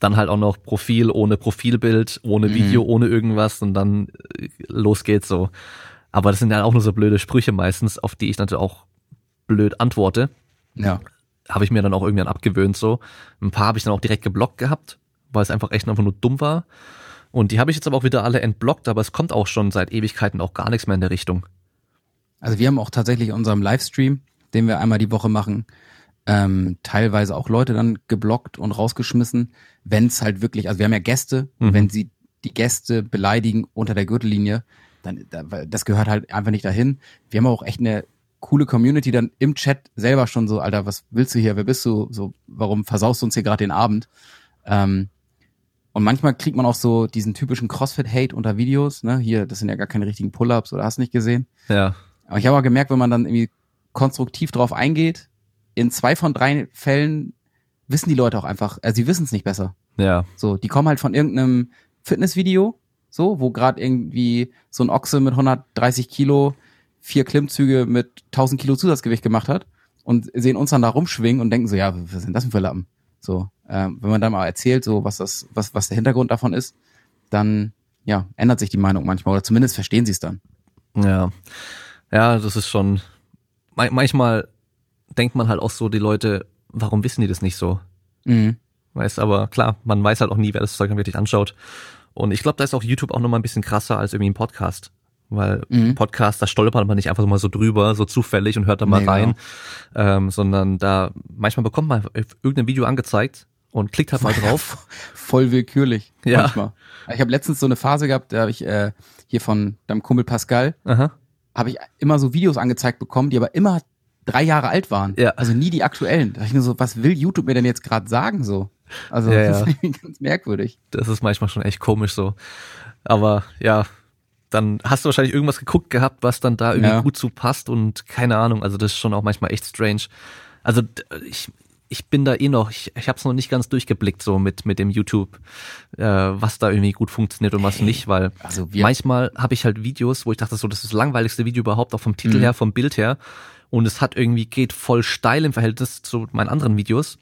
A: dann halt auch noch Profil ohne Profilbild, ohne mhm. Video, mhm. ohne irgendwas und dann äh, los geht's so. Aber das sind ja auch nur so blöde Sprüche meistens, auf die ich natürlich auch blöd antworte.
B: Ja.
A: Habe ich mir dann auch irgendwann abgewöhnt so. Ein paar habe ich dann auch direkt geblockt gehabt, weil es einfach echt einfach nur dumm war. Und die habe ich jetzt aber auch wieder alle entblockt, aber es kommt auch schon seit Ewigkeiten auch gar nichts mehr in der Richtung.
B: Also wir haben auch tatsächlich unserem Livestream, den wir einmal die Woche machen, ähm, teilweise auch Leute dann geblockt und rausgeschmissen, wenn es halt wirklich, also wir haben ja Gäste, mhm. wenn sie die Gäste beleidigen unter der Gürtellinie, dann das gehört halt einfach nicht dahin. Wir haben auch echt eine coole Community dann im Chat selber schon so, Alter, was willst du hier? Wer bist du? So, warum versaust du uns hier gerade den Abend? Ähm, und manchmal kriegt man auch so diesen typischen CrossFit-Hate unter Videos, ne? Hier, das sind ja gar keine richtigen Pull-ups oder hast nicht gesehen.
A: Ja.
B: Aber ich habe auch gemerkt, wenn man dann irgendwie konstruktiv drauf eingeht, in zwei von drei Fällen wissen die Leute auch einfach, also sie wissen es nicht besser.
A: Ja.
B: So, die kommen halt von irgendeinem Fitnessvideo so, wo gerade irgendwie so ein Ochse mit 130 Kilo vier Klimmzüge mit 1000 Kilo Zusatzgewicht gemacht hat und sehen uns dann da rumschwingen und denken so, ja, was sind das denn für Lappen? So, ähm, wenn man dann mal erzählt, so was das, was was der Hintergrund davon ist, dann ja ändert sich die Meinung manchmal oder zumindest verstehen sie es dann.
A: Ja, ja, das ist schon manchmal denkt man halt auch so, die Leute warum wissen die das nicht so? Mhm. Weißt, aber klar, man weiß halt auch nie, wer das Zeug dann wirklich anschaut. Und ich glaube, da ist auch YouTube auch nochmal ein bisschen krasser als irgendwie ein Podcast. Weil mhm. Podcast, da stolpert man nicht einfach mal so drüber, so zufällig und hört da mal nee, rein, genau. ähm, sondern da manchmal bekommt man irgendein Video angezeigt und klickt halt mal drauf.
B: Voll willkürlich. Ja. Manchmal. Ich habe letztens so eine Phase gehabt, da habe ich äh, hier von deinem Kumpel Pascal, habe ich immer so Videos angezeigt bekommen, die aber immer drei Jahre alt waren. Ja. Also nie die aktuellen. Da dachte ich mir so, was will YouTube mir denn jetzt gerade sagen so? Also ja, das ist irgendwie ganz merkwürdig.
A: Das ist manchmal schon echt komisch so. Aber ja, dann hast du wahrscheinlich irgendwas geguckt gehabt, was dann da irgendwie ja. gut zu passt und keine Ahnung. Also das ist schon auch manchmal echt strange. Also ich, ich bin da eh noch, ich, ich habe es noch nicht ganz durchgeblickt so mit mit dem YouTube, äh, was da irgendwie gut funktioniert und was nicht, weil also manchmal habe ich halt Videos, wo ich dachte so, das ist das langweiligste Video überhaupt, auch vom Titel mhm. her, vom Bild her und es hat irgendwie geht voll steil im Verhältnis zu meinen anderen Videos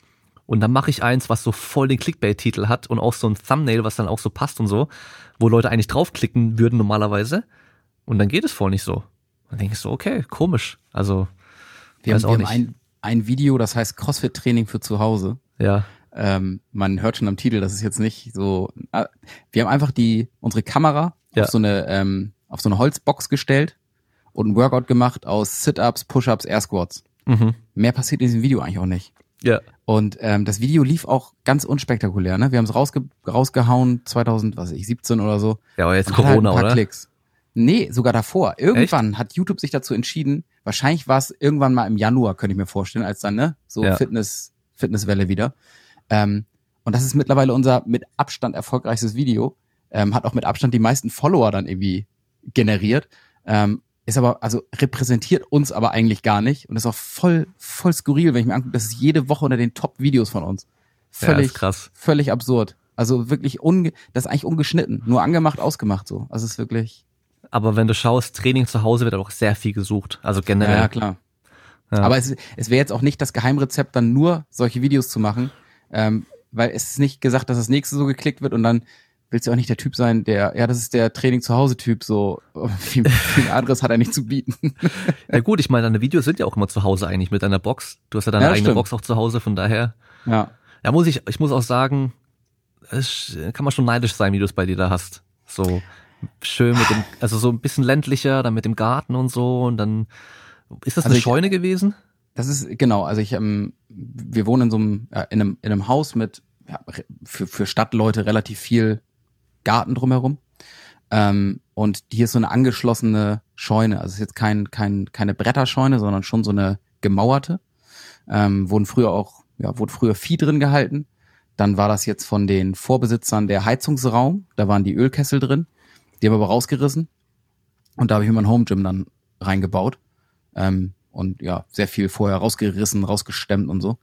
A: und dann mache ich eins, was so voll den Clickbait-Titel hat und auch so ein Thumbnail, was dann auch so passt und so, wo Leute eigentlich draufklicken würden normalerweise und dann geht es voll nicht so. Dann denke ich so, okay, komisch. Also
B: wir haben, wir haben ein, ein Video, das heißt CrossFit-Training für zu Hause.
A: Ja.
B: Ähm, man hört schon am Titel, das ist jetzt nicht so. Äh, wir haben einfach die unsere Kamera ja. auf so eine ähm, auf so eine Holzbox gestellt und ein Workout gemacht aus Sit-ups, Push-ups, Air Squats. Mhm. Mehr passiert in diesem Video eigentlich auch nicht.
A: Ja.
B: Und ähm, das Video lief auch ganz unspektakulär. Ne? Wir haben es rausge rausgehauen 2017 oder so.
A: Ja, aber jetzt Corona, halt oder? Klicks.
B: Nee, sogar davor. Irgendwann Echt? hat YouTube sich dazu entschieden, wahrscheinlich war es irgendwann mal im Januar, könnte ich mir vorstellen, als dann, ne, so ja. Fitness, Fitnesswelle wieder. Ähm, und das ist mittlerweile unser mit Abstand erfolgreichstes Video. Ähm, hat auch mit Abstand die meisten Follower dann irgendwie generiert. Ähm, ist aber, also repräsentiert uns aber eigentlich gar nicht und ist auch voll, voll skurril, wenn ich mir angucke, das ist jede Woche unter den Top-Videos von uns. Völlig, ja, krass. völlig absurd. Also wirklich unge, das ist eigentlich ungeschnitten, nur angemacht, ausgemacht so. Also es ist wirklich.
A: Aber wenn du schaust, Training zu Hause wird auch sehr viel gesucht. Also generell.
B: Ja, klar. Ja. Aber es, es wäre jetzt auch nicht das Geheimrezept, dann nur solche Videos zu machen, ähm, weil es ist nicht gesagt, dass das nächste so geklickt wird und dann willst du auch nicht der Typ sein, der, ja, das ist der Training zu Hause Typ, so viel, viel anderes hat er nicht zu bieten.
A: ja gut, ich meine, deine Videos sind ja auch immer zu Hause eigentlich mit deiner Box. Du hast ja deine ja, eigene stimmt. Box auch zu Hause, von daher.
B: Ja.
A: Ja, muss ich, ich muss auch sagen, es kann man schon neidisch sein, wie du es bei dir da hast. So schön mit dem, also so ein bisschen ländlicher, dann mit dem Garten und so und dann ist das also eine ich, Scheune gewesen?
B: Das ist genau, also ich ähm, wir wohnen in so einem ja, in einem in einem Haus mit ja, für für Stadtleute relativ viel Garten drumherum. Ähm, und hier ist so eine angeschlossene Scheune. Also es ist jetzt kein, kein, keine Bretterscheune, sondern schon so eine gemauerte. Ähm, wurden früher auch, ja, wurde früher Vieh drin gehalten. Dann war das jetzt von den Vorbesitzern der Heizungsraum. Da waren die Ölkessel drin. Die haben aber rausgerissen. Und da habe ich mir mein Home Gym dann reingebaut. Ähm, und ja, sehr viel vorher rausgerissen, rausgestemmt und so.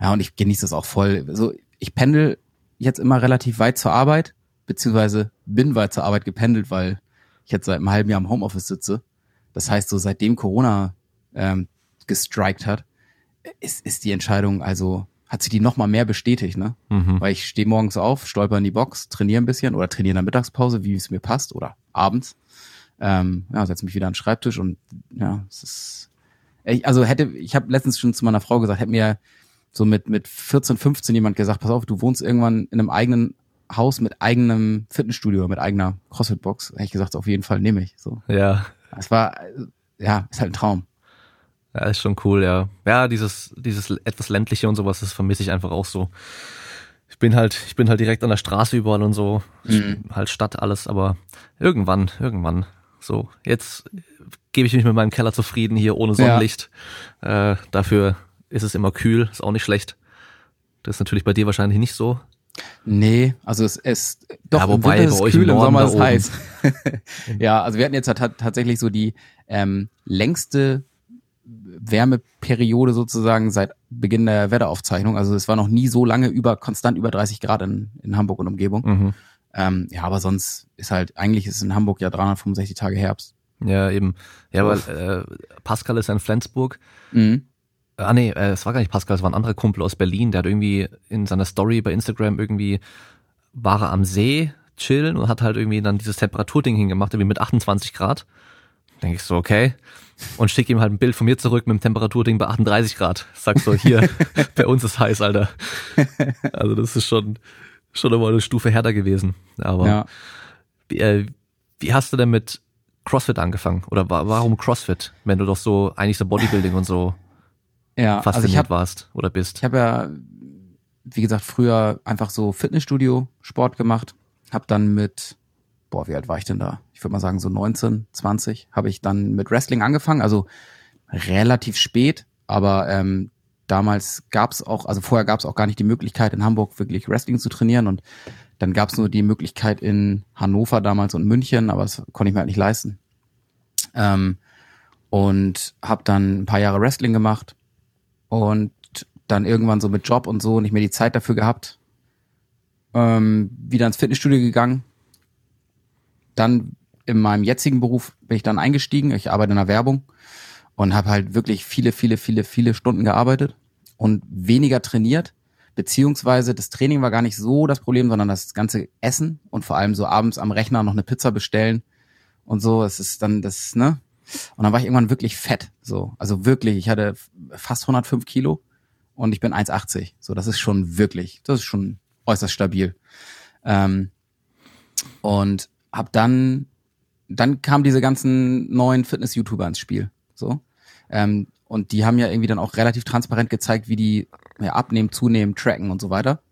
B: Ja, und ich genieße das auch voll. Also ich pendel jetzt immer relativ weit zur Arbeit beziehungsweise bin weit zur Arbeit gependelt, weil ich jetzt seit einem halben Jahr im Homeoffice sitze. Das heißt, so seitdem Corona ähm, gestrikt hat, ist, ist die Entscheidung, also hat sich die noch mal mehr bestätigt, ne? Mhm. Weil ich stehe morgens auf, stolper in die Box, trainiere ein bisschen oder trainiere in der Mittagspause, wie es mir passt, oder abends. Ähm, ja, setze mich wieder an den Schreibtisch und ja, es ist. Ich, also hätte, ich habe letztens schon zu meiner Frau gesagt, hätte mir so mit, mit 14, 15 jemand gesagt, pass auf, du wohnst irgendwann in einem eigenen Haus mit eigenem Fitnessstudio, mit eigener CrossFit-Box, hätte ich gesagt, auf jeden Fall nehme ich. So.
A: Ja.
B: Es war, ja, ist halt ein Traum.
A: Ja, ist schon cool, ja. Ja, dieses, dieses etwas ländliche und sowas, das vermisse ich einfach auch so. Ich bin halt, ich bin halt direkt an der Straße überall und so. Mhm. Halt Stadt alles, aber irgendwann, irgendwann. So, jetzt gebe ich mich mit meinem Keller zufrieden hier ohne Sonnenlicht. Ja. Äh, dafür ist es immer kühl, ist auch nicht schlecht. Das ist natürlich bei dir wahrscheinlich nicht so.
B: Nee, also es ist
A: doch ja, wobei, im Winter ist kühl, im, Sommer ist heiß.
B: ja, also wir hatten jetzt tatsächlich so die ähm, längste Wärmeperiode sozusagen seit Beginn der Wetteraufzeichnung. Also es war noch nie so lange über konstant über 30 Grad in, in Hamburg und Umgebung. Mhm. Ähm, ja, aber sonst ist halt eigentlich ist in Hamburg ja 365 Tage Herbst.
A: Ja, eben. Ja, weil äh, Pascal ist in Flensburg. Mhm. Ah nee, äh, es war gar nicht Pascal, es war ein anderer Kumpel aus Berlin, der hat irgendwie in seiner Story bei Instagram irgendwie war er am See chillen und hat halt irgendwie dann dieses Temperaturding hingemacht, irgendwie mit 28 Grad. Denke ich so, okay. Und schicke ihm halt ein Bild von mir zurück mit dem Temperaturding bei 38 Grad. Sag so, hier, bei uns ist heiß, Alter. Also das ist schon, schon immer eine Stufe härter gewesen. Aber ja. wie, äh, wie hast du denn mit CrossFit angefangen? Oder warum CrossFit, wenn du doch so eigentlich so Bodybuilding und so
B: ja,
A: fasziniert also ich hab, warst oder bist?
B: Ich habe ja, wie gesagt, früher einfach so Fitnessstudio, Sport gemacht. Hab dann mit, boah, wie alt war ich denn da? Ich würde mal sagen so 19, 20, habe ich dann mit Wrestling angefangen. Also relativ spät, aber ähm, damals gab's auch, also vorher gab's auch gar nicht die Möglichkeit in Hamburg wirklich Wrestling zu trainieren und dann gab's nur die Möglichkeit in Hannover damals und München, aber das konnte ich mir halt nicht leisten. Ähm, und habe dann ein paar Jahre Wrestling gemacht und dann irgendwann so mit Job und so nicht mehr die Zeit dafür gehabt. Ähm, wieder ins Fitnessstudio gegangen. Dann in meinem jetzigen Beruf bin ich dann eingestiegen. Ich arbeite in der Werbung und habe halt wirklich viele, viele, viele, viele Stunden gearbeitet und weniger trainiert. Beziehungsweise das Training war gar nicht so das Problem, sondern das ganze Essen und vor allem so abends am Rechner noch eine Pizza bestellen und so. Es ist dann das, ne? Und dann war ich irgendwann wirklich fett. So, also wirklich. Ich hatte fast 105 Kilo und ich bin 1,80. So, das ist schon wirklich, das ist schon äußerst stabil. Ähm, und hab dann, dann kamen diese ganzen neuen Fitness-YouTuber ins Spiel. So. Ähm, und die haben ja irgendwie dann auch relativ transparent gezeigt, wie die ja, abnehmen, zunehmen, tracken und so weiter.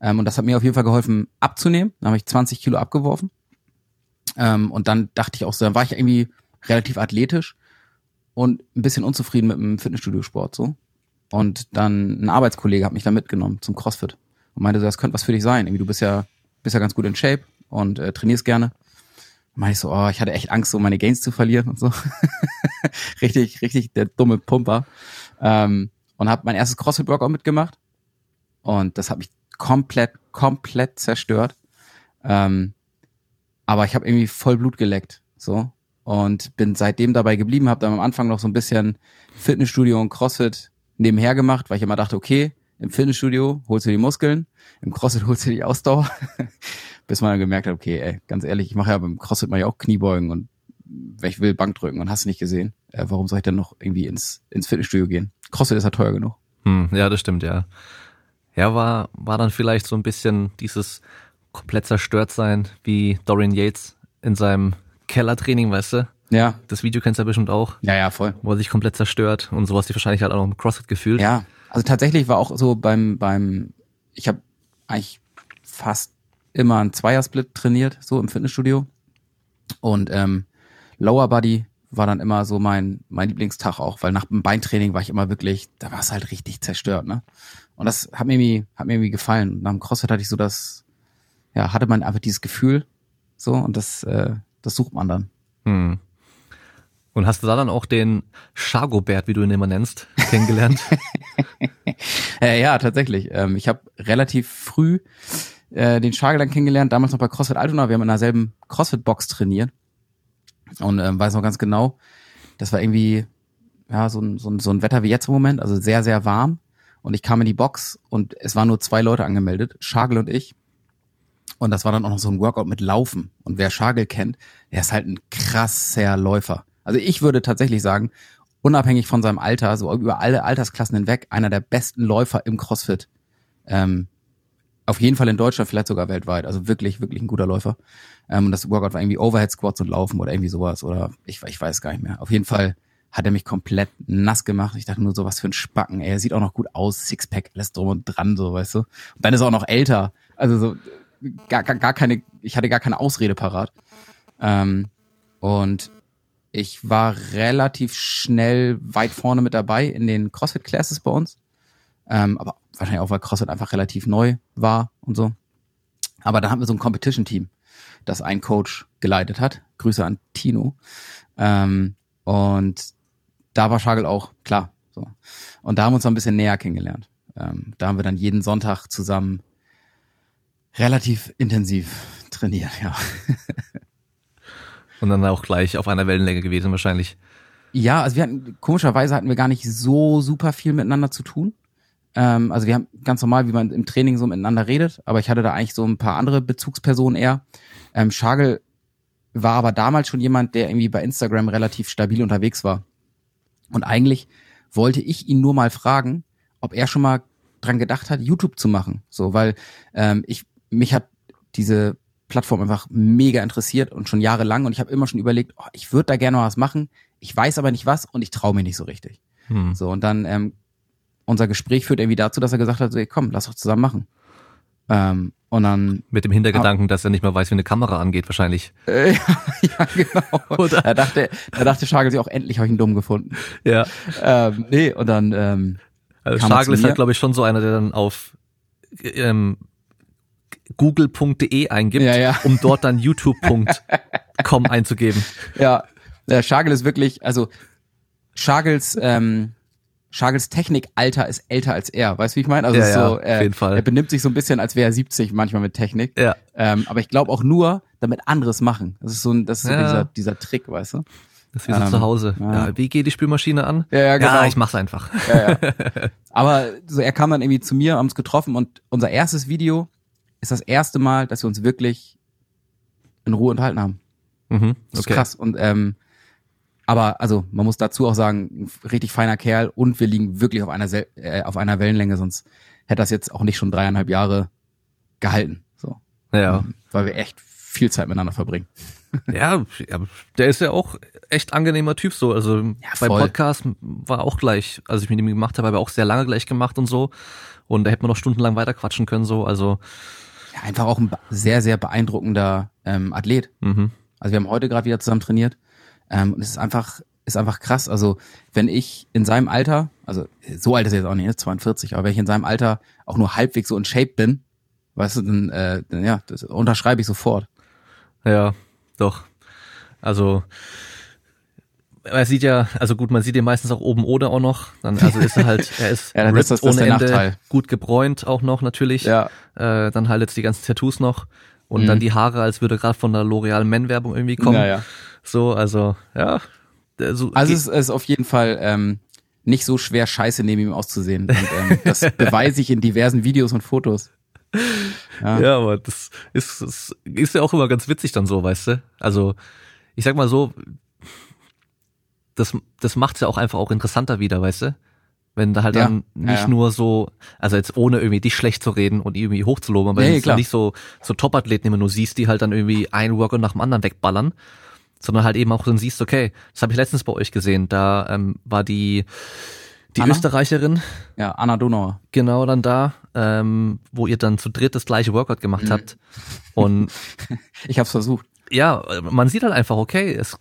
B: Ähm, und das hat mir auf jeden Fall geholfen, abzunehmen. Dann habe ich 20 Kilo abgeworfen. Ähm, und dann dachte ich auch so, dann war ich irgendwie relativ athletisch und ein bisschen unzufrieden mit dem Fitnessstudio-Sport so. Und dann ein Arbeitskollege hat mich da mitgenommen zum CrossFit und meinte, das könnte was für dich sein. Irgendwie, du bist ja, bist ja ganz gut in Shape und äh, trainierst gerne. Dann meinte ich so, oh, ich hatte echt Angst, so meine Gains zu verlieren und so. richtig, richtig der dumme Pumper. Ähm, und habe mein erstes CrossFit-Workout mitgemacht. Und das hat mich komplett, komplett zerstört. Ähm, aber ich habe irgendwie voll Blut geleckt. So und bin seitdem dabei geblieben, habe dann am Anfang noch so ein bisschen Fitnessstudio und CrossFit nebenher gemacht, weil ich immer dachte, okay, im Fitnessstudio holst du die Muskeln, im CrossFit holst du die Ausdauer, bis man dann gemerkt hat, okay, ey, ganz ehrlich, ich mache ja beim CrossFit mal ja auch Kniebeugen und ich will Bank drücken und hast nicht gesehen. Äh, warum soll ich denn noch irgendwie ins, ins Fitnessstudio gehen? CrossFit ist ja teuer genug.
A: Hm, ja, das stimmt, ja. Ja, war, war dann vielleicht so ein bisschen dieses komplett zerstört sein, wie Dorian Yates in seinem Kellertraining, weißt du?
B: Ja.
A: Das Video kennst du ja bestimmt auch.
B: Ja, ja, voll.
A: Wo er sich komplett zerstört und sowas die wahrscheinlich halt auch noch im CrossFit gefühlt.
B: Ja, also tatsächlich war auch so beim, beim, ich habe eigentlich fast immer einen Zweiersplit trainiert, so im Fitnessstudio. Und ähm, Lower Body war dann immer so mein, mein Lieblingstag auch, weil nach dem Beintraining war ich immer wirklich, da war es halt richtig zerstört, ne? Und das hat mir irgendwie, hat mir irgendwie gefallen. Nach dem CrossFit hatte ich so das, ja, hatte man einfach dieses Gefühl, so, und das, äh, das sucht man dann.
A: Hm. Und hast du da dann auch den Chagobert, wie du ihn immer nennst, kennengelernt?
B: äh, ja, tatsächlich. Ähm, ich habe relativ früh äh, den Chagel dann kennengelernt, damals noch bei CrossFit Altona. Wir haben in derselben CrossFit-Box trainiert. Und ähm, weiß noch ganz genau, das war irgendwie ja so ein, so, ein, so ein Wetter wie jetzt im Moment, also sehr, sehr warm. Und ich kam in die Box und es waren nur zwei Leute angemeldet, Schagel und ich. Und das war dann auch noch so ein Workout mit Laufen. Und wer Schagel kennt, der ist halt ein krasser Läufer. Also ich würde tatsächlich sagen, unabhängig von seinem Alter, so über alle Altersklassen hinweg, einer der besten Läufer im CrossFit. Ähm, auf jeden Fall in Deutschland, vielleicht sogar weltweit. Also wirklich, wirklich ein guter Läufer. Ähm, und das Workout war irgendwie Overhead Squats und Laufen oder irgendwie sowas. Oder ich, ich weiß gar nicht mehr. Auf jeden Fall hat er mich komplett nass gemacht. Ich dachte nur so, was für ein Spacken. Ey, er sieht auch noch gut aus, Sixpack, alles drum und dran, so, weißt du. Und dann ist er auch noch älter. Also so, gar, gar, gar keine, ich hatte gar keine Ausrede parat. Ähm, und ich war relativ schnell weit vorne mit dabei in den CrossFit Classes bei uns. Ähm, aber wahrscheinlich auch, weil CrossFit einfach relativ neu war und so. Aber da hatten wir so ein Competition-Team, das ein Coach geleitet hat. Grüße an Tino. Ähm, und da war Schagel auch, klar. So. Und da haben wir uns noch ein bisschen näher kennengelernt. Ähm, da haben wir dann jeden Sonntag zusammen relativ intensiv trainiert, ja.
A: Und dann auch gleich auf einer Wellenlänge gewesen wahrscheinlich.
B: Ja, also wir hatten, komischerweise hatten wir gar nicht so super viel miteinander zu tun. Ähm, also wir haben ganz normal, wie man im Training so miteinander redet, aber ich hatte da eigentlich so ein paar andere Bezugspersonen eher. Ähm, Schagel war aber damals schon jemand, der irgendwie bei Instagram relativ stabil unterwegs war. Und eigentlich wollte ich ihn nur mal fragen, ob er schon mal dran gedacht hat, YouTube zu machen. So, weil ähm, ich mich hat diese Plattform einfach mega interessiert und schon jahrelang und ich habe immer schon überlegt, oh, ich würde da gerne mal was machen, ich weiß aber nicht was und ich traue mir nicht so richtig. Hm. So und dann ähm, unser Gespräch führt irgendwie dazu, dass er gesagt hat, so, komm, lass doch zusammen machen. Ähm, und dann
A: mit dem Hintergedanken, ah, dass er nicht mal weiß, wie eine Kamera angeht, wahrscheinlich.
B: Äh, ja, ja, genau. Oder? Da dachte, da dachte Schagel sich auch endlich habe ich ihn dumm gefunden.
A: Ja.
B: Ähm, nee, und dann ähm,
A: also Schagel ist halt, glaube ich, schon so einer, der dann auf ähm, google.de eingibt, ja, ja. um dort dann youtube.com einzugeben.
B: Ja, der Schagel ist wirklich, also Schagels ähm, Schagels Technikalter ist älter als er, weißt du, wie ich meine? Also
A: ja,
B: so,
A: er, auf jeden Fall.
B: er benimmt sich so ein bisschen, als wäre er 70 manchmal mit Technik.
A: Ja.
B: Ähm, aber ich glaube auch nur, damit anderes machen. Das ist so ein, das ist so dieser, dieser Trick, weißt du?
A: Das ist wie so ähm, zu Hause. Ja. ja. wie geht die Spülmaschine an?
B: Ja, ja, genau.
A: Ja, ich mach's einfach.
B: Ja, ja. Aber so, er kam dann irgendwie zu mir, haben uns getroffen und unser erstes Video ist das erste Mal, dass wir uns wirklich in Ruhe unterhalten haben.
A: Mhm, okay.
B: Das ist krass. Und ähm, aber also man muss dazu auch sagen, richtig feiner Kerl und wir liegen wirklich auf einer äh, auf einer Wellenlänge, sonst hätte das jetzt auch nicht schon dreieinhalb Jahre gehalten. So.
A: Ja.
B: Ähm, weil wir echt viel Zeit miteinander verbringen.
A: Ja, der ist ja auch echt angenehmer Typ so. Also ja, beim Podcast war auch gleich, als ich mit ihm gemacht habe, habe er auch sehr lange gleich gemacht und so. Und da hätte man noch stundenlang weiter quatschen können so. Also
B: ja, einfach auch ein sehr, sehr beeindruckender ähm, Athlet.
A: Mhm.
B: Also wir haben heute gerade wieder zusammen trainiert. Ähm, und es ist einfach, ist einfach krass. Also wenn ich in seinem Alter, also so alt ist er jetzt auch nicht, 42, aber wenn ich in seinem Alter auch nur halbwegs so in Shape bin, weißt du, dann, äh, dann ja, das unterschreibe ich sofort.
A: Ja, doch. Also man sieht ja, also gut, man sieht ihn meistens auch oben oder auch noch. Dann, also ist er halt, er ist
B: ja, das, das, das ohne Ende,
A: Nachteil. gut gebräunt auch noch natürlich.
B: Ja.
A: Äh, dann halt jetzt die ganzen Tattoos noch und mhm. dann die Haare, als würde gerade von der L'Oreal Men Werbung irgendwie kommen.
B: Ja, ja.
A: So, also ja.
B: Also, also es ist auf jeden Fall ähm, nicht so schwer, Scheiße neben ihm auszusehen. Und, ähm, das beweise ich in diversen Videos und Fotos.
A: Ja. ja, aber das ist, das ist ja auch immer ganz witzig dann so, weißt du? Also, ich sag mal so, das, das macht's ja auch einfach auch interessanter wieder, weißt du? Wenn da halt ja, dann nicht ja, nur so, also jetzt ohne irgendwie dich schlecht zu reden und irgendwie hochzuloben, aber nee, nicht so, so Top-Athleten immer nur siehst, die halt dann irgendwie ein Workout nach dem anderen wegballern, sondern halt eben auch dann siehst, okay, das habe ich letztens bei euch gesehen, da ähm, war die die Anna? Österreicherin.
B: Ja, Anna Donauer.
A: Genau, dann da, ähm, wo ihr dann zu dritt das gleiche Workout gemacht mhm. habt. Und
B: ich hab's versucht.
A: Ja, man sieht halt einfach, okay, es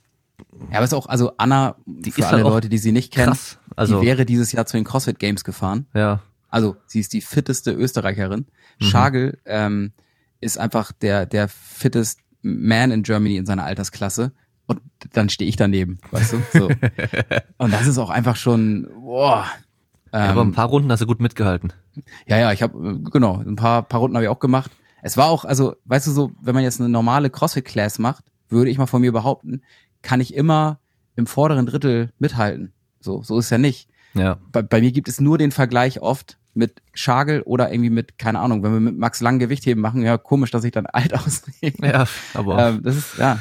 B: ja, aber es ist auch, also Anna, die für alle halt Leute, die sie nicht kennen, krass. Also, die wäre dieses Jahr zu den CrossFit Games gefahren.
A: Ja.
B: Also sie ist die fitteste Österreicherin. Mhm. Schagel ähm, ist einfach der, der fittest Man in Germany in seiner Altersklasse. Und dann stehe ich daneben, weißt du? So. und das ist auch einfach schon, boah.
A: Ähm, ja, aber ein paar Runden hast du gut mitgehalten.
B: Ja, ja, ich habe genau ein paar paar Runden habe ich auch gemacht. Es war auch, also weißt du so, wenn man jetzt eine normale CrossFit Class macht, würde ich mal von mir behaupten, kann ich immer im vorderen Drittel mithalten. So, so ist ja nicht.
A: Ja.
B: Bei, bei mir gibt es nur den Vergleich oft mit Schagel oder irgendwie mit, keine Ahnung, wenn wir mit Max Lang Gewichtheben machen, ja, komisch, dass ich dann alt aussehe.
A: Ja, aber.
B: Ähm, das ist, ja.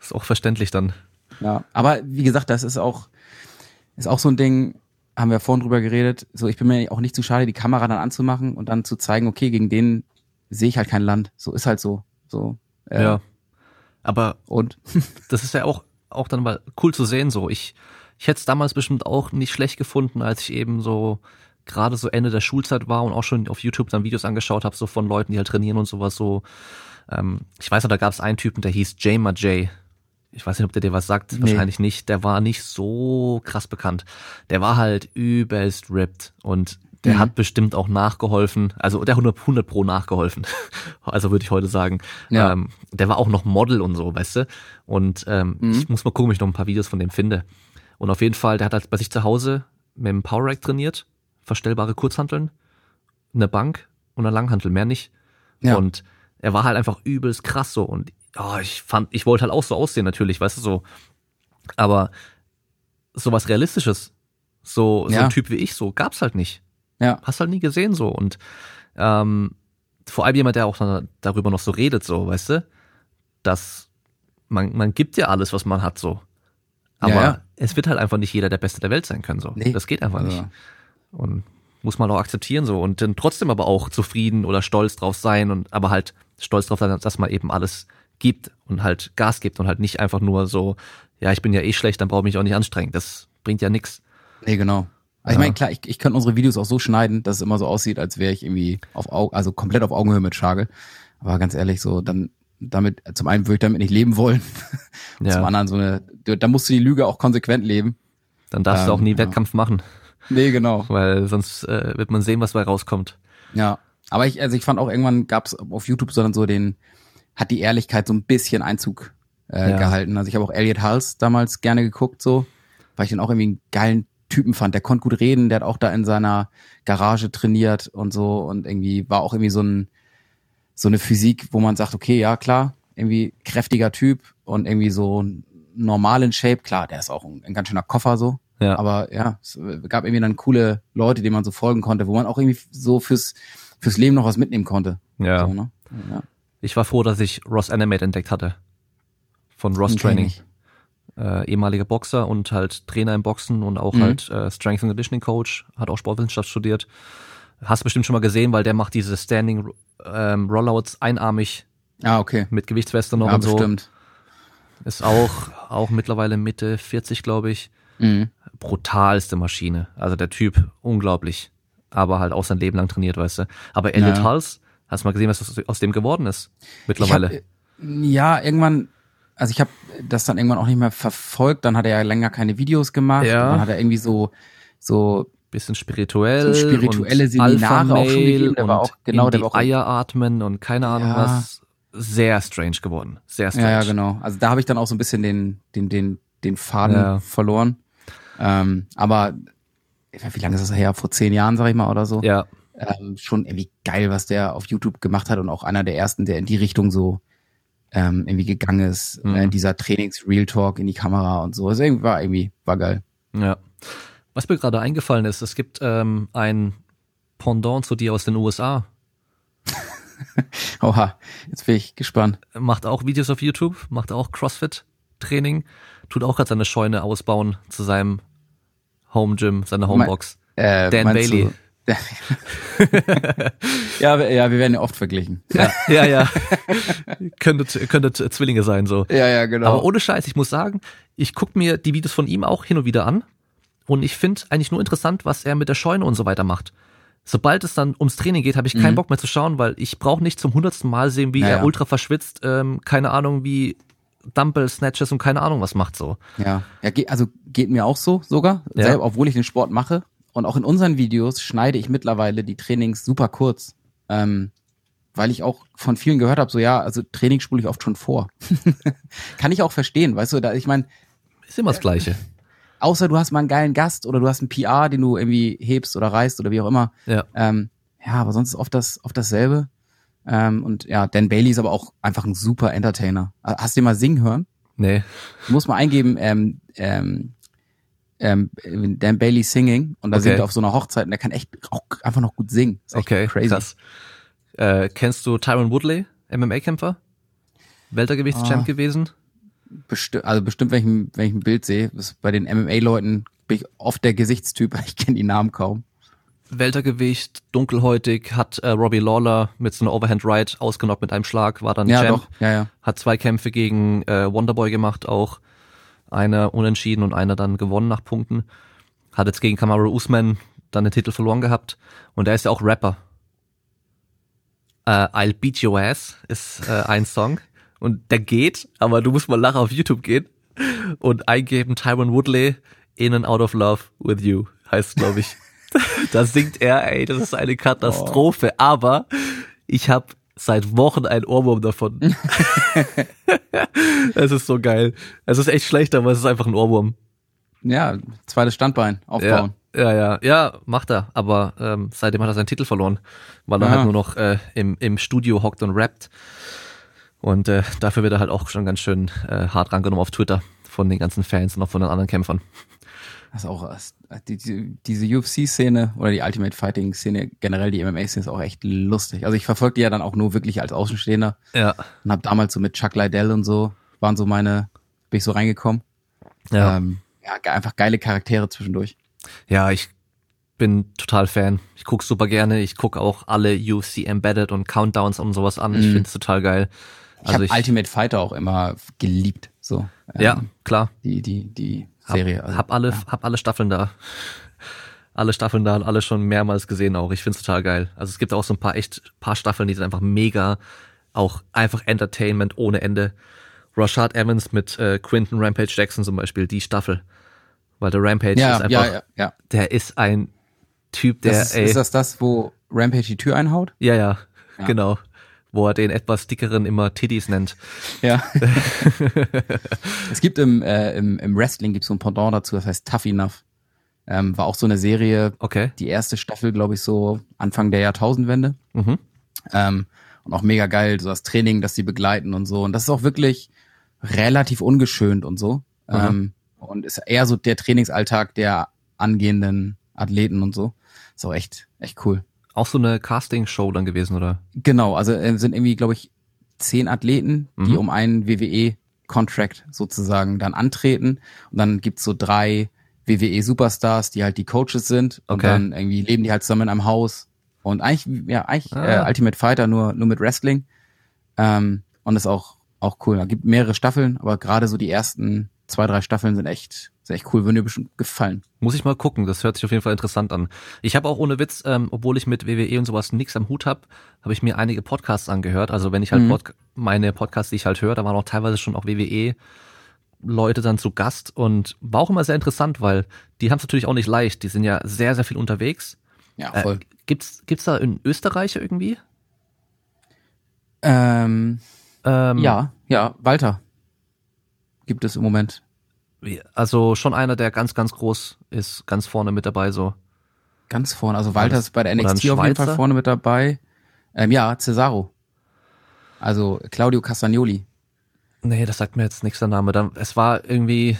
A: Ist auch verständlich dann.
B: Ja, aber wie gesagt, das ist auch, ist auch so ein Ding, haben wir vorhin drüber geredet, so ich bin mir auch nicht zu schade, die Kamera dann anzumachen und dann zu zeigen, okay, gegen den sehe ich halt kein Land. So ist halt so. So.
A: Äh, ja. Aber
B: und
A: das ist ja auch auch dann mal cool zu sehen. So ich ich hätte es damals bestimmt auch nicht schlecht gefunden, als ich eben so gerade so Ende der Schulzeit war und auch schon auf YouTube dann Videos angeschaut habe, so von Leuten, die halt trainieren und sowas so. Ähm, ich weiß noch, da gab es einen Typen, der hieß Jamer J. Ich weiß nicht, ob der dir was sagt, nee. wahrscheinlich nicht. Der war nicht so krass bekannt. Der war halt übelst ripped und der mhm. hat bestimmt auch nachgeholfen, also der 100, 100 pro nachgeholfen, also würde ich heute sagen. Ja. Ähm, der war auch noch Model und so, weißt du. Und ähm, mhm. ich muss mal gucken, ob ich noch ein paar Videos von dem finde. Und auf jeden Fall, der hat halt bei sich zu Hause mit dem Power Rack trainiert, verstellbare Kurzhanteln, eine Bank und eine Langhantel, mehr nicht. Ja. Und er war halt einfach übelst krass so und oh, ich fand, ich wollte halt auch so aussehen natürlich, weißt du so. Aber sowas Realistisches, so, so ja. ein Typ wie ich, so gab's halt nicht.
B: Ja.
A: Hast halt nie gesehen so. Und ähm, vor allem jemand, der auch darüber noch so redet, so, weißt du, dass man, man gibt ja alles, was man hat, so. Aber ja, ja. es wird halt einfach nicht jeder der Beste der Welt sein können, so. Nee. Das geht einfach nicht. Und muss man auch akzeptieren, so. Und dann trotzdem aber auch zufrieden oder stolz drauf sein und aber halt stolz drauf sein, dass man eben alles gibt und halt Gas gibt und halt nicht einfach nur so, ja, ich bin ja eh schlecht, dann brauche ich mich auch nicht anstrengen. Das bringt ja nix.
B: Nee, genau. Also. Ich meine, klar, ich, ich kann unsere Videos auch so schneiden, dass es immer so aussieht, als wäre ich irgendwie auf Augen, also komplett auf Augenhöhe mit Schagel. Aber ganz ehrlich, so, dann damit, zum einen würde ich damit nicht leben wollen. Und ja. zum anderen so eine, da musst du die Lüge auch konsequent leben.
A: Dann darfst ähm, du auch nie ja. Wettkampf machen.
B: Nee, genau.
A: Weil sonst äh, wird man sehen, was dabei rauskommt.
B: Ja. Aber ich, also ich fand auch irgendwann gab es auf YouTube sondern so den, hat die Ehrlichkeit so ein bisschen Einzug äh, ja. gehalten. Also ich habe auch Elliot Hulse damals gerne geguckt, so, weil ich den auch irgendwie einen geilen Typen fand. Der konnte gut reden, der hat auch da in seiner Garage trainiert und so und irgendwie war auch irgendwie so ein so eine Physik, wo man sagt, okay, ja klar, irgendwie kräftiger Typ und irgendwie so normal in Shape. Klar, der ist auch ein, ein ganz schöner Koffer so. Ja. Aber ja, es gab irgendwie dann coole Leute, denen man so folgen konnte, wo man auch irgendwie so fürs fürs Leben noch was mitnehmen konnte.
A: Ja. So, ne? ja. Ich war froh, dass ich Ross Animate entdeckt hatte. Von Ross Training. Äh, ehemaliger Boxer und halt Trainer im Boxen und auch mhm. halt äh, Strength and Conditioning Coach, hat auch Sportwissenschaft studiert. Hast du bestimmt schon mal gesehen, weil der macht diese Standing ähm, Rollouts einarmig.
B: Ah, okay.
A: Mit Gewichtsweste noch ja, und so. Bestimmt. Ist auch, auch mittlerweile Mitte 40, glaube ich. Mhm. Brutalste Maschine. Also der Typ, unglaublich. Aber halt auch sein Leben lang trainiert, weißt du. Aber Elliot ja. Hulse, hast du mal gesehen, was aus dem geworden ist? Mittlerweile. Hab,
B: ja, irgendwann, also ich habe das dann irgendwann auch nicht mehr verfolgt. Dann hat er ja länger keine Videos gemacht. Ja. Dann hat er irgendwie so, so
A: bisschen spirituell. So
B: spirituelle Seminare auch schon gegeben.
A: Der war auch, genau, der war auch. Eier atmen und keine Ahnung ja. was. Sehr strange geworden. Sehr strange.
B: Ja, ja genau. Also da habe ich dann auch so ein bisschen den, den, den, den Faden ja. verloren. Ähm, aber wie lange ist das her? Vor zehn Jahren, sag ich mal, oder so.
A: Ja.
B: Ähm, schon irgendwie geil, was der auf YouTube gemacht hat und auch einer der ersten, der in die Richtung so ähm, irgendwie gegangen ist. Mhm. Äh, dieser Trainings-Real Talk in die Kamera und so. Also irgendwie war irgendwie, war geil.
A: Ja. Was mir gerade eingefallen ist, es gibt ähm, ein Pendant zu dir aus den USA.
B: Oha, jetzt bin ich gespannt.
A: Macht auch Videos auf YouTube, macht auch CrossFit-Training, tut auch gerade seine Scheune ausbauen zu seinem Home Gym, seiner Homebox.
B: Äh, Dan Bailey. ja, ja, wir werden ja oft verglichen.
A: Ja, ja, ja. könntet, könntet Zwillinge sein, so.
B: Ja, ja, genau.
A: Aber ohne Scheiß, ich muss sagen, ich gucke mir die Videos von ihm auch hin und wieder an. Und ich finde eigentlich nur interessant, was er mit der Scheune und so weiter macht. Sobald es dann ums Training geht, habe ich keinen mhm. Bock mehr zu schauen, weil ich brauche nicht zum hundertsten Mal sehen, wie ja, er ja. ultra verschwitzt, ähm, keine Ahnung, wie Dumbbell Snatches und keine Ahnung was macht so.
B: Ja, ja also geht mir auch so sogar, ja. Selber, obwohl ich den Sport mache. Und auch in unseren Videos schneide ich mittlerweile die Trainings super kurz. Ähm, weil ich auch von vielen gehört habe, so ja, also Training spule ich oft schon vor. Kann ich auch verstehen, weißt du, da ich meine.
A: Ist immer das Gleiche
B: außer du hast mal einen geilen Gast oder du hast einen PR, den du irgendwie hebst oder reißt oder wie auch immer.
A: Ja,
B: ähm, ja aber sonst ist oft, das, oft dasselbe. Ähm, und ja, Dan Bailey ist aber auch einfach ein super Entertainer. Hast du den mal singen hören?
A: Nee.
B: Du musst mal eingeben, ähm, ähm, ähm, Dan Bailey Singing und da okay. singt er auf so einer Hochzeit und der kann echt auch einfach noch gut singen.
A: okay, crazy. Krass. Äh, kennst du Tyron Woodley, MMA-Kämpfer? Weltergewichtschamp oh. gewesen?
B: bestimmt, also bestimmt, wenn ich, wenn ich ein Bild sehe, bei den MMA-Leuten bin ich oft der Gesichtstyp, ich kenne die Namen kaum.
A: Weltergewicht, dunkelhäutig, hat äh, Robbie Lawler mit so einer Overhand Right ausgenockt mit einem Schlag, war dann
B: ja, Champ. Doch. Ja, ja.
A: Hat zwei Kämpfe gegen äh, Wonderboy gemacht, auch einer unentschieden und einer dann gewonnen nach Punkten. Hat jetzt gegen Kamaru Usman dann den Titel verloren gehabt und er ist ja auch Rapper. Äh, I'll Beat Your Ass ist äh, ein Song und der geht, aber du musst mal nachher auf YouTube gehen und eingeben Tyron Woodley In and Out of Love with You heißt glaube ich. da singt er, ey, das ist eine Katastrophe, oh. aber ich habe seit Wochen ein Ohrwurm davon. es ist so geil. Es ist echt schlecht, aber es ist einfach ein Ohrwurm.
B: Ja, zweites Standbein aufbauen.
A: Ja, ja, ja, ja macht er. Aber ähm, seitdem hat er seinen Titel verloren, weil er ja. halt nur noch äh, im, im Studio hockt und rappt. Und äh, dafür wird er halt auch schon ganz schön äh, hart rangenommen auf Twitter von den ganzen Fans und auch von den anderen Kämpfern.
B: Das ist auch die, die, diese UFC-Szene oder die Ultimate Fighting-Szene, generell die MMA-Szene ist auch echt lustig. Also ich verfolge die ja dann auch nur wirklich als Außenstehender.
A: Ja.
B: Und habe damals so mit Chuck Liddell und so, waren so meine, bin ich so reingekommen. Ja. Ähm, ja, einfach geile Charaktere zwischendurch.
A: Ja, ich bin total Fan. Ich guck super gerne. Ich guck auch alle UFC Embedded und Countdowns und sowas an. Ich mm. finde es total geil.
B: Also ich habe Ultimate Fighter auch immer geliebt. So.
A: Ähm, ja, klar.
B: Die die die Serie.
A: Hab, also, hab alle ja. hab alle Staffeln da. Alle Staffeln da und alle schon mehrmals gesehen auch. Ich find's total geil. Also es gibt auch so ein paar echt paar Staffeln, die sind einfach mega, auch einfach Entertainment ohne Ende. Rashad Evans mit äh, Quinton Rampage Jackson zum Beispiel, die Staffel. Weil der Rampage ja, ist einfach, ja, ja, der ist ein Typ, der.
B: Das ist, ey, ist das das, wo Rampage die Tür einhaut?
A: Ja, ja. genau. Wo er den etwas dickeren immer Tiddies nennt.
B: Ja. es gibt im, äh, im, im Wrestling gibt so ein Pendant dazu, das heißt Tough Enough. Ähm, war auch so eine Serie,
A: okay.
B: die erste Staffel, glaube ich, so Anfang der Jahrtausendwende. Mhm. Ähm, und auch mega geil, so das Training, das sie begleiten und so. Und das ist auch wirklich relativ ungeschönt und so. Mhm. Ähm, und ist eher so der Trainingsalltag der angehenden Athleten und so. Ist auch echt, echt cool.
A: Auch so eine Casting-Show dann gewesen, oder?
B: Genau, also äh, sind irgendwie, glaube ich, zehn Athleten, die mhm. um einen WWE-Contract sozusagen dann antreten. Und dann gibt's so drei WWE-Superstars, die halt die Coaches sind. Und okay. dann irgendwie leben die halt zusammen in einem Haus. Und eigentlich, ja, eigentlich ah. äh, Ultimate Fighter nur, nur mit Wrestling. Ähm, und ist auch, auch cool. Da gibt mehrere Staffeln, aber gerade so die ersten zwei, drei Staffeln sind echt, sind echt cool, würden dir bestimmt gefallen.
A: Muss ich mal gucken, das hört sich auf jeden Fall interessant an. Ich habe auch ohne Witz, ähm, obwohl ich mit WWE und sowas nichts am Hut habe, habe ich mir einige Podcasts angehört. Also wenn ich halt mhm. Pod meine Podcasts, die ich halt höre, da waren auch teilweise schon auch WWE Leute dann zu Gast und war auch immer sehr interessant, weil die haben es natürlich auch nicht leicht. Die sind ja sehr, sehr viel unterwegs.
B: Ja, äh, voll. Äh,
A: gibt's, gibt's da in Österreich irgendwie?
B: Ähm, ähm, ja, ja, Walter gibt es im Moment.
A: Also schon einer, der ganz, ganz groß ist, ganz vorne mit dabei so.
B: Ganz vorne, also Walter ist bei der NXT auf jeden Fall vorne mit dabei. Ähm, ja, Cesaro. Also Claudio Castagnoli.
A: Nee, das sagt mir jetzt nichts der Name. Dann, es war irgendwie,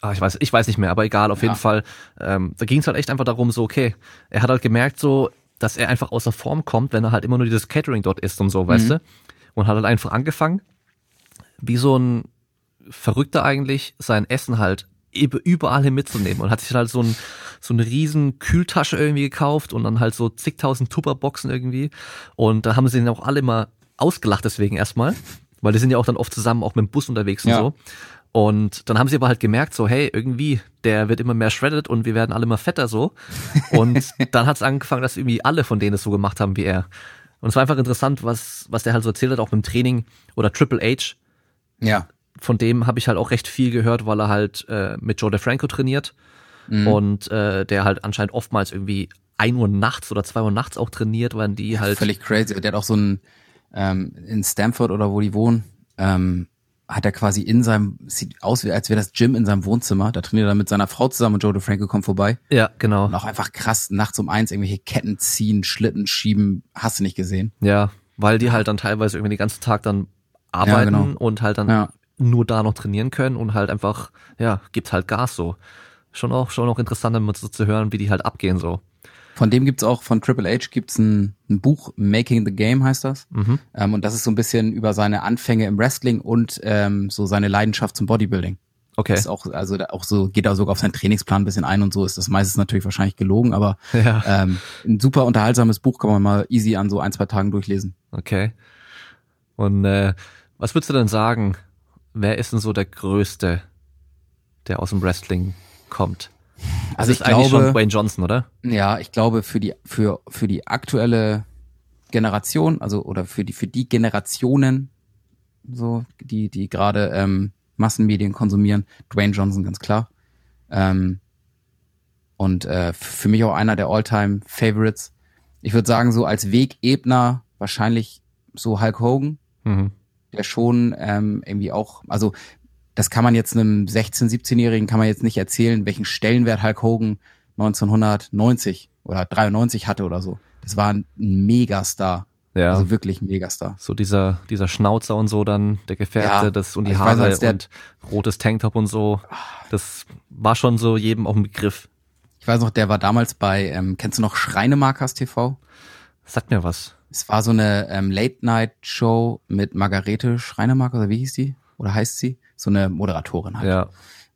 A: ah, ich weiß, ich weiß nicht mehr, aber egal, auf ja. jeden Fall. Ähm, da ging es halt echt einfach darum, so, okay, er hat halt gemerkt, so, dass er einfach außer Form kommt, wenn er halt immer nur dieses Catering dort isst und so, mhm. weißt du? Und hat halt einfach angefangen, wie so ein Verrückter eigentlich, sein Essen halt überall hin mitzunehmen und hat sich halt so ein so eine riesen Kühltasche irgendwie gekauft und dann halt so zigtausend Tupperboxen irgendwie und da haben sie ihn auch alle mal ausgelacht deswegen erstmal, weil die sind ja auch dann oft zusammen auch mit dem Bus unterwegs und ja. so. Und dann haben sie aber halt gemerkt, so, hey, irgendwie, der wird immer mehr shredded und wir werden alle immer fetter so. Und dann hat es angefangen, dass irgendwie alle von denen es so gemacht haben wie er. Und es war einfach interessant, was, was der halt so erzählt hat, auch beim Training oder Triple H.
B: Ja.
A: Von dem habe ich halt auch recht viel gehört, weil er halt äh, mit Joe DeFranco trainiert. Mhm. Und äh, der halt anscheinend oftmals irgendwie ein Uhr nachts oder zwei Uhr nachts auch trainiert, weil die halt.
B: Völlig crazy. Der hat auch so ein ähm, in Stanford oder wo die wohnen, ähm, hat er quasi in seinem, sieht aus, als wäre das Gym in seinem Wohnzimmer. Da trainiert er mit seiner Frau zusammen und Joe DeFranco kommt vorbei.
A: Ja, genau.
B: Und auch einfach krass, nachts um eins irgendwelche Ketten ziehen, Schlitten schieben, hast du nicht gesehen.
A: Ja, weil die halt dann teilweise irgendwie den ganzen Tag dann arbeiten ja, genau. und halt dann ja. Nur da noch trainieren können und halt einfach, ja, gibt halt Gas so. Schon auch, schon auch interessant, damit so zu hören, wie die halt abgehen so.
B: Von dem gibt's auch, von Triple H gibt's ein, ein Buch, Making the Game heißt das. Mhm. Ähm, und das ist so ein bisschen über seine Anfänge im Wrestling und ähm, so seine Leidenschaft zum Bodybuilding.
A: Okay.
B: Ist auch, also auch so, geht da sogar auf seinen Trainingsplan ein bisschen ein und so ist das meistens natürlich wahrscheinlich gelogen, aber ja. ähm, ein super unterhaltsames Buch kann man mal easy an so ein, zwei Tagen durchlesen.
A: Okay. Und äh, was würdest du denn sagen, wer ist denn so der Größte, der aus dem Wrestling kommt? Also das ich ist glaube, schon Wayne Johnson, oder?
B: Ja, ich glaube für die für für die aktuelle Generation, also oder für die für die Generationen, so die die gerade ähm, Massenmedien konsumieren, Dwayne Johnson ganz klar. Ähm, und äh, für mich auch einer der All-Time Favorites. Ich würde sagen so als Wegebner wahrscheinlich so Hulk Hogan, mhm. Der schon ähm, irgendwie auch, also das kann man jetzt einem 16-, 17-Jährigen kann man jetzt nicht erzählen, welchen Stellenwert Hulk Hogan 1990 oder 93 hatte oder so. Das war ein Megastar. Ja. Also wirklich ein Megastar.
A: So dieser, dieser Schnauzer und so dann, der Gefärbte, ja. das und die Haare weiß, und rotes Tanktop und so. Das war schon so jedem auch ein Begriff.
B: Ich weiß noch, der war damals bei, ähm, kennst du noch Schreinemarkers TV?
A: Sagt mir was.
B: Es war so eine ähm, Late-Night-Show mit Margarete Schreinemark, oder wie hieß die? Oder heißt sie? So eine Moderatorin halt.
A: Ja.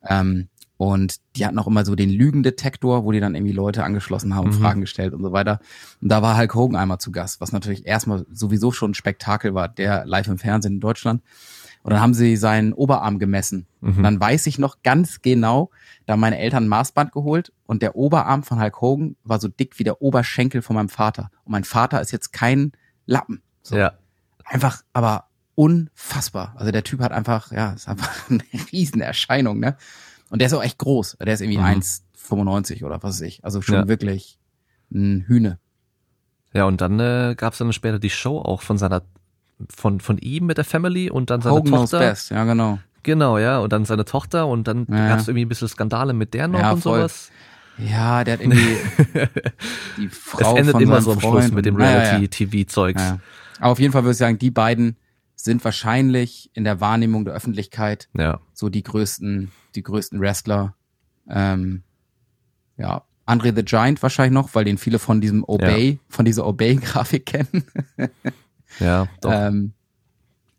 B: Ähm, und die hatten auch immer so den Lügendetektor, wo die dann irgendwie Leute angeschlossen haben, mhm. Fragen gestellt und so weiter. Und da war Hulk Hogan einmal zu Gast, was natürlich erstmal sowieso schon ein Spektakel war, der live im Fernsehen in Deutschland. Und dann haben sie seinen Oberarm gemessen. Mhm. Und dann weiß ich noch ganz genau, da haben meine Eltern ein Maßband geholt und der Oberarm von Hulk Hogan war so dick wie der Oberschenkel von meinem Vater. Und mein Vater ist jetzt kein Lappen. So.
A: Ja.
B: Einfach, aber unfassbar. Also der Typ hat einfach, ja, ist einfach eine Riesenerscheinung, ne? Und der ist auch echt groß. Der ist irgendwie mhm. 1,95 oder was weiß ich. Also schon ja. wirklich ein Hühne.
A: Ja, und dann äh, gab es dann später die Show auch von seiner, von, von ihm mit der Family und dann seine
B: Hogan
A: Tochter.
B: Best, ja genau.
A: Genau, ja, und dann seine Tochter und dann ja. gab es irgendwie ein bisschen Skandale mit der noch ja, und voll. sowas.
B: Ja, der hat irgendwie die Frau
A: Es endet
B: von
A: immer so am
B: Freund
A: Schluss mit dem Reality-TV-Zeugs.
B: Ja, Aber auf jeden Fall würde ich sagen, die beiden sind wahrscheinlich in der Wahrnehmung der Öffentlichkeit
A: ja.
B: so die größten die größten Wrestler. Ähm, ja, Andre the Giant wahrscheinlich noch, weil den viele von diesem Obey, ja. von dieser Obey-Grafik kennen.
A: ja, doch.
B: Ähm,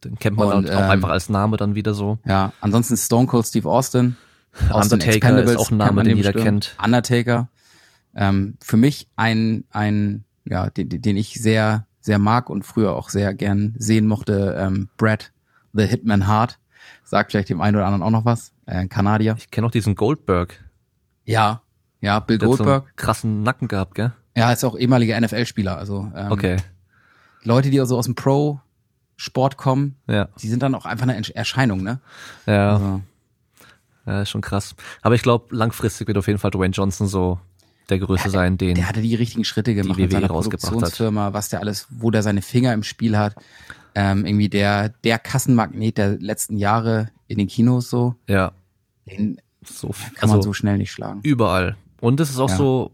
A: den kennt man und, auch ähm, einfach als Name dann wieder so.
B: Ja, ansonsten Stone Cold Steve Austin.
A: Austin Undertaker ist auch ein Name, den jeder kennt.
B: Undertaker. Ähm, für mich ein, ein, ja, den, den ich sehr, sehr mag und früher auch sehr gern sehen mochte, ähm, Brad, The Hitman Hart. Sagt vielleicht dem einen oder anderen auch noch was. Äh, ein Kanadier.
A: Ich kenne auch diesen Goldberg.
B: Ja, ja, Bill
A: Der
B: Goldberg.
A: Hat so einen krassen Nacken gehabt, gell?
B: Ja, ist auch ehemaliger NFL-Spieler. Also ähm,
A: okay.
B: Leute, die also aus dem Pro-Sport kommen,
A: ja.
B: die sind dann auch einfach eine Erscheinung, ne?
A: Ja. Also. Ja, ist schon krass. Aber ich glaube, langfristig wird auf jeden Fall Dwayne Johnson so der Größte sein, den
B: der hatte die richtigen Schritte gemacht
A: die
B: mit seiner
A: Produktionsfirma,
B: hat. was der alles, wo der seine Finger im Spiel hat. Ähm, irgendwie der der Kassenmagnet der letzten Jahre in den Kinos so.
A: Ja.
B: Den so, kann also man so schnell nicht schlagen.
A: Überall. Und es ist auch ja. so,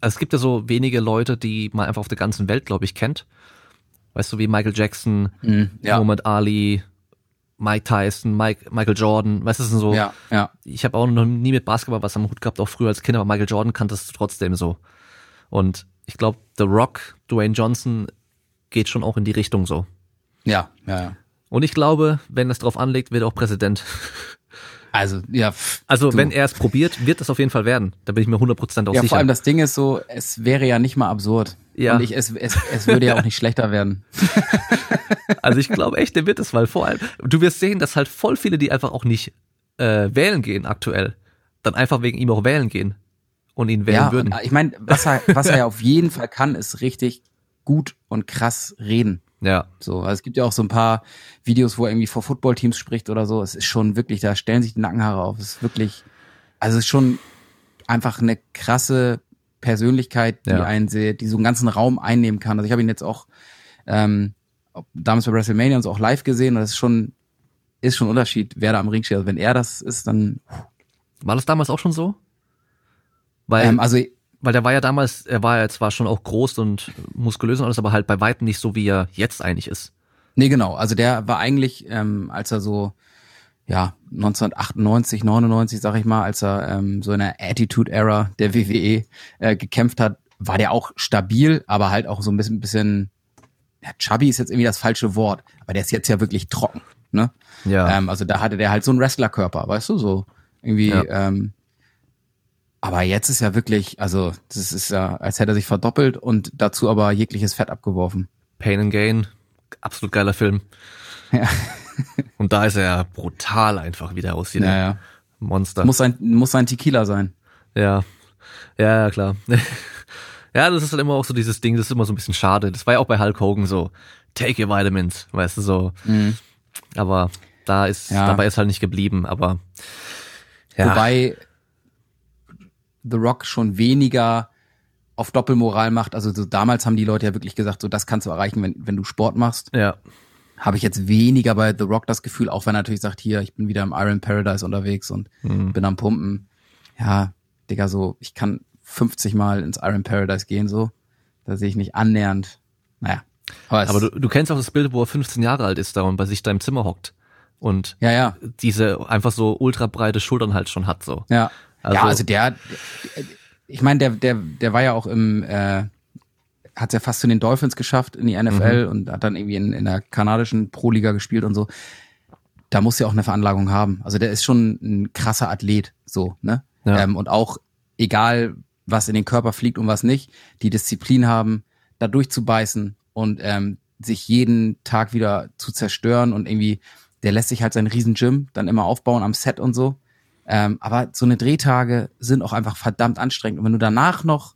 A: es gibt ja so wenige Leute, die man einfach auf der ganzen Welt, glaube ich, kennt. Weißt du, wie Michael Jackson,
B: mhm, ja.
A: Muhammad Ali, Mike Tyson, Mike, Michael Jordan, weißt du, das sind so.
B: Ja, ja.
A: Ich habe auch noch nie mit Basketball was am Hut gehabt, auch früher als Kind, aber Michael Jordan kanntest du trotzdem so. Und ich glaube, The Rock, Dwayne Johnson geht schon auch in die Richtung so.
B: Ja, ja, ja.
A: Und ich glaube, wenn es drauf anlegt, wird er auch Präsident.
B: Also, ja. Pff,
A: also, du. wenn er es probiert, wird es auf jeden Fall werden. Da bin ich mir 100% auch
B: ja,
A: sicher. Ja,
B: vor allem das Ding ist so, es wäre ja nicht mal absurd.
A: Ja.
B: Und ich, es, es, es würde ja auch nicht schlechter werden.
A: also, ich glaube echt, der wird es, weil vor allem, du wirst sehen, dass halt voll viele, die einfach auch nicht äh, wählen gehen aktuell, dann einfach wegen ihm auch wählen gehen und ihn wählen
B: ja,
A: würden.
B: Ich meine, was er, was er ja auf jeden Fall kann, ist richtig gut und krass reden.
A: Ja.
B: So, also es gibt ja auch so ein paar Videos, wo er irgendwie vor Footballteams spricht oder so. Es ist schon wirklich, da stellen sich die Nackenhaare auf. Es ist wirklich, also es ist schon einfach eine krasse Persönlichkeit, die ja. einen sehr, die so einen ganzen Raum einnehmen kann. Also ich habe ihn jetzt auch ähm, damals bei WrestleMania und so auch live gesehen und das ist schon, ist schon ein Unterschied, wer da am Ring steht. Also wenn er das ist, dann.
A: War das damals auch schon so? Weil,
B: ähm, also
A: weil der war ja damals, er war ja zwar schon auch groß und muskulös und alles, aber halt bei weitem nicht so, wie er jetzt eigentlich ist.
B: Nee, genau. Also der war eigentlich, ähm, als er so, ja, 1998, 99, sag ich mal, als er ähm, so in der Attitude-Era der WWE äh, gekämpft hat, war der auch stabil, aber halt auch so ein bisschen, bisschen ja, chubby ist jetzt irgendwie das falsche Wort, aber der ist jetzt ja wirklich trocken, ne?
A: Ja.
B: Ähm, also da hatte der halt so einen Wrestlerkörper, weißt du, so irgendwie, ja. ähm, aber jetzt ist ja wirklich, also das ist ja, als hätte er sich verdoppelt und dazu aber jegliches Fett abgeworfen.
A: Pain and Gain, absolut geiler Film.
B: Ja.
A: und da ist er ja brutal einfach, wie der aussieht.
B: Ja, ja.
A: Monster.
B: Muss ein, muss ein Tequila sein.
A: Ja. Ja, ja, klar. ja, das ist halt immer auch so dieses Ding, das ist immer so ein bisschen schade. Das war ja auch bei Hulk Hogan so, take your vitamins, weißt du, so.
B: Mhm.
A: Aber da ist, ja. dabei ist halt nicht geblieben, aber.
B: Ja. Wobei, The Rock schon weniger auf Doppelmoral macht. Also so damals haben die Leute ja wirklich gesagt, so das kannst du erreichen, wenn, wenn du Sport machst.
A: Ja.
B: Habe ich jetzt weniger bei The Rock das Gefühl, auch wenn er natürlich sagt, hier, ich bin wieder im Iron Paradise unterwegs und mhm. bin am Pumpen. Ja, Digga, so, ich kann 50 Mal ins Iron Paradise gehen, so. Da sehe ich nicht annähernd. Naja.
A: Aber, aber du, du kennst auch das Bild, wo er 15 Jahre alt ist da und bei sich da im Zimmer hockt. Und
B: ja, ja.
A: diese einfach so ultra breite Schultern halt schon hat, so.
B: Ja. Also, ja, also der, ich meine, der, der, der war ja auch im, äh, hat es ja fast zu den Dolphins geschafft in die NFL mhm. und hat dann irgendwie in, in der kanadischen Pro-Liga gespielt und so. Da muss ja auch eine Veranlagung haben. Also der ist schon ein krasser Athlet, so, ne? Ja. Ähm, und auch egal, was in den Körper fliegt und was nicht, die Disziplin haben, da durchzubeißen und ähm, sich jeden Tag wieder zu zerstören und irgendwie, der lässt sich halt sein riesen Gym dann immer aufbauen am Set und so. Ähm, aber so eine Drehtage sind auch einfach verdammt anstrengend. Und wenn du danach noch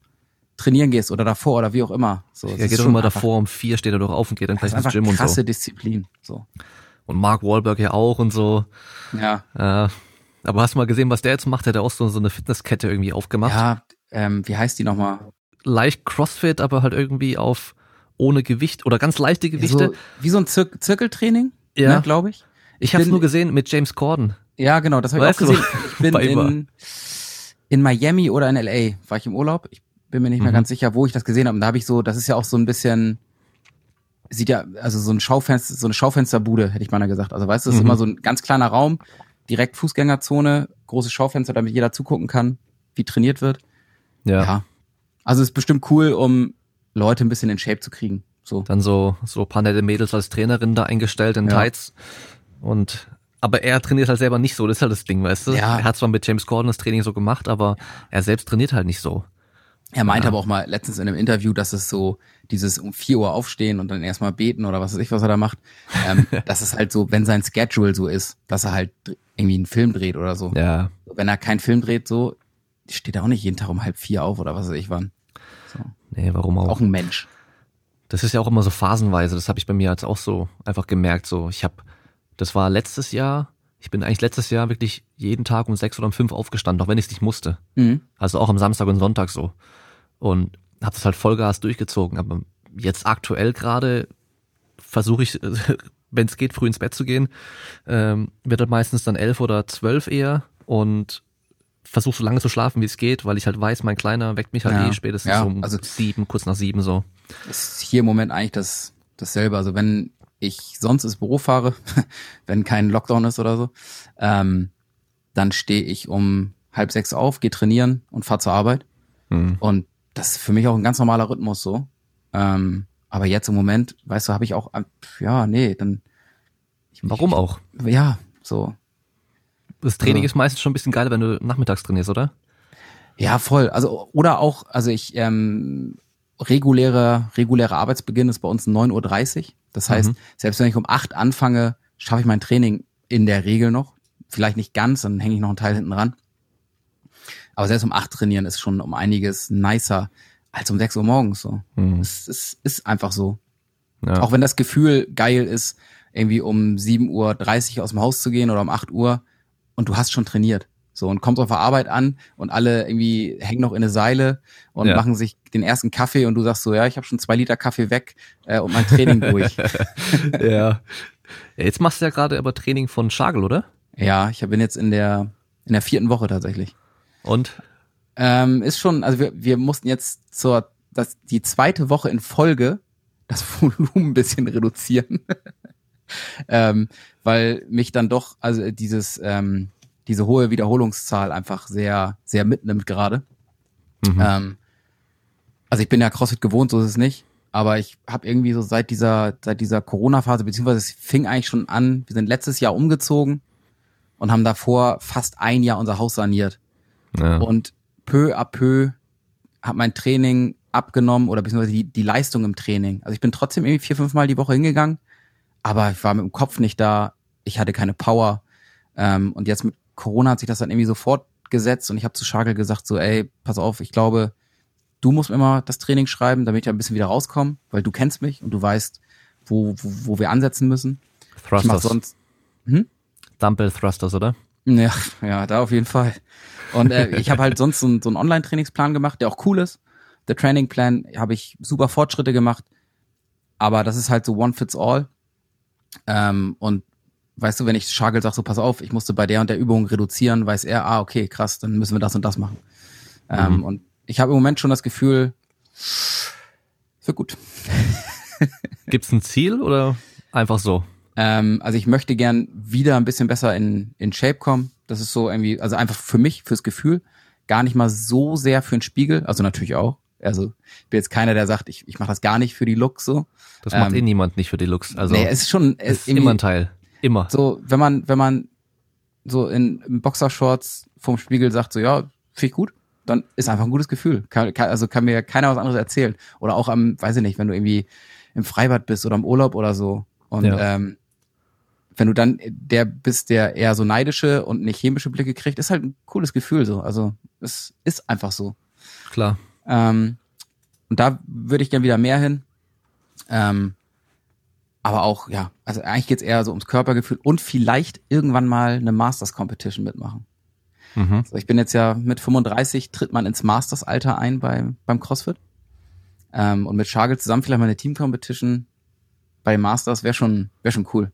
B: trainieren gehst oder davor oder wie auch immer. So,
A: er geht schon mal davor um vier, steht er doch auf und geht dann gleich ins Gym und so.
B: krasse Disziplin. So.
A: Und Mark Wahlberg ja auch und so.
B: Ja.
A: Äh, aber hast du mal gesehen, was der jetzt macht? Der hat ja auch so, so eine Fitnesskette irgendwie aufgemacht.
B: Ja, ähm, wie heißt die nochmal?
A: Leicht Crossfit, aber halt irgendwie auf ohne Gewicht oder ganz leichte Gewichte.
B: So, wie so ein Zir Zirkeltraining, ja. ne, glaube ich.
A: Ich, ich habe es nur gesehen mit James Corden.
B: Ja, genau, das habe ich auch gesehen. Ich bin in, in Miami oder in LA, war ich im Urlaub. Ich bin mir nicht mehr mhm. ganz sicher, wo ich das gesehen habe. Und da habe ich so, das ist ja auch so ein bisschen, sieht ja, also so ein Schaufenster, so eine Schaufensterbude, hätte ich mal gesagt. Also weißt du, das ist mhm. immer so ein ganz kleiner Raum, direkt Fußgängerzone, großes Schaufenster, damit jeder zugucken kann, wie trainiert wird.
A: Ja. ja.
B: Also ist bestimmt cool, um Leute ein bisschen in Shape zu kriegen. So.
A: Dann so, so paar nette Mädels als Trainerin da eingestellt in ja. Tights. Und aber er trainiert halt selber nicht so, das ist halt das Ding, weißt du?
B: Ja.
A: Er hat zwar mit James Corden das Training so gemacht, aber er selbst trainiert halt nicht so.
B: Er meinte ja. aber auch mal letztens in einem Interview, dass es so dieses um vier Uhr aufstehen und dann erstmal beten oder was weiß ich, was er da macht. Ähm, dass es halt so, wenn sein Schedule so ist, dass er halt irgendwie einen Film dreht oder so.
A: Ja.
B: Wenn er keinen Film dreht, so, steht er auch nicht jeden Tag um halb vier auf oder was weiß ich wann. So.
A: Nee, warum auch?
B: Auch ein Mensch.
A: Das ist ja auch immer so phasenweise, das habe ich bei mir jetzt auch so einfach gemerkt. So, ich habe, das war letztes Jahr, ich bin eigentlich letztes Jahr wirklich jeden Tag um sechs oder um fünf aufgestanden, auch wenn ich es nicht musste. Mhm. Also auch am Samstag und Sonntag so. Und habe das halt Vollgas durchgezogen. Aber jetzt aktuell gerade versuche ich, wenn es geht, früh ins Bett zu gehen. Ähm, wird halt meistens dann elf oder zwölf eher und versuche so lange zu schlafen, wie es geht, weil ich halt weiß, mein Kleiner weckt mich halt ja. eh spätestens ja, um also sieben, kurz nach sieben so.
B: Ist hier im Moment eigentlich das dasselbe. Also wenn ich sonst ins Büro fahre, wenn kein Lockdown ist oder so, ähm, dann stehe ich um halb sechs auf, gehe trainieren und fahre zur Arbeit. Mhm. Und das ist für mich auch ein ganz normaler Rhythmus so. Ähm, aber jetzt im Moment, weißt du, habe ich auch, äh, ja, nee, dann.
A: Ich, Warum auch?
B: Ja, so.
A: Das Training also, ist meistens schon ein bisschen geiler, wenn du nachmittags trainierst, oder?
B: Ja, voll. Also, oder auch, also ich, ähm, reguläre, reguläre Arbeitsbeginn ist bei uns 9.30 Uhr. Das heißt, mhm. selbst wenn ich um acht anfange, schaffe ich mein Training in der Regel noch. Vielleicht nicht ganz, dann hänge ich noch einen Teil hinten ran. Aber selbst um acht trainieren ist schon um einiges nicer als um sechs Uhr morgens. So. Mhm. Es, es ist einfach so. Ja. Auch wenn das Gefühl geil ist, irgendwie um 7.30 Uhr aus dem Haus zu gehen oder um 8 Uhr und du hast schon trainiert. So, und kommst auf der Arbeit an und alle irgendwie hängen noch in eine Seile und ja. machen sich den ersten Kaffee und du sagst so, ja, ich habe schon zwei Liter Kaffee weg äh, und mein Training durch.
A: ja. Jetzt machst du ja gerade aber Training von Schagel, oder?
B: Ja, ich bin jetzt in der in der vierten Woche tatsächlich.
A: Und?
B: Ähm, ist schon, also wir, wir mussten jetzt zur das, die zweite Woche in Folge das Volumen ein bisschen reduzieren. ähm, weil mich dann doch, also dieses ähm, diese hohe Wiederholungszahl einfach sehr, sehr mitnimmt gerade. Mhm. Ähm, also ich bin ja CrossFit gewohnt, so ist es nicht. Aber ich habe irgendwie so seit dieser, seit dieser Corona-Phase, beziehungsweise es fing eigentlich schon an, wir sind letztes Jahr umgezogen und haben davor fast ein Jahr unser Haus saniert. Ja. Und peu à peu hat mein Training abgenommen oder beziehungsweise die, die Leistung im Training. Also ich bin trotzdem irgendwie vier, fünf Mal die Woche hingegangen, aber ich war mit dem Kopf nicht da, ich hatte keine Power. Ähm, und jetzt mit Corona hat sich das dann irgendwie so fortgesetzt und ich habe zu Schagel gesagt, so, ey, pass auf, ich glaube, du musst mir mal das Training schreiben, damit ich ein bisschen wieder rauskomme, weil du kennst mich und du weißt, wo, wo, wo wir ansetzen müssen.
A: Thrusters. Ich mach sonst. Hm? Dumbbell Thrusters, oder?
B: Ja, ja, da auf jeden Fall. Und äh, ich habe halt sonst so, so einen Online-Trainingsplan gemacht, der auch cool ist. Der Training Plan habe ich super Fortschritte gemacht, aber das ist halt so one fits all. Ähm, und weißt du, wenn ich Schagel sag, so pass auf, ich musste bei der und der Übung reduzieren, weiß er, ah, okay, krass, dann müssen wir das und das machen. Ähm, mhm. Ähm, und ich habe im Moment schon das Gefühl, für gut.
A: Gibt's ein Ziel oder einfach so?
B: Ähm, also ich möchte gern wieder ein bisschen besser in, in Shape kommen. Das ist so irgendwie, also einfach für mich, fürs Gefühl, gar nicht mal so sehr für den Spiegel, also natürlich auch, Also ich bin jetzt keiner, der sagt, ich, ich mache das gar nicht für die Looks so.
A: Das macht eh ähm, eh niemand nicht für die Looks. Also
B: nee, es ist schon
A: es ist immer ein Teil. Immer.
B: So, wenn man, wenn man so in, Boxershorts vom Spiegel sagt, so ja, finde ich gut, dann ist einfach ein gutes Gefühl. Kann, kann, also kann mir keiner was anderes erzählen. Oder auch am, weiß ich nicht, wenn du irgendwie im Freibad bist oder im Urlaub oder so. Und ja. ähm, wenn du dann der bist, der eher so neidische und nicht chemische Blicke kriegt, ist halt ein cooles Gefühl so. Also es ist einfach so.
A: Klar.
B: Ähm, und da würde ich gern wieder mehr hin. Ähm, aber auch, ja, also eigentlich geht's eher so ums Körpergefühl und vielleicht irgendwann mal eine Masters Competition mitmachen. Mhm. So, ich bin jetzt ja mit 35, tritt man ins Masters-Alter ein beim, beim CrossFit. Ähm, und mit Schagel zusammen vielleicht mal eine Team-Competition bei Masters wäre schon, wäre schon cool.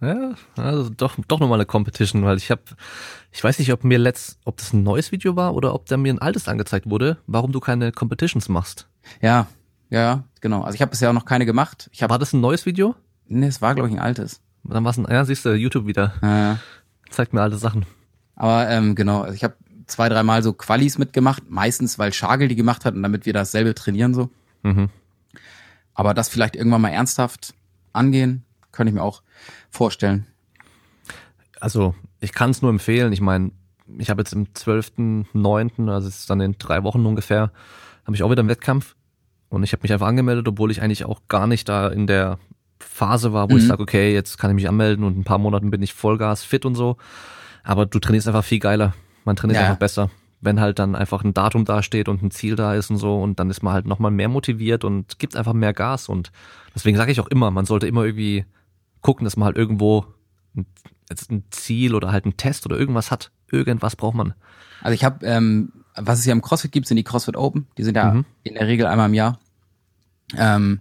A: Ja, also doch, doch nochmal eine Competition, weil ich habe, ich weiß nicht, ob mir letzt, ob das ein neues Video war oder ob da mir ein altes angezeigt wurde, warum du keine Competitions machst.
B: Ja, ja, genau. Also ich habe bisher auch noch keine gemacht. Ich hab,
A: war das ein neues Video?
B: Nee, es war, glaube ich, ein altes.
A: Dann war es ein, ja, siehst du, YouTube wieder.
B: Ja, ja.
A: Zeigt mir alte Sachen.
B: Aber ähm, genau, also ich habe zwei, dreimal so Qualis mitgemacht, meistens weil Schagel die gemacht hat und damit wir dasselbe trainieren so.
A: Mhm.
B: Aber das vielleicht irgendwann mal ernsthaft angehen, könnte ich mir auch vorstellen.
A: Also ich kann es nur empfehlen. Ich meine, ich habe jetzt im 12.9., also es ist dann in drei Wochen ungefähr, habe ich auch wieder einen Wettkampf und ich habe mich einfach angemeldet, obwohl ich eigentlich auch gar nicht da in der Phase war, wo mhm. ich sage, okay, jetzt kann ich mich anmelden und in ein paar Monaten bin ich Vollgas fit und so. Aber du trainierst einfach viel geiler. Man trainiert ja. einfach besser. Wenn halt dann einfach ein Datum dasteht und ein Ziel da ist und so und dann ist man halt nochmal mehr motiviert und gibt einfach mehr Gas und deswegen sage ich auch immer, man sollte immer irgendwie gucken, dass man halt irgendwo ein, jetzt ein Ziel oder halt ein Test oder irgendwas hat. Irgendwas braucht man.
B: Also ich habe, ähm, was es ja im CrossFit gibt, sind die CrossFit Open. Die sind ja mhm. in der Regel einmal im Jahr. Ähm,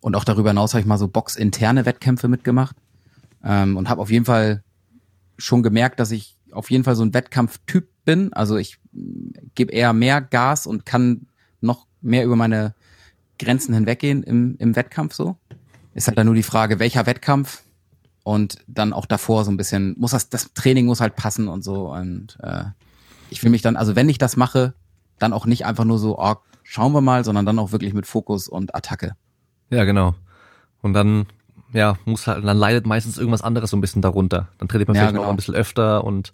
B: und auch darüber hinaus habe ich mal so boxinterne Wettkämpfe mitgemacht ähm, und habe auf jeden Fall schon gemerkt, dass ich auf jeden Fall so ein Wettkampftyp bin. Also ich gebe eher mehr Gas und kann noch mehr über meine Grenzen hinweggehen im, im Wettkampf so. Ist halt dann nur die Frage, welcher Wettkampf und dann auch davor so ein bisschen, muss das, das Training muss halt passen und so. Und äh, ich will mich dann, also wenn ich das mache, dann auch nicht einfach nur so, oh, schauen wir mal, sondern dann auch wirklich mit Fokus und Attacke.
A: Ja, genau. Und dann, ja, muss halt, dann leidet meistens irgendwas anderes so ein bisschen darunter. Dann trainiert man ja, vielleicht genau. noch ein bisschen öfter und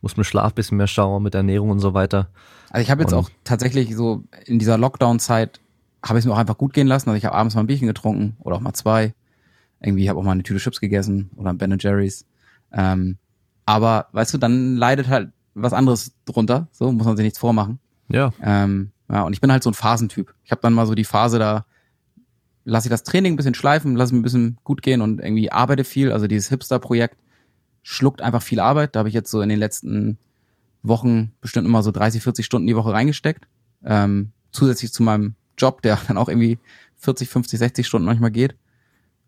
A: muss mit Schlaf bisschen mehr schauen, mit Ernährung und so weiter.
B: Also ich habe jetzt und auch tatsächlich so in dieser Lockdown-Zeit habe ich es mir auch einfach gut gehen lassen. Also ich habe abends mal ein Bierchen getrunken oder auch mal zwei. Irgendwie habe auch mal eine Tüte Chips gegessen oder ein Ben Jerry's. Ähm, aber weißt du, dann leidet halt was anderes drunter. So muss man sich nichts vormachen.
A: Ja.
B: Ähm, ja, und ich bin halt so ein Phasentyp. Ich habe dann mal so die Phase, da lasse ich das Training ein bisschen schleifen, lasse mir ein bisschen gut gehen und irgendwie arbeite viel. Also dieses Hipster-Projekt schluckt einfach viel Arbeit. Da habe ich jetzt so in den letzten Wochen bestimmt immer so 30, 40 Stunden die Woche reingesteckt. Ähm, zusätzlich zu meinem Job, der dann auch irgendwie 40, 50, 60 Stunden manchmal geht.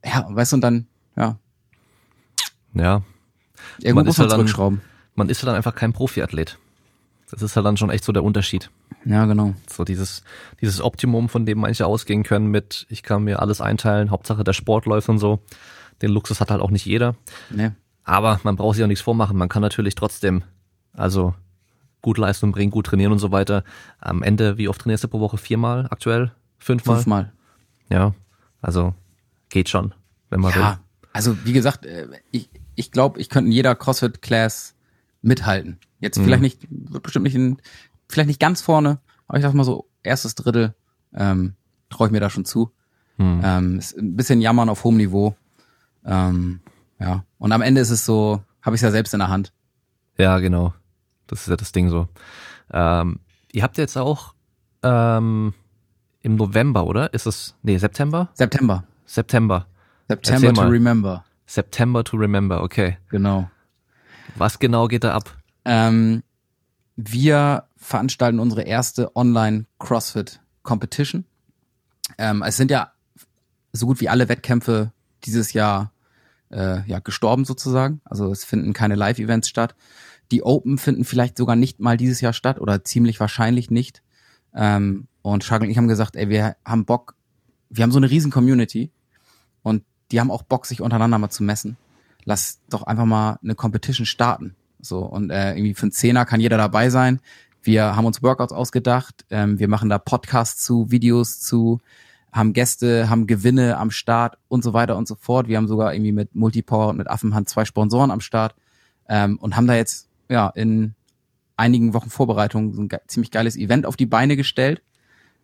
B: Ja, weißt du, und dann, ja.
A: Ja.
B: Irgendwo man muss man zurückschrauben. Dann,
A: man ist ja dann einfach kein Profiathlet. Das ist ja dann schon echt so der Unterschied.
B: Ja, genau.
A: So dieses, dieses Optimum, von dem manche ausgehen können mit, ich kann mir alles einteilen, Hauptsache der Sport läuft und so. Den Luxus hat halt auch nicht jeder.
B: Nee.
A: Aber man braucht sich auch nichts vormachen. Man kann natürlich trotzdem, also gut Leistung bringen, gut trainieren und so weiter. Am Ende, wie oft trainierst du pro Woche? Viermal aktuell? Fünfmal?
B: Fünfmal.
A: Ja, also geht schon, wenn man ja, will.
B: Also wie gesagt, äh, ich, ich glaube, ich könnte in jeder CrossFit-Class mithalten. Jetzt mhm. vielleicht nicht, wird bestimmt nicht in, vielleicht nicht ganz vorne, aber ich sag mal so, erstes Drittel ähm, traue ich mir da schon zu. Mhm. Ähm, ist ein bisschen jammern auf hohem Niveau. Ähm, ja. Und am Ende ist es so, habe ich es ja selbst in der Hand.
A: Ja, genau. Das ist ja das Ding so. Ähm, ihr habt jetzt auch ähm, im November, oder? Ist es, nee, September?
B: September.
A: September.
B: September to remember.
A: September to remember, okay.
B: Genau.
A: Was genau geht da ab?
B: Ähm, wir veranstalten unsere erste Online CrossFit Competition. Ähm, es sind ja so gut wie alle Wettkämpfe dieses Jahr äh, ja gestorben sozusagen. Also es finden keine Live-Events statt. Die Open finden vielleicht sogar nicht mal dieses Jahr statt oder ziemlich wahrscheinlich nicht. Ähm, und Shagel und ich haben gesagt, ey, wir haben Bock, wir haben so eine riesen Community und die haben auch Bock, sich untereinander mal zu messen. Lass doch einfach mal eine Competition starten. So, und äh, irgendwie für einen Zehner kann jeder dabei sein. Wir haben uns Workouts ausgedacht, ähm, wir machen da Podcasts zu, Videos zu, haben Gäste, haben Gewinne am Start und so weiter und so fort. Wir haben sogar irgendwie mit Multipower und mit Affenhand zwei Sponsoren am Start ähm, und haben da jetzt ja in einigen Wochen Vorbereitung so ein ge ziemlich geiles Event auf die Beine gestellt.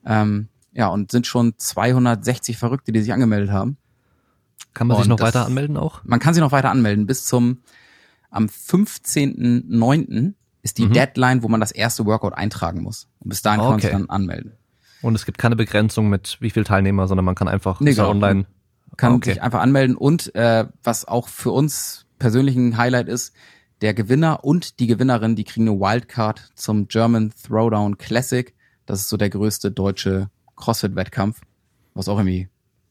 B: Ähm, ja, und sind schon 260 Verrückte, die sich angemeldet haben.
A: Kann man und sich noch das, weiter anmelden auch?
B: Man kann sich noch weiter anmelden. Bis zum am 15.09. ist die mhm. Deadline, wo man das erste Workout eintragen muss. Und bis dahin okay. kann man sich dann anmelden.
A: Und es gibt keine Begrenzung mit wie viel Teilnehmer, sondern man kann einfach nee, genau. online
B: kann okay. sich einfach anmelden und äh, was auch für uns persönlich ein Highlight ist, der Gewinner und die Gewinnerin, die kriegen eine Wildcard zum German Throwdown Classic. Das ist so der größte deutsche CrossFit-Wettkampf, was auch irgendwie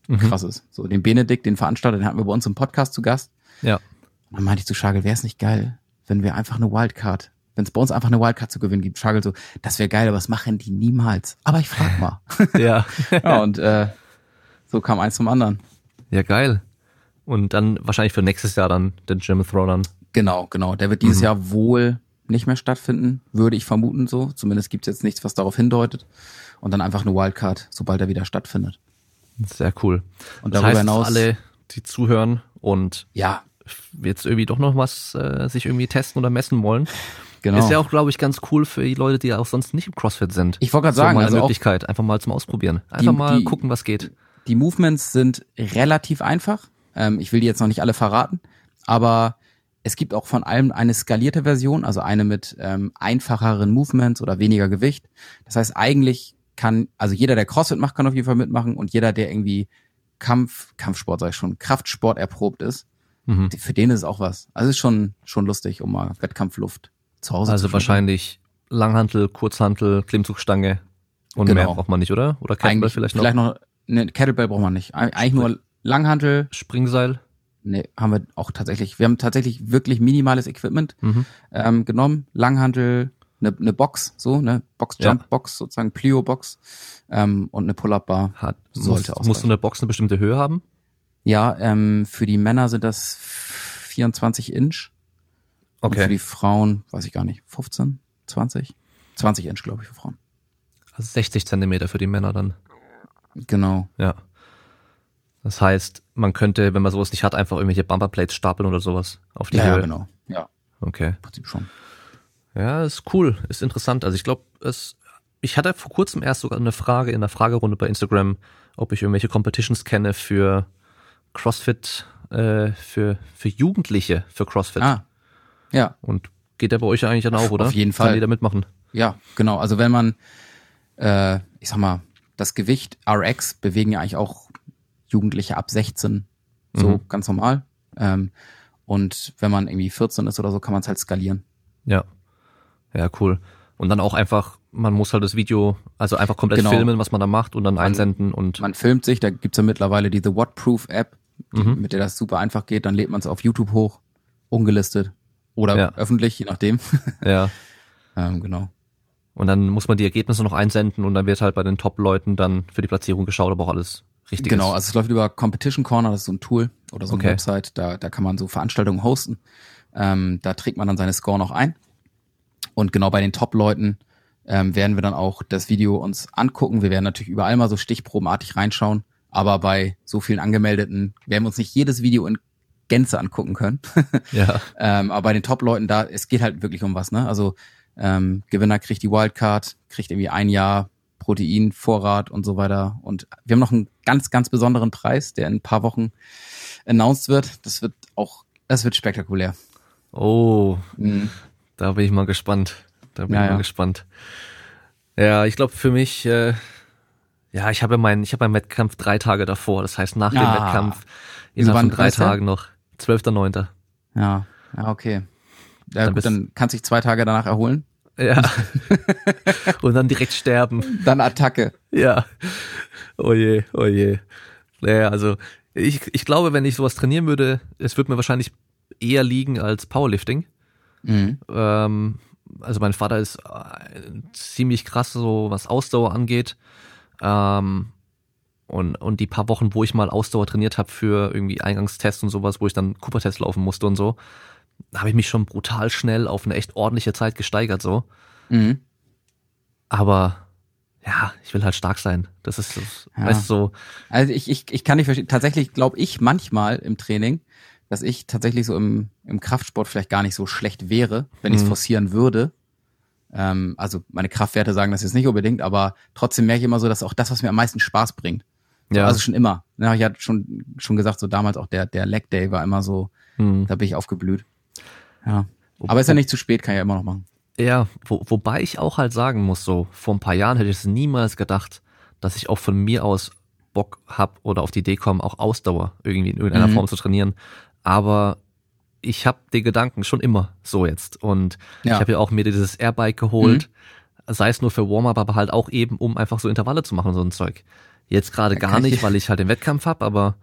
B: mhm. krass ist. So, den Benedikt, den Veranstalter, den hatten wir bei uns im Podcast zu Gast.
A: Ja.
B: Und dann meinte ich zu Schagel, wäre es nicht geil, wenn wir einfach eine Wildcard, wenn es bei uns einfach eine Wildcard zu gewinnen gibt. Schagel so, das wäre geil, aber das machen die niemals. Aber ich frag mal.
A: ja.
B: ja. Und äh, so kam eins zum anderen.
A: Ja, geil. Und dann wahrscheinlich für nächstes Jahr dann den German Throwdown.
B: Genau, genau. Der wird dieses mhm. Jahr wohl nicht mehr stattfinden, würde ich vermuten so. Zumindest gibt es jetzt nichts, was darauf hindeutet. Und dann einfach eine Wildcard, sobald er wieder stattfindet.
A: Sehr cool. Und darüber das heißt, hinaus alle, die zuhören und
B: ja.
A: jetzt irgendwie doch noch was äh, sich irgendwie testen oder messen wollen. Genau. Ist ja auch, glaube ich, ganz cool für die Leute, die auch sonst nicht im CrossFit sind.
B: Ich wollte gerade sagen,
A: so mal eine also Möglichkeit, einfach mal zum Ausprobieren. Einfach die, mal die, gucken, was geht.
B: Die Movements sind relativ einfach. Ähm, ich will die jetzt noch nicht alle verraten, aber es gibt auch von allem eine skalierte Version, also eine mit ähm, einfacheren Movements oder weniger Gewicht. Das heißt, eigentlich kann, also jeder, der CrossFit macht, kann auf jeden Fall mitmachen und jeder, der irgendwie Kampf, Kampfsport sag ich schon, Kraftsport erprobt ist, mhm. für den ist es auch was. Also ist schon, schon lustig, um mal Wettkampfluft zu Hause
A: Also
B: zu
A: wahrscheinlich Langhantel, Kurzhantel, Klimmzugstange und genau. mehr braucht man nicht, oder? Oder
B: Kettlebell vielleicht noch? Vielleicht noch, ne, Kettlebell braucht man nicht. Eigentlich nur Langhantel.
A: Springseil.
B: Nee, haben wir auch tatsächlich. Wir haben tatsächlich wirklich minimales Equipment mhm. ähm, genommen. Langhantel, eine, eine Box, so, ne, Box-Jump-Box, ja. sozusagen Plio-Box ähm, und eine Pull-Up-Bar.
A: Hat, sollte muss, musst du eine Box eine bestimmte Höhe haben?
B: Ja, ähm, für die Männer sind das 24 Inch. Okay. Und für die Frauen, weiß ich gar nicht, 15, 20? 20 Inch, glaube ich, für Frauen.
A: Also 60 Zentimeter für die Männer dann.
B: Genau.
A: Ja. Das heißt, man könnte, wenn man sowas nicht hat, einfach irgendwelche Bumperplates stapeln oder sowas auf die ja, Höhe. Ja,
B: genau. Ja.
A: Okay.
B: Im Prinzip schon.
A: Ja, ist cool, ist interessant. Also ich glaube, es, ich hatte vor kurzem erst sogar eine Frage in der Fragerunde bei Instagram, ob ich irgendwelche Competitions kenne für CrossFit, äh, für, für Jugendliche für CrossFit.
B: Ah. Ja.
A: Und geht der bei euch eigentlich dann auch, oder?
B: Auf jeden Fall.
A: Kann jeder mitmachen?
B: Ja, genau. Also wenn man, äh, ich sag mal, das Gewicht RX bewegen ja eigentlich auch Jugendliche ab 16 so mhm. ganz normal. Ähm, und wenn man irgendwie 14 ist oder so, kann man es halt skalieren.
A: Ja. Ja, cool. Und dann auch einfach, man muss halt das Video, also einfach komplett genau. filmen, was man da macht und dann man, einsenden und.
B: Man filmt sich, da gibt's ja mittlerweile diese Whatproof-App, mhm. mit der das super einfach geht, dann lädt man es auf YouTube hoch, ungelistet. Oder ja. öffentlich, je nachdem.
A: Ja.
B: ähm, genau.
A: Und dann muss man die Ergebnisse noch einsenden und dann wird halt bei den Top-Leuten dann für die Platzierung geschaut, ob auch alles richtig
B: genau,
A: ist.
B: also es läuft über Competition Corner, das ist so ein Tool oder so eine okay. Website, da, da kann man so Veranstaltungen hosten. Ähm, da trägt man dann seine Score noch ein und genau bei den Top-Leuten ähm, werden wir dann auch das Video uns angucken. Wir werden natürlich überall mal so stichprobenartig reinschauen, aber bei so vielen Angemeldeten werden wir uns nicht jedes Video in Gänze angucken können.
A: ja.
B: ähm, aber bei den Top-Leuten da, es geht halt wirklich um was, ne? Also ähm, Gewinner kriegt die Wildcard, kriegt irgendwie ein Jahr Proteinvorrat und so weiter. Und wir haben noch einen ganz, ganz besonderen Preis, der in ein paar Wochen announced wird. Das wird auch, das wird spektakulär.
A: Oh, mhm. Da bin ich mal gespannt. Da bin ja, ich mal ja. gespannt. Ja, ich glaube für mich, äh, ja, ich habe meinen, ich habe meinen Wettkampf drei Tage davor. Das heißt nach ah. dem Wettkampf innerhalb von drei Tagen noch. 12.9.
B: Ja, ja, okay. Ja, dann, gut, dann kannst du dich zwei Tage danach erholen.
A: Ja. Und dann direkt sterben.
B: Dann Attacke.
A: Ja. Oh je, oh je. Naja, also ich, ich glaube, wenn ich sowas trainieren würde, es würde mir wahrscheinlich eher liegen als Powerlifting. Mhm. Ähm, also mein Vater ist äh, ziemlich krass, so was Ausdauer angeht. Ähm, und, und die paar Wochen, wo ich mal Ausdauer trainiert habe für irgendwie Eingangstests und sowas, wo ich dann Cooper-Test laufen musste und so, habe ich mich schon brutal schnell auf eine echt ordentliche Zeit gesteigert so. Mhm. Aber ja, ich will halt stark sein. Das ist, das, ja. weißt du, so.
B: Also ich, ich, ich kann nicht verstehen. Tatsächlich glaube ich manchmal im Training, dass ich tatsächlich so im, im Kraftsport vielleicht gar nicht so schlecht wäre, wenn ich es mhm. forcieren würde. Ähm, also meine Kraftwerte sagen das jetzt nicht unbedingt, aber trotzdem merke ich immer so, dass auch das, was mir am meisten Spaß bringt. Ja. Also schon immer. Ja, ich hatte schon, schon gesagt, so damals auch der, der Leg Day war immer so, mhm. da bin ich aufgeblüht. Ja. Aber ist ja nicht zu spät, kann ich ja immer noch machen.
A: Ja, wo, wobei ich auch halt sagen muss, so vor ein paar Jahren hätte ich es niemals gedacht, dass ich auch von mir aus Bock hab oder auf die Idee komme, auch Ausdauer irgendwie in irgendeiner mhm. Form zu trainieren. Aber ich habe den Gedanken schon immer so jetzt. Und ja. ich habe ja auch mir dieses Airbike geholt, mhm. sei es nur für Warm-up, aber halt auch eben, um einfach so Intervalle zu machen, so ein Zeug. Jetzt gerade gar nicht, weil ich halt den Wettkampf hab, aber.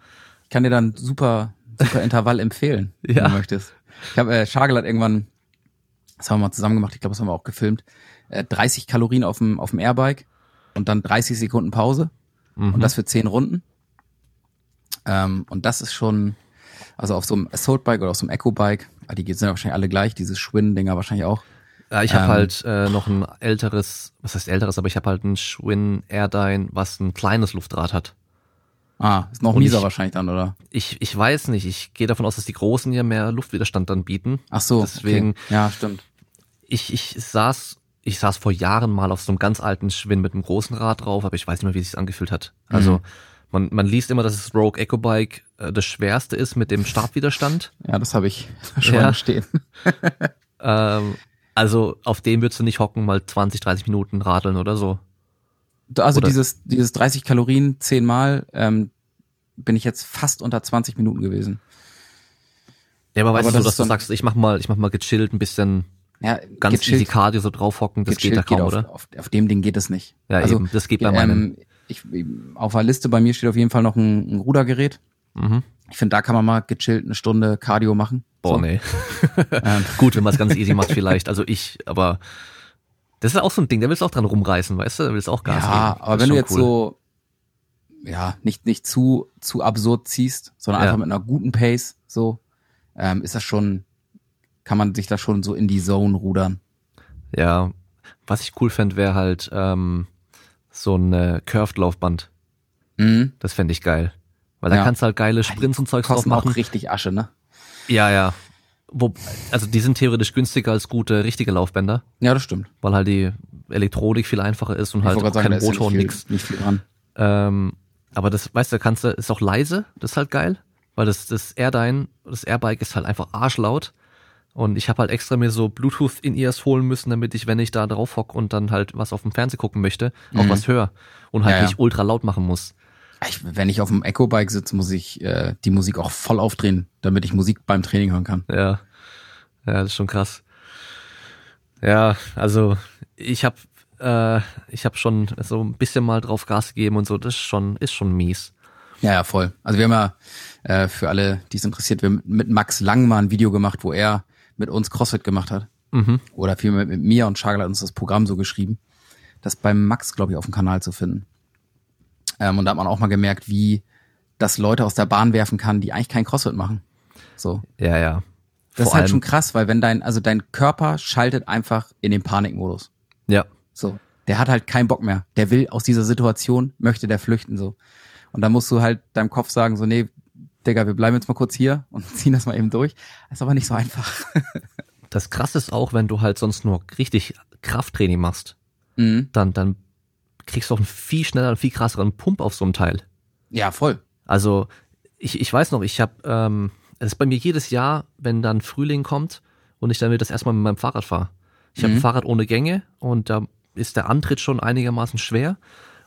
B: Ich kann dir dann super, super Intervall empfehlen, ja. wenn du möchtest. Ich habe, äh, Schagel hat irgendwann das haben wir mal zusammen gemacht, ich glaube, das haben wir auch gefilmt, äh, 30 Kalorien auf dem, auf dem Airbike und dann 30 Sekunden Pause mhm. und das für 10 Runden. Ähm, und das ist schon, also auf so einem Assault Bike oder auf so einem Echo Bike, ah, die sind ja wahrscheinlich alle gleich, dieses Schwinn-Dinger wahrscheinlich auch.
A: Ja, ich habe ähm, halt äh, noch ein älteres, was heißt älteres, aber ich habe halt ein Schwinn Airdyne, was ein kleines Luftrad hat.
B: Ah, ist noch und mieser ich, wahrscheinlich dann, oder?
A: Ich, ich weiß nicht. Ich gehe davon aus, dass die Großen ja mehr Luftwiderstand dann bieten.
B: Ach so.
A: Deswegen.
B: Okay. Ja, stimmt.
A: Ich, ich saß, ich saß vor Jahren mal auf so einem ganz alten Schwinn mit einem großen Rad drauf, aber ich weiß nicht mehr, wie es sich angefühlt hat. Also, mhm. Man, man liest immer, dass das Rogue Eco Bike äh, das schwerste ist mit dem Startwiderstand.
B: Ja, das habe ich schon ja. stehen.
A: ähm, also, auf dem würdest du nicht hocken, mal 20, 30 Minuten radeln oder so.
B: Also Oder? dieses, dieses 30 Kalorien zehnmal ähm, bin ich jetzt fast unter 20 Minuten gewesen.
A: Ja, aber weißt aber du, dass du sagst, ich mach mal, ich mach mal gechillt ein bisschen ja, ganz gechillt, easy Cardio so draufhocken, das geht da kaum, geht
B: auf,
A: oder?
B: Auf, auf, dem Ding geht das nicht.
A: Ja, also, eben, das geht bei meinem. Ähm,
B: ich, auf der Liste bei mir steht auf jeden Fall noch ein, ein Rudergerät. Mhm. Ich finde, da kann man mal gechillt eine Stunde Cardio machen.
A: Boah, so. nee. ähm. Gut, wenn man es ganz easy macht vielleicht. Also ich, aber das ist auch so ein Ding, der willst auch dran rumreißen, weißt du? Der willst auch Gas
B: ja, geben. aber wenn du jetzt cool. so, ja, nicht, nicht zu, zu absurd ziehst, sondern ja. einfach mit einer guten Pace, so, ähm, ist das schon, kann man sich da schon so in die Zone rudern.
A: Ja, was ich cool fände, wäre halt ähm, so ein äh, Curved-Laufband. Mhm. Das fände ich geil. Weil da ja. kannst du halt geile Sprints und Zeugs drauf machen.
B: auch richtig Asche, ne?
A: Ja, ja. Wo, also die sind theoretisch günstiger als gute richtige Laufbänder.
B: Ja, das stimmt.
A: Weil halt die Elektronik viel einfacher ist und ich halt auch sagen, kein Motor und nichts.
B: Nicht viel dran.
A: Ähm, aber das, weißt du, kannst du, ist auch leise, das ist halt geil, weil das, das Airdyne, das Airbike ist halt einfach arschlaut. Und ich habe halt extra mir so Bluetooth in ears holen müssen, damit ich, wenn ich da drauf hock und dann halt was auf dem Fernseher gucken möchte, auch mhm. was höre und halt ja, ja. nicht ultra laut machen muss.
B: Ich, wenn ich auf dem Echo-Bike sitze, muss ich äh, die Musik auch voll aufdrehen, damit ich Musik beim Training hören kann.
A: Ja, ja, das ist schon krass. Ja, also ich habe äh, ich habe schon so ein bisschen mal drauf Gas gegeben und so. Das ist schon ist schon mies.
B: Ja, ja, voll. Also wir haben ja äh, für alle, die es interessiert, wir haben mit Max Lang mal ein Video gemacht, wo er mit uns CrossFit gemacht hat. Mhm. Oder vielmehr mit mir und Schagel hat uns das Programm so geschrieben. Das beim Max, glaube ich, auf dem Kanal zu finden. Ähm, und da hat man auch mal gemerkt, wie das Leute aus der Bahn werfen kann, die eigentlich kein CrossFit machen. So.
A: Ja, ja.
B: Das Vor ist halt schon krass, weil wenn dein, also dein Körper schaltet einfach in den Panikmodus.
A: Ja.
B: So. Der hat halt keinen Bock mehr. Der will aus dieser Situation, möchte der flüchten, so. Und da musst du halt deinem Kopf sagen, so, nee, Digga, wir bleiben jetzt mal kurz hier und ziehen das mal eben durch. Das ist aber nicht so einfach.
A: das krasse ist auch, wenn du halt sonst nur richtig Krafttraining machst, mhm. dann, dann kriegst du auch einen viel schneller, viel krasseren Pump auf so einem Teil.
B: Ja, voll.
A: Also ich, ich weiß noch, ich habe, ähm, es ist bei mir jedes Jahr, wenn dann Frühling kommt und ich dann wieder das erstmal mit meinem Fahrrad fahre. Ich mhm. habe ein Fahrrad ohne Gänge und da ist der Antritt schon einigermaßen schwer.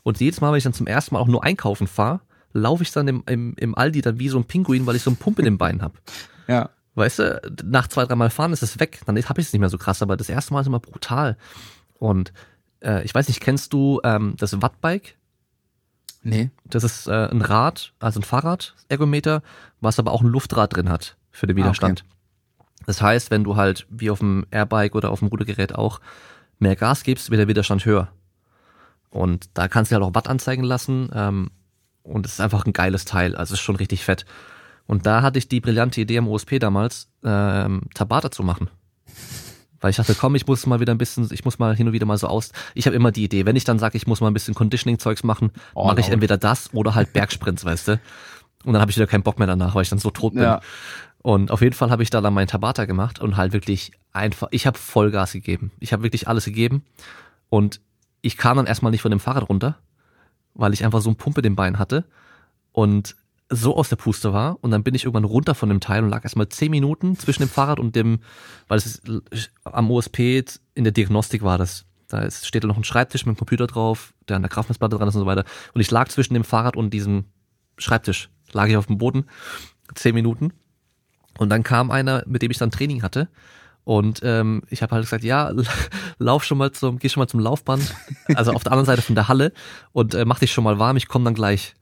A: Und jedes Mal, wenn ich dann zum ersten Mal auch nur einkaufen fahre, laufe ich dann im, im, im Aldi dann wie so ein Pinguin, weil ich so einen Pump in den Beinen habe.
B: Ja.
A: Weißt du, nach zwei, dreimal fahren ist es weg. Dann habe ich es nicht mehr so krass, aber das erste Mal ist immer brutal. Und äh, ich weiß nicht, kennst du ähm, das Wattbike?
B: Nee.
A: Das ist äh, ein Rad, also ein Fahrrad, Ergometer, was aber auch ein Luftrad drin hat für den Widerstand. Ah, okay. Das heißt, wenn du halt wie auf dem Airbike oder auf dem Rudergerät auch mehr Gas gibst, wird der Widerstand höher. Und da kannst du halt auch Watt anzeigen lassen. Ähm, und es ist einfach ein geiles Teil. Also es ist schon richtig fett. Und da hatte ich die brillante Idee am OSP damals, ähm, Tabata zu machen. Weil ich dachte, komm, ich muss mal wieder ein bisschen, ich muss mal hin und wieder mal so aus. Ich habe immer die Idee, wenn ich dann sage, ich muss mal ein bisschen Conditioning-Zeugs machen, oh, mache ich entweder das oder halt Bergsprints, weißt du. Und dann habe ich wieder keinen Bock mehr danach, weil ich dann so tot bin. Ja. Und auf jeden Fall habe ich da dann meinen Tabata gemacht und halt wirklich einfach, ich habe Vollgas gegeben. Ich habe wirklich alles gegeben. Und ich kam dann erstmal nicht von dem Fahrrad runter, weil ich einfach so ein Pumpe den Bein hatte und so aus der Puste war. Und dann bin ich irgendwann runter von dem Teil und lag erstmal zehn Minuten zwischen dem Fahrrad und dem, weil es ist, am OSP in der Diagnostik war das. Da ist, steht noch ein Schreibtisch mit dem Computer drauf, der an der Kraftmessplatte dran ist und so weiter. Und ich lag zwischen dem Fahrrad und diesem Schreibtisch. Lag ich auf dem Boden, zehn Minuten. Und dann kam einer, mit dem ich dann Training hatte. Und ähm, ich habe halt gesagt, ja, lauf schon mal zum, geh schon mal zum Laufband, also auf der anderen Seite von der Halle und äh, mach dich schon mal warm, ich komme dann gleich.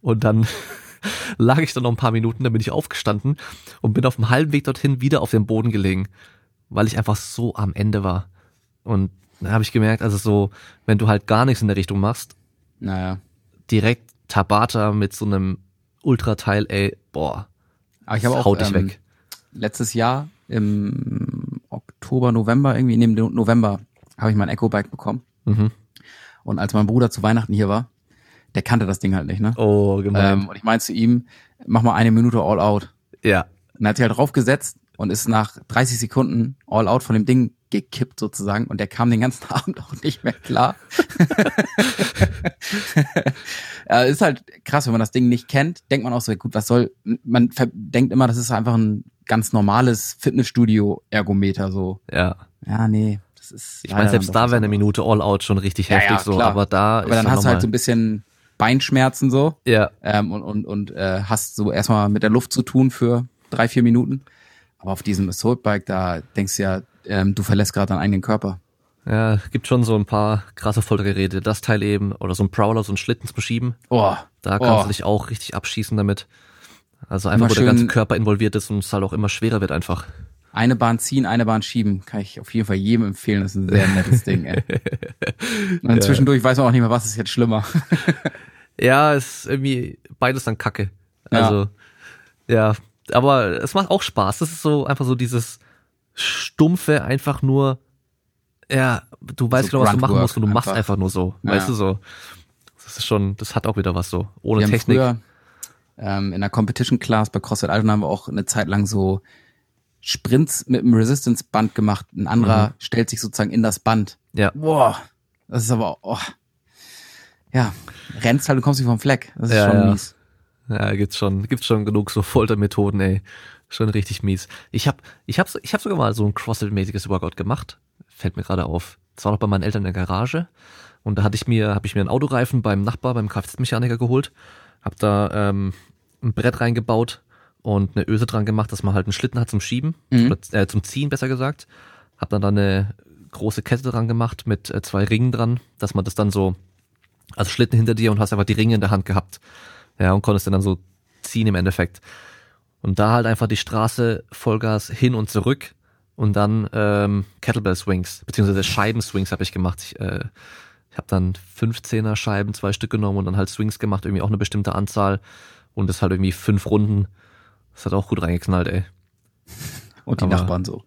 A: Und dann lag ich dann noch ein paar Minuten, dann bin ich aufgestanden und bin auf dem halben Weg dorthin wieder auf dem Boden gelegen, weil ich einfach so am Ende war. Und da habe ich gemerkt, also so, wenn du halt gar nichts in der Richtung machst,
B: naja.
A: direkt Tabata mit so einem Ultrateil, ey, boah,
B: aber ich habe auch dich ähm, weg. letztes Jahr im Oktober, November, irgendwie in dem November habe ich mein Echo-Bike bekommen. Mhm. Und als mein Bruder zu Weihnachten hier war, der kannte das Ding halt nicht, ne?
A: Oh, gemein.
B: Ähm, und ich meinte zu ihm, mach mal eine Minute All Out.
A: Ja.
B: Und er hat sich halt draufgesetzt und ist nach 30 Sekunden All Out von dem Ding gekippt sozusagen und der kam den ganzen Abend auch nicht mehr klar. ja, ist halt krass, wenn man das Ding nicht kennt, denkt man auch so, gut, was soll, man denkt immer, das ist einfach ein ganz normales Fitnessstudio-Ergometer so.
A: Ja.
B: Ja, nee.
A: Das ist ich meine, selbst da wäre eine Minute All-Out schon richtig ja, heftig ja, so, aber da
B: aber dann hast du halt so ein bisschen Beinschmerzen so.
A: Ja.
B: Ähm, und und, und äh, hast so erstmal mit der Luft zu tun für drei, vier Minuten. Aber auf diesem Assault Bike, da denkst du ja, ähm, du verlässt gerade deinen eigenen Körper.
A: Ja, gibt schon so ein paar krasse Foltergeräte. Das Teil eben, oder so ein Prowler, so ein Schlitten zum Schieben.
B: Oh,
A: da kannst oh. du dich auch richtig abschießen damit. Also einfach, immer wo der ganze Körper involviert ist und es halt auch immer schwerer wird einfach.
B: Eine Bahn ziehen, eine Bahn schieben. Kann ich auf jeden Fall jedem empfehlen. Das ist ein sehr nettes Ding, ey. Und ja. zwischendurch weiß man auch nicht mehr, was ist jetzt schlimmer.
A: ja, ist irgendwie beides dann Kacke. Also, ja. ja. Aber es macht auch Spaß. Das ist so einfach so dieses stumpfe, einfach nur, ja, du weißt so genau, was du machen musst und du einfach. machst einfach nur so. Ja. Weißt du so? Das ist schon, das hat auch wieder was so. Ohne Technik. Früher,
B: ähm, in der Competition Class bei CrossFit Altona haben wir auch eine Zeit lang so Sprints mit einem Resistance Band gemacht. Ein anderer mhm. stellt sich sozusagen in das Band.
A: Ja.
B: Boah. Das ist aber, oh. Ja. Rennst halt und kommst nicht vom Fleck. Das ist
A: ja,
B: schon
A: ja.
B: mies.
A: Ja, gibt's schon, gibt's schon genug so Foltermethoden, ey. Schon richtig mies. Ich hab, ich hab, ich hab sogar mal so ein CrossFit-mäßiges Workout gemacht. Fällt mir gerade auf. Das war noch bei meinen Eltern in der Garage. Und da hatte ich mir, habe ich mir einen Autoreifen beim Nachbar, beim Kfz-Mechaniker geholt. Hab da ähm, ein Brett reingebaut und eine Öse dran gemacht, dass man halt einen Schlitten hat zum Schieben, mhm. oder, äh, zum Ziehen besser gesagt. Hab dann da eine große Kette dran gemacht mit äh, zwei Ringen dran, dass man das dann so, also Schlitten hinter dir und hast einfach die Ringe in der Hand gehabt. Ja, und konntest dann so ziehen im Endeffekt. Und da halt einfach die Straße Vollgas hin und zurück und dann ähm, Kettlebell Swings, beziehungsweise Scheiben Swings habe ich gemacht. Ich, äh, ich habe dann 15er Scheiben, zwei Stück genommen und dann halt Swings gemacht, irgendwie auch eine bestimmte Anzahl und das halt irgendwie fünf Runden. Das hat auch gut reingeknallt, ey.
B: Und die Aber, Nachbarn so.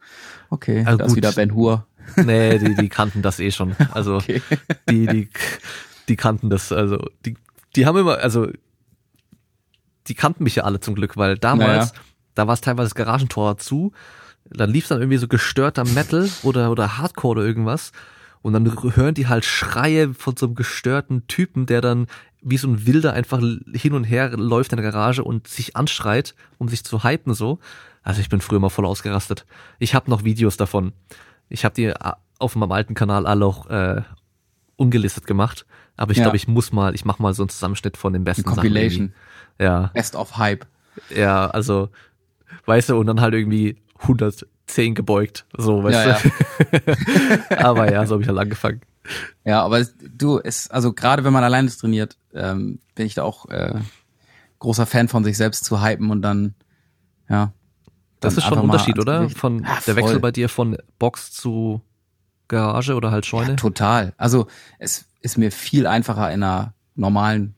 B: Okay, also da ist wieder Ben Hur.
A: Nee, die, die kannten das eh schon. Also okay. die, die, die kannten das, also die, die haben immer, also die kannten mich ja alle zum Glück, weil damals, naja. da war es teilweise das Garagentor zu, dann lief dann irgendwie so gestörter Metal oder, oder Hardcore oder irgendwas und dann hören die halt Schreie von so einem gestörten Typen, der dann wie so ein Wilder einfach hin und her läuft in der Garage und sich anschreit, um sich zu hypen so. Also ich bin früher mal voll ausgerastet. Ich habe noch Videos davon. Ich habe die äh, auf meinem alten Kanal alle auch äh, ungelistet gemacht. Aber ich ja. glaube, ich muss mal, ich mache mal so einen Zusammenschnitt von den besten
B: Compilation.
A: Sachen. Ja.
B: Best of Hype.
A: Ja, also, weißt du, und dann halt irgendwie 110 gebeugt, so, weißt ja, du. Ja. aber ja, so habe ich halt angefangen.
B: Ja, aber du, es, also gerade wenn man alleine trainiert, ähm, bin ich da auch äh, großer Fan von sich selbst zu hypen und dann, ja.
A: Das ist schon ein Unterschied, oder? Von ja, der Wechsel bei dir von Box zu Garage oder halt Scheune? Ja,
B: total. Also es ist mir viel einfacher in einer normalen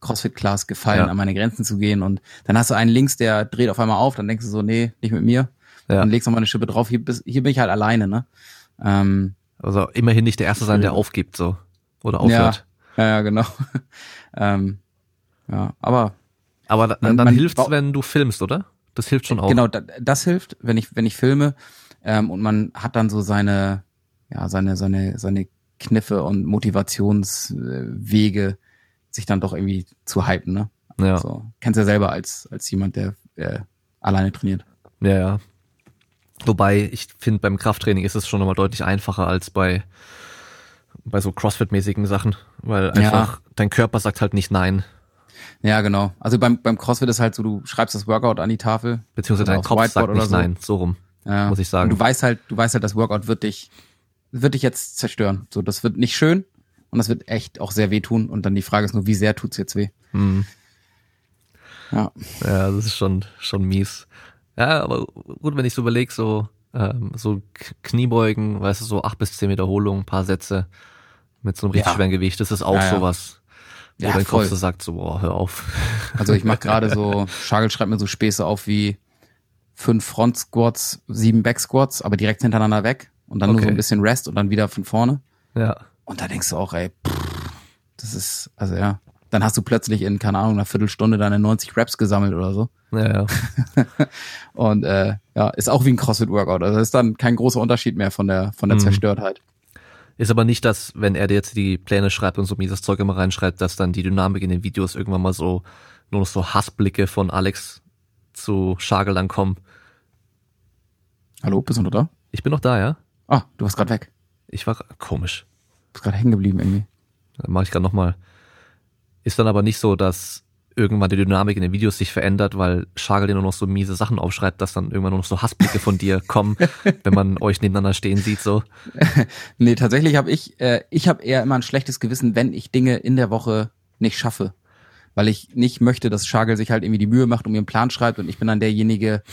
B: CrossFit-Class gefallen, ja. an meine Grenzen zu gehen. Und dann hast du einen links, der dreht auf einmal auf, dann denkst du so, nee, nicht mit mir. Ja. und legst nochmal eine Schippe drauf. Hier, hier bin ich halt alleine, ne? Ähm,
A: also immerhin nicht der Erste sein, der aufgibt, so. Oder aufhört.
B: Ja, ja, ja genau. ähm, ja, aber.
A: Aber dann, dann hilft's, wenn du filmst, oder? Das hilft schon auch.
B: Genau, das, das hilft, wenn ich, wenn ich filme. Ähm, und man hat dann so seine, ja, seine, seine, seine Kniffe und Motivationswege, sich dann doch irgendwie zu hypen, ne? Ja. So, kennst du ja selber als, als jemand, der äh, alleine trainiert.
A: Ja, ja. Wobei, ich finde, beim Krafttraining ist es schon nochmal deutlich einfacher als bei, bei so Crossfit-mäßigen Sachen, weil einfach ja. dein Körper sagt halt nicht nein.
B: Ja, genau. Also beim, beim Crossfit ist halt so, du schreibst das Workout an die Tafel.
A: Beziehungsweise dein Kopf sagt nicht so. nein, so rum. Ja. Muss ich sagen.
B: Und du weißt halt, du weißt halt, das Workout wird dich, wird dich jetzt zerstören. So, das wird nicht schön und das wird echt auch sehr wehtun. Und dann die Frage ist nur, wie sehr tut's jetzt weh? Mhm.
A: Ja. Ja, das ist schon, schon mies. Ja, aber gut, wenn ich so überlege, so, ähm, so Kniebeugen, weißt du, so acht bis zehn Wiederholungen, paar Sätze mit so einem richtig ja. schweren Gewicht, das ist auch ja, ja. sowas, wo ja, dein voll. Kopf so sagt, so, boah, hör auf.
B: Also ich mach gerade so, Schagel schreibt mir so Späße auf wie fünf Front Squats, sieben Back Squats, aber direkt hintereinander weg und dann okay. nur so ein bisschen Rest und dann wieder von vorne.
A: Ja.
B: Und da denkst du auch, ey, pff, das ist, also ja dann hast du plötzlich in, keine Ahnung, einer Viertelstunde deine 90 Raps gesammelt oder so.
A: Ja, ja.
B: und äh, ja, ist auch wie ein CrossFit-Workout. Also ist dann kein großer Unterschied mehr von der, von der mhm. Zerstörtheit.
A: Ist aber nicht, dass, wenn er dir jetzt die Pläne schreibt und so mieses Zeug immer reinschreibt, dass dann die Dynamik in den Videos irgendwann mal so, nur noch so Hassblicke von Alex zu Schagel dann kommen.
B: Hallo, bist du noch da?
A: Ich bin noch da, ja.
B: Ah, du warst gerade weg.
A: Ich war komisch.
B: Du bist gerade hängen geblieben irgendwie.
A: Dann mach ich gerade nochmal. Ist dann aber nicht so, dass irgendwann die Dynamik in den Videos sich verändert, weil Schagel dir nur noch so miese Sachen aufschreibt, dass dann irgendwann nur noch so Hassblicke von dir kommen, wenn man euch nebeneinander stehen sieht so.
B: nee, tatsächlich habe ich äh, ich habe eher immer ein schlechtes Gewissen, wenn ich Dinge in der Woche nicht schaffe, weil ich nicht möchte, dass Schagel sich halt irgendwie die Mühe macht und mir einen Plan schreibt und ich bin dann derjenige,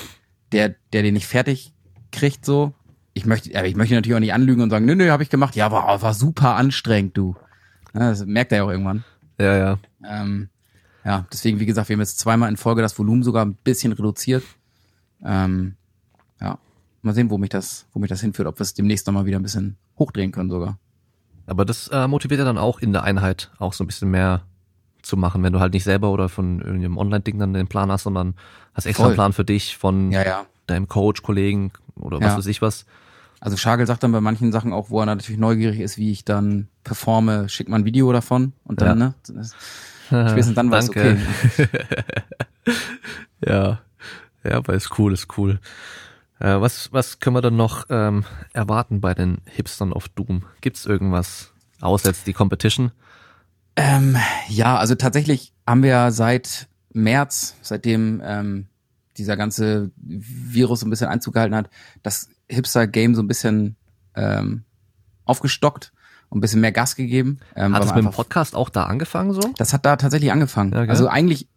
B: der der den nicht fertig kriegt so. Ich möchte aber ich möchte natürlich auch nicht anlügen und sagen, nö, nö, habe ich gemacht. Ja, war war super anstrengend, du. Ja, das merkt er ja auch irgendwann.
A: Ja, ja.
B: Ähm, ja, deswegen, wie gesagt, wir haben jetzt zweimal in Folge das Volumen sogar ein bisschen reduziert. Ähm, ja, mal sehen, wo mich das, wo mich das hinführt, ob wir es demnächst nochmal wieder ein bisschen hochdrehen können sogar.
A: Aber das äh, motiviert ja dann auch in der Einheit auch so ein bisschen mehr zu machen, wenn du halt nicht selber oder von irgendeinem Online-Ding dann den Plan hast, sondern hast extra Voll. einen Plan für dich von
B: ja, ja.
A: deinem Coach, Kollegen oder was ja. weiß ich was.
B: Also Schagel sagt dann bei manchen Sachen auch, wo er natürlich neugierig ist, wie ich dann performe, schickt mal ein Video davon und dann, ja. ne? Spätestens dann weiß okay.
A: ja. Ja, aber ist cool, ist cool. Äh, was, was können wir dann noch ähm, erwarten bei den Hipstern of Doom? Gibt's irgendwas außer jetzt die Competition?
B: Ähm, ja, also tatsächlich haben wir seit März, seitdem ähm, dieser ganze Virus so ein bisschen Einzug gehalten hat, das Hipster-Game so ein bisschen ähm, aufgestockt und ein bisschen mehr Gas gegeben.
A: Ähm, hat es mit dem Podcast auch da angefangen so?
B: Das hat da tatsächlich angefangen. Ja, also eigentlich,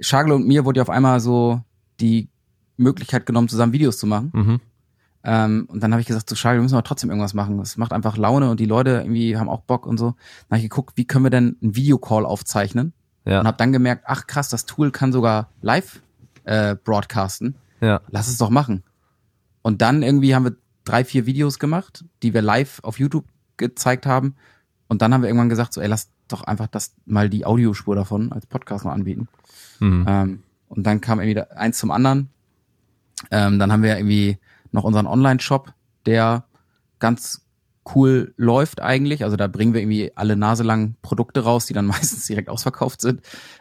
B: Schagel und mir wurde ja auf einmal so die Möglichkeit genommen, zusammen Videos zu machen. Mhm. Ähm, und dann habe ich gesagt, zu so, Schagel, wir müssen aber trotzdem irgendwas machen. Das macht einfach Laune und die Leute irgendwie haben auch Bock und so. Dann habe ich geguckt, wie können wir denn einen Videocall aufzeichnen? Ja. Und habe dann gemerkt, ach krass, das Tool kann sogar live äh, broadcasten.
A: Ja.
B: Lass es doch machen. Und dann irgendwie haben wir drei, vier Videos gemacht, die wir live auf YouTube gezeigt haben. Und dann haben wir irgendwann gesagt, so, ey, lass doch einfach das mal die Audiospur davon als Podcast noch anbieten. Mhm. Ähm, und dann kam irgendwie eins zum anderen. Ähm, dann haben wir irgendwie noch unseren Online-Shop, der ganz cool läuft eigentlich. Also da bringen wir irgendwie alle naselang Produkte raus, die dann meistens direkt ausverkauft sind.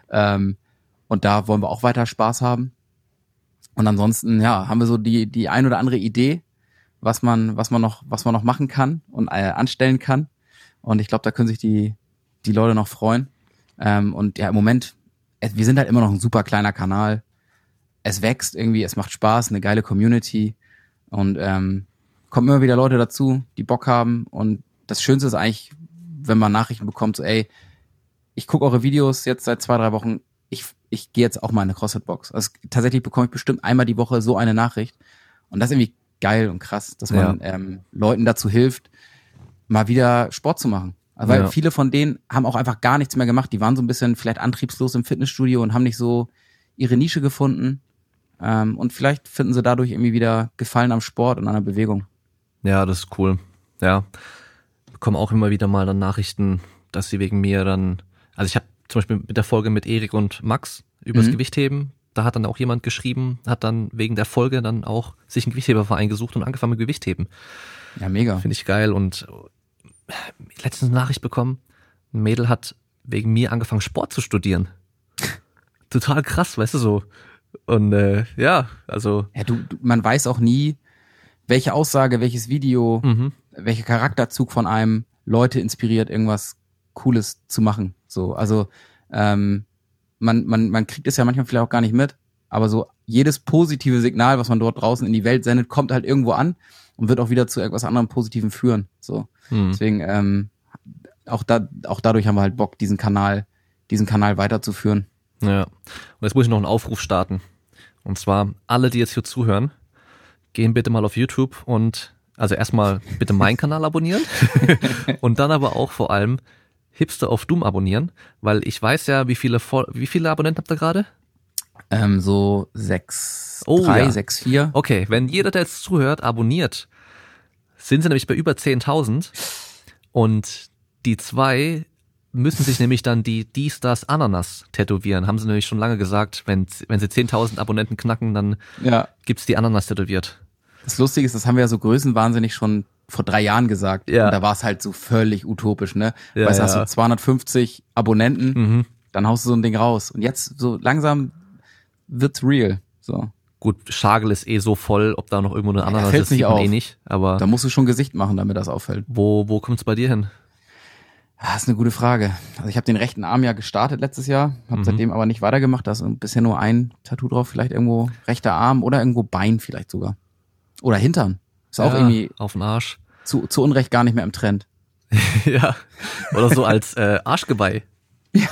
B: Ähm, und da wollen wir auch weiter Spaß haben. Und ansonsten, ja, haben wir so die, die ein oder andere Idee, was man, was man noch, was man noch machen kann und äh, anstellen kann. Und ich glaube, da können sich die, die Leute noch freuen. Ähm, und ja, im Moment, wir sind halt immer noch ein super kleiner Kanal. Es wächst irgendwie, es macht Spaß, eine geile Community. Und ähm, kommen immer wieder Leute dazu, die Bock haben. Und das Schönste ist eigentlich, wenn man Nachrichten bekommt, so, ey, ich gucke eure Videos jetzt seit zwei, drei Wochen, ich, ich gehe jetzt auch mal in eine CrossFit-Box. Also tatsächlich bekomme ich bestimmt einmal die Woche so eine Nachricht. Und das ist irgendwie geil und krass, dass man ja. ähm, Leuten dazu hilft, mal wieder Sport zu machen. Also, weil ja. viele von denen haben auch einfach gar nichts mehr gemacht. Die waren so ein bisschen vielleicht antriebslos im Fitnessstudio und haben nicht so ihre Nische gefunden. Ähm, und vielleicht finden sie dadurch irgendwie wieder Gefallen am Sport und an der Bewegung.
A: Ja, das ist cool. Ja. Bekommen auch immer wieder mal dann Nachrichten, dass sie wegen mir dann, also ich habe zum Beispiel mit der Folge mit Erik und Max übers mhm. Gewichtheben, da hat dann auch jemand geschrieben, hat dann wegen der Folge dann auch sich einen Gewichtheberverein gesucht und angefangen mit Gewichtheben.
B: Ja, mega.
A: Finde ich geil und letztens eine Nachricht bekommen, ein Mädel hat wegen mir angefangen Sport zu studieren. Total krass, weißt du so. Und äh, ja, also.
B: Ja, du, du, man weiß auch nie, welche Aussage, welches Video, mhm. welcher Charakterzug von einem Leute inspiriert, irgendwas Cooles zu machen. So, also ähm, man, man, man kriegt es ja manchmal vielleicht auch gar nicht mit, aber so jedes positive Signal, was man dort draußen in die Welt sendet, kommt halt irgendwo an und wird auch wieder zu irgendwas anderem Positiven führen. So, mhm. deswegen ähm, auch da, auch dadurch haben wir halt Bock, diesen Kanal, diesen Kanal weiterzuführen.
A: Ja. Und jetzt muss ich noch einen Aufruf starten. Und zwar alle, die jetzt hier zuhören, gehen bitte mal auf YouTube und also erstmal bitte meinen Kanal abonnieren und dann aber auch vor allem Hipster auf Doom abonnieren, weil ich weiß ja, wie viele wie viele Abonnenten habt ihr gerade?
B: Ähm, so sechs, oh, drei, ja. sechs, vier.
A: Okay, wenn jeder, der jetzt zuhört, abonniert, sind sie nämlich bei über 10.000 und die zwei müssen sich nämlich dann die dies, das, Ananas tätowieren. Haben sie nämlich schon lange gesagt, wenn, wenn sie 10.000 Abonnenten knacken, dann ja. gibt's die Ananas tätowiert.
B: Das Lustige ist, das haben wir ja so größenwahnsinnig schon vor drei Jahren gesagt. Ja. Und da war es halt so völlig utopisch, ne? Ja, weißt du, ja. hast du 250 Abonnenten, mhm. dann haust du so ein Ding raus. Und jetzt so langsam wird's real. So.
A: Gut, Schagel ist eh so voll, ob da noch irgendwo eine Ananas ja, ist,
B: nicht auf.
A: eh nicht. Aber
B: da musst du schon Gesicht machen, damit das auffällt.
A: Wo, wo kommt's bei dir hin?
B: Das ist eine gute Frage. Also ich habe den rechten Arm ja gestartet letztes Jahr, habe mhm. seitdem aber nicht weitergemacht. Da ist bisher nur ein Tattoo drauf, vielleicht irgendwo rechter Arm oder irgendwo Bein vielleicht sogar. Oder Hintern. Ist auch irgendwie
A: auf den Arsch.
B: Zu, zu Unrecht gar nicht mehr im Trend.
A: ja. Oder so als äh, Arschgeweih. Ja.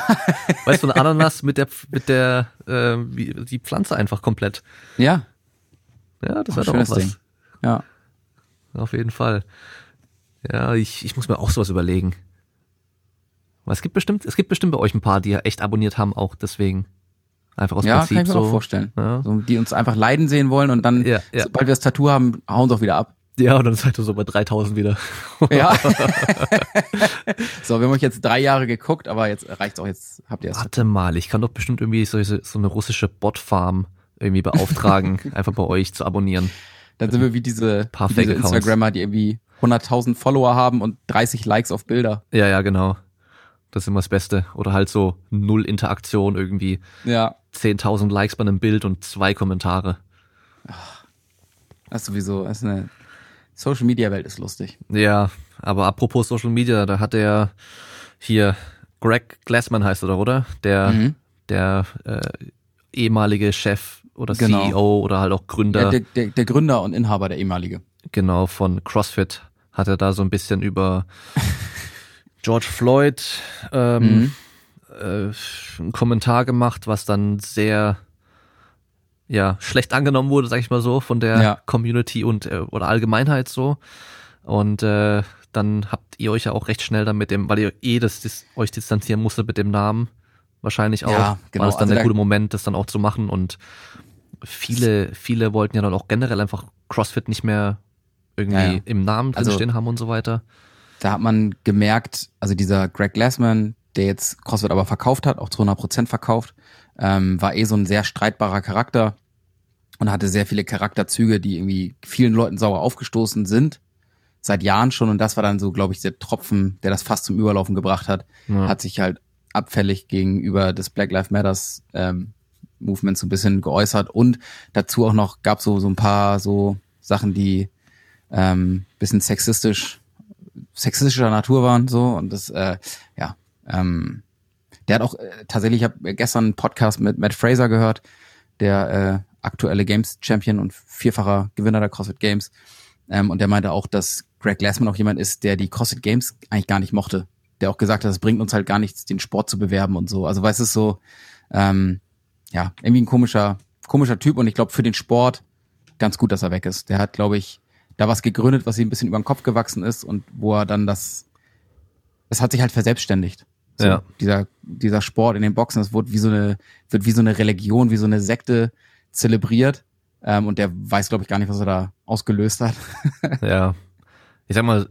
A: weißt du, eine Ananas mit der mit der äh, wie, die Pflanze einfach komplett.
B: Ja.
A: Ja, das wäre doch auch was. Ding.
B: Ja.
A: Auf jeden Fall. Ja, ich, ich muss mir auch sowas überlegen. Aber es gibt bestimmt, es gibt bestimmt bei euch ein paar, die ja echt abonniert haben, auch deswegen. Einfach aus
B: ja,
A: Prinzip
B: kann ich mir
A: so.
B: auch vorstellen. Ja. So, die uns einfach leiden sehen wollen und dann, ja, ja. sobald wir das Tattoo haben, hauen sie auch wieder ab.
A: Ja, und dann seid ihr so bei 3000 wieder.
B: Ja. so, wir haben euch jetzt drei Jahre geguckt, aber jetzt reicht's auch, jetzt habt ihr es.
A: Warte mal, ich kann doch bestimmt irgendwie so, so eine russische Botfarm irgendwie beauftragen, einfach bei euch zu abonnieren.
B: Dann sind wir wie diese, diese Instagrammer, die irgendwie 100.000 Follower haben und 30 Likes auf Bilder.
A: Ja, ja, genau. Das ist immer das Beste. Oder halt so null Interaktion irgendwie.
B: Ja.
A: 10.000 Likes bei einem Bild und zwei Kommentare.
B: Das ist sowieso, das ist eine Social Media Welt ist lustig.
A: Ja, aber apropos Social Media, da hat der hier Greg Glassman heißt er, oder? Der, mhm. der äh, ehemalige Chef oder genau. CEO oder halt auch Gründer. Ja,
B: der, der, der Gründer und Inhaber, der ehemalige.
A: Genau, von CrossFit hat er da so ein bisschen über George Floyd ähm, mhm. Äh, einen Kommentar gemacht, was dann sehr ja schlecht angenommen wurde, sag ich mal so, von der ja. Community und äh, oder Allgemeinheit so. Und äh, dann habt ihr euch ja auch recht schnell dann mit dem, weil ihr eh das, das euch distanzieren musstet mit dem Namen, wahrscheinlich auch, ja, genau. war das dann also der gute Moment, das dann auch zu machen. Und viele, viele wollten ja dann auch generell einfach CrossFit nicht mehr irgendwie ja, ja. im Namen drinstehen also, haben und so weiter
B: da hat man gemerkt, also dieser Greg Glassman, der jetzt CrossFit aber verkauft hat, auch zu 100 Prozent verkauft, ähm, war eh so ein sehr streitbarer Charakter und hatte sehr viele Charakterzüge, die irgendwie vielen Leuten sauer aufgestoßen sind, seit Jahren schon. Und das war dann so, glaube ich, der Tropfen, der das fast zum Überlaufen gebracht hat, ja. hat sich halt abfällig gegenüber des Black Lives Matters ähm, Movement so ein bisschen geäußert und dazu auch noch gab so so ein paar so Sachen, die ähm, bisschen sexistisch sexistischer Natur waren so und das äh, ja ähm, der hat auch äh, tatsächlich ich habe gestern einen Podcast mit Matt Fraser gehört der äh, aktuelle Games Champion und vierfacher Gewinner der CrossFit Games. Ähm, und der meinte auch dass Greg Glassman auch jemand ist der die CrossFit Games eigentlich gar nicht mochte. Der auch gesagt hat es bringt uns halt gar nichts den Sport zu bewerben und so. Also weißt du so ähm, ja irgendwie ein komischer komischer Typ und ich glaube für den Sport ganz gut dass er weg ist. Der hat glaube ich da was gegründet, was ihm ein bisschen über den Kopf gewachsen ist und wo er dann das, es hat sich halt verselbstständigt. So,
A: ja.
B: Dieser, dieser Sport in den Boxen, das wird wie so eine, wird wie so eine Religion, wie so eine Sekte zelebriert. Ähm, und der weiß, glaube ich, gar nicht, was er da ausgelöst hat.
A: ja. Ich sag mal,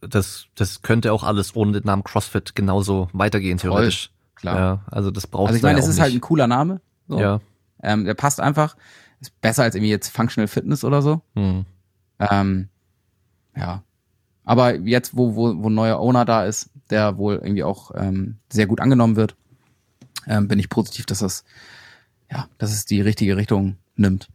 A: das, das könnte auch alles ohne den Namen CrossFit genauso weitergehen, theoretisch. Voll,
B: klar.
A: Ja, also das braucht
B: Also ich meine, es ist halt nicht. halt ein cooler Name.
A: So. Ja.
B: Ähm, der passt einfach. Ist besser als irgendwie jetzt Functional Fitness oder so.
A: Hm.
B: Ähm, ja. Aber jetzt, wo, wo, wo ein neuer Owner da ist, der wohl irgendwie auch ähm, sehr gut angenommen wird, ähm, bin ich positiv, dass das, ja, dass es die richtige Richtung nimmt.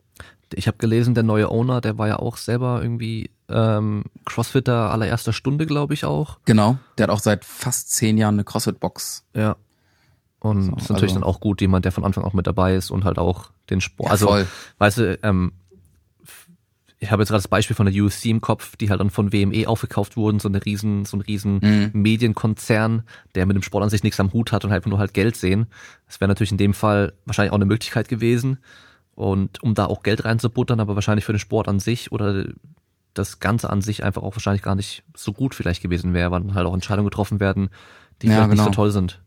A: Ich habe gelesen, der neue Owner, der war ja auch selber irgendwie ähm, Crossfitter allererster Stunde, glaube ich auch.
B: Genau, der hat auch seit fast zehn Jahren eine Crossfit-Box.
A: Ja. Und so, ist natürlich also, dann auch gut, jemand, der von Anfang auch mit dabei ist und halt auch den Sport. Ja, also, voll. weißt du, ähm, ich habe jetzt gerade das Beispiel von der USC im Kopf, die halt dann von WME aufgekauft wurden, so eine riesen, so ein riesen mhm. Medienkonzern, der mit dem Sport an sich nichts am Hut hat und halt nur halt Geld sehen. Das wäre natürlich in dem Fall wahrscheinlich auch eine Möglichkeit gewesen. Und um da auch Geld reinzubuttern, aber wahrscheinlich für den Sport an sich oder das Ganze an sich einfach auch wahrscheinlich gar nicht so gut vielleicht gewesen wäre, weil dann halt auch Entscheidungen getroffen werden, die ja, vielleicht genau. nicht so toll sind.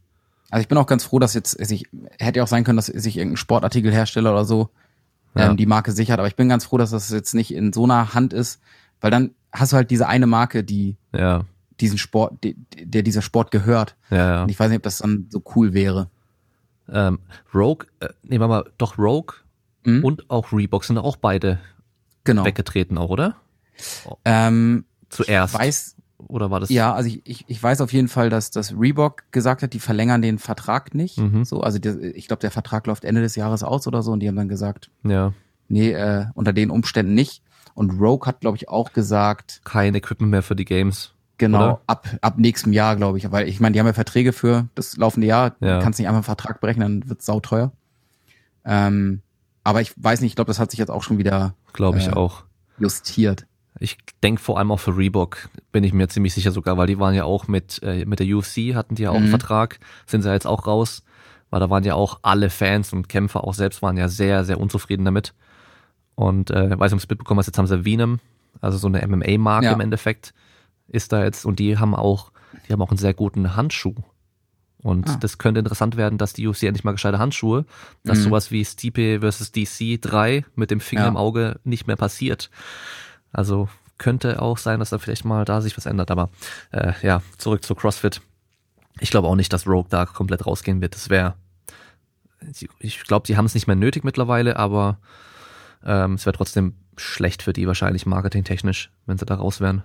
B: Also ich bin auch ganz froh, dass jetzt, ich hätte ja auch sein können, dass sich irgendein Sportartikelhersteller oder so ja. ähm, die Marke sichert. Aber ich bin ganz froh, dass das jetzt nicht in so einer Hand ist, weil dann hast du halt diese eine Marke, die
A: ja.
B: diesen Sport, die, der dieser Sport gehört.
A: Ja, ja.
B: Und ich weiß nicht, ob das dann so cool wäre.
A: Ähm, Rogue, äh, nehmen wir mal, doch Rogue mhm. und auch Reebok sind auch beide
B: genau.
A: weggetreten auch, oder?
B: Ähm,
A: Zuerst.
B: Ich weiß,
A: oder war das?
B: Ja, also ich, ich, ich weiß auf jeden Fall, dass das Reebok gesagt hat, die verlängern den Vertrag nicht.
A: Mhm.
B: So, also der, ich glaube, der Vertrag läuft Ende des Jahres aus oder so und die haben dann gesagt,
A: ja.
B: nee, äh, unter den Umständen nicht. Und Rogue hat, glaube ich, auch gesagt,
A: kein Equipment mehr für die Games.
B: Genau,
A: oder?
B: ab ab nächstem Jahr, glaube ich. Weil ich meine, die haben ja Verträge für das laufende Jahr. Ja. Du kannst nicht einfach einen Vertrag berechnen, dann wird's sauteuer. Ähm, aber ich weiß nicht, ich glaube, das hat sich jetzt auch schon wieder
A: glaube ich äh, auch
B: justiert.
A: Ich denke vor allem auch für Reebok, bin ich mir ziemlich sicher sogar, weil die waren ja auch mit, äh, mit der UFC, hatten die ja auch mhm. einen Vertrag, sind sie ja jetzt auch raus, weil da waren ja auch alle Fans und Kämpfer auch selbst waren ja sehr, sehr unzufrieden damit. Und äh, weiß nicht, ob du es mitbekommen hast, jetzt haben sie Venom, also so eine MMA-Marke ja. im Endeffekt, ist da jetzt, und die haben auch, die haben auch einen sehr guten Handschuh. Und ah. das könnte interessant werden, dass die UFC endlich mal gescheite Handschuhe, dass mhm. sowas wie Stipe versus DC 3 mit dem Finger ja. im Auge nicht mehr passiert. Also könnte auch sein, dass da vielleicht mal da sich was ändert. Aber äh, ja, zurück zu CrossFit. Ich glaube auch nicht, dass Rogue da komplett rausgehen wird. Das wäre, ich glaube, sie haben es nicht mehr nötig mittlerweile, aber ähm, es wäre trotzdem schlecht für die wahrscheinlich marketingtechnisch, wenn sie da raus wären.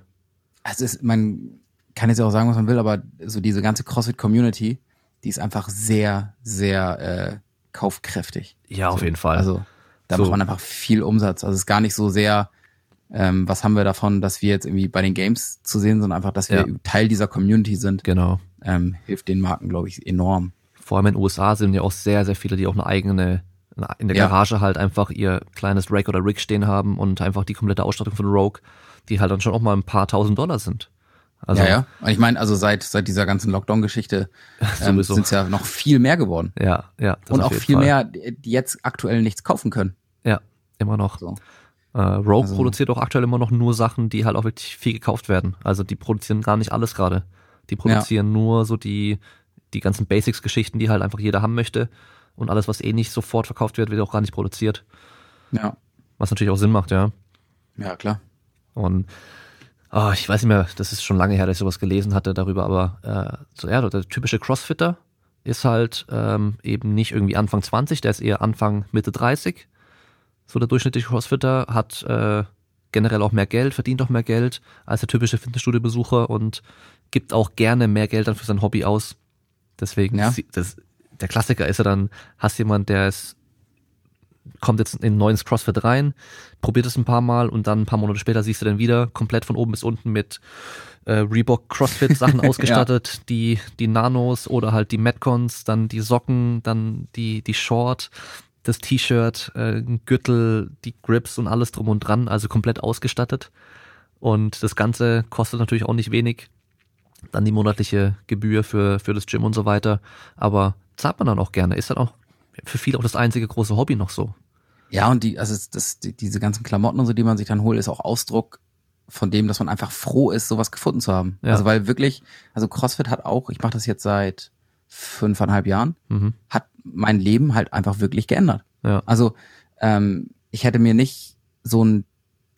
B: Also ist, man kann jetzt auch sagen, was man will, aber so diese ganze CrossFit-Community, die ist einfach sehr, sehr äh, kaufkräftig.
A: Ja, auf
B: so,
A: jeden Fall.
B: Also da so. macht man einfach viel Umsatz. Also es ist gar nicht so sehr, ähm, was haben wir davon, dass wir jetzt irgendwie bei den Games zu sehen sind, einfach, dass wir ja. Teil dieser Community sind.
A: Genau.
B: Ähm, hilft den Marken, glaube ich, enorm.
A: Vor allem in den USA sind ja auch sehr, sehr viele, die auch eine eigene in der Garage ja. halt einfach ihr kleines Rack oder Rig stehen haben und einfach die komplette Ausstattung von Rogue, die halt dann schon auch mal ein paar tausend Dollar sind.
B: Also, ja, ja. Und ich meine, also seit seit dieser ganzen Lockdown-Geschichte ähm, sind es ja noch viel mehr geworden.
A: Ja, ja.
B: Und auch viel Fall. mehr, die jetzt aktuell nichts kaufen können.
A: Ja, immer noch. So. Äh, Rogue also, produziert auch aktuell immer noch nur Sachen, die halt auch wirklich viel gekauft werden. Also die produzieren gar nicht alles gerade. Die produzieren ja. nur so die, die ganzen Basics-Geschichten, die halt einfach jeder haben möchte. Und alles, was eh nicht sofort verkauft wird, wird auch gar nicht produziert.
B: Ja.
A: Was natürlich auch Sinn macht, ja.
B: Ja, klar.
A: Und oh, ich weiß nicht mehr, das ist schon lange her, dass ich sowas gelesen hatte darüber, aber äh, so, ja, der typische Crossfitter ist halt ähm, eben nicht irgendwie Anfang 20, der ist eher Anfang Mitte 30 so der durchschnittliche Crossfitter hat äh, generell auch mehr Geld, verdient auch mehr Geld als der typische Fitnessstudio-Besucher und gibt auch gerne mehr Geld dann für sein Hobby aus. Deswegen, ja. das, der Klassiker ist ja dann, hast jemand, der ist, kommt jetzt in ein neues CrossFit rein, probiert es ein paar Mal und dann ein paar Monate später siehst du dann wieder komplett von oben bis unten mit äh, Reebok CrossFit Sachen ausgestattet, ja. die die Nanos oder halt die Metcons, dann die Socken, dann die die Short, das T-Shirt, äh, Gürtel, die Grips und alles drum und dran, also komplett ausgestattet. Und das Ganze kostet natürlich auch nicht wenig. Dann die monatliche Gebühr für, für das Gym und so weiter. Aber zahlt man dann auch gerne. Ist dann auch für viele auch das einzige große Hobby noch so.
B: Ja, und die, also das, die, diese ganzen Klamotten und so, die man sich dann holt, ist auch Ausdruck von dem, dass man einfach froh ist, sowas gefunden zu haben. Ja. Also weil wirklich, also CrossFit hat auch, ich mache das jetzt seit fünfeinhalb Jahren,
A: mhm.
B: hat mein Leben halt einfach wirklich geändert.
A: Ja.
B: Also ähm, ich hätte mir nicht so ein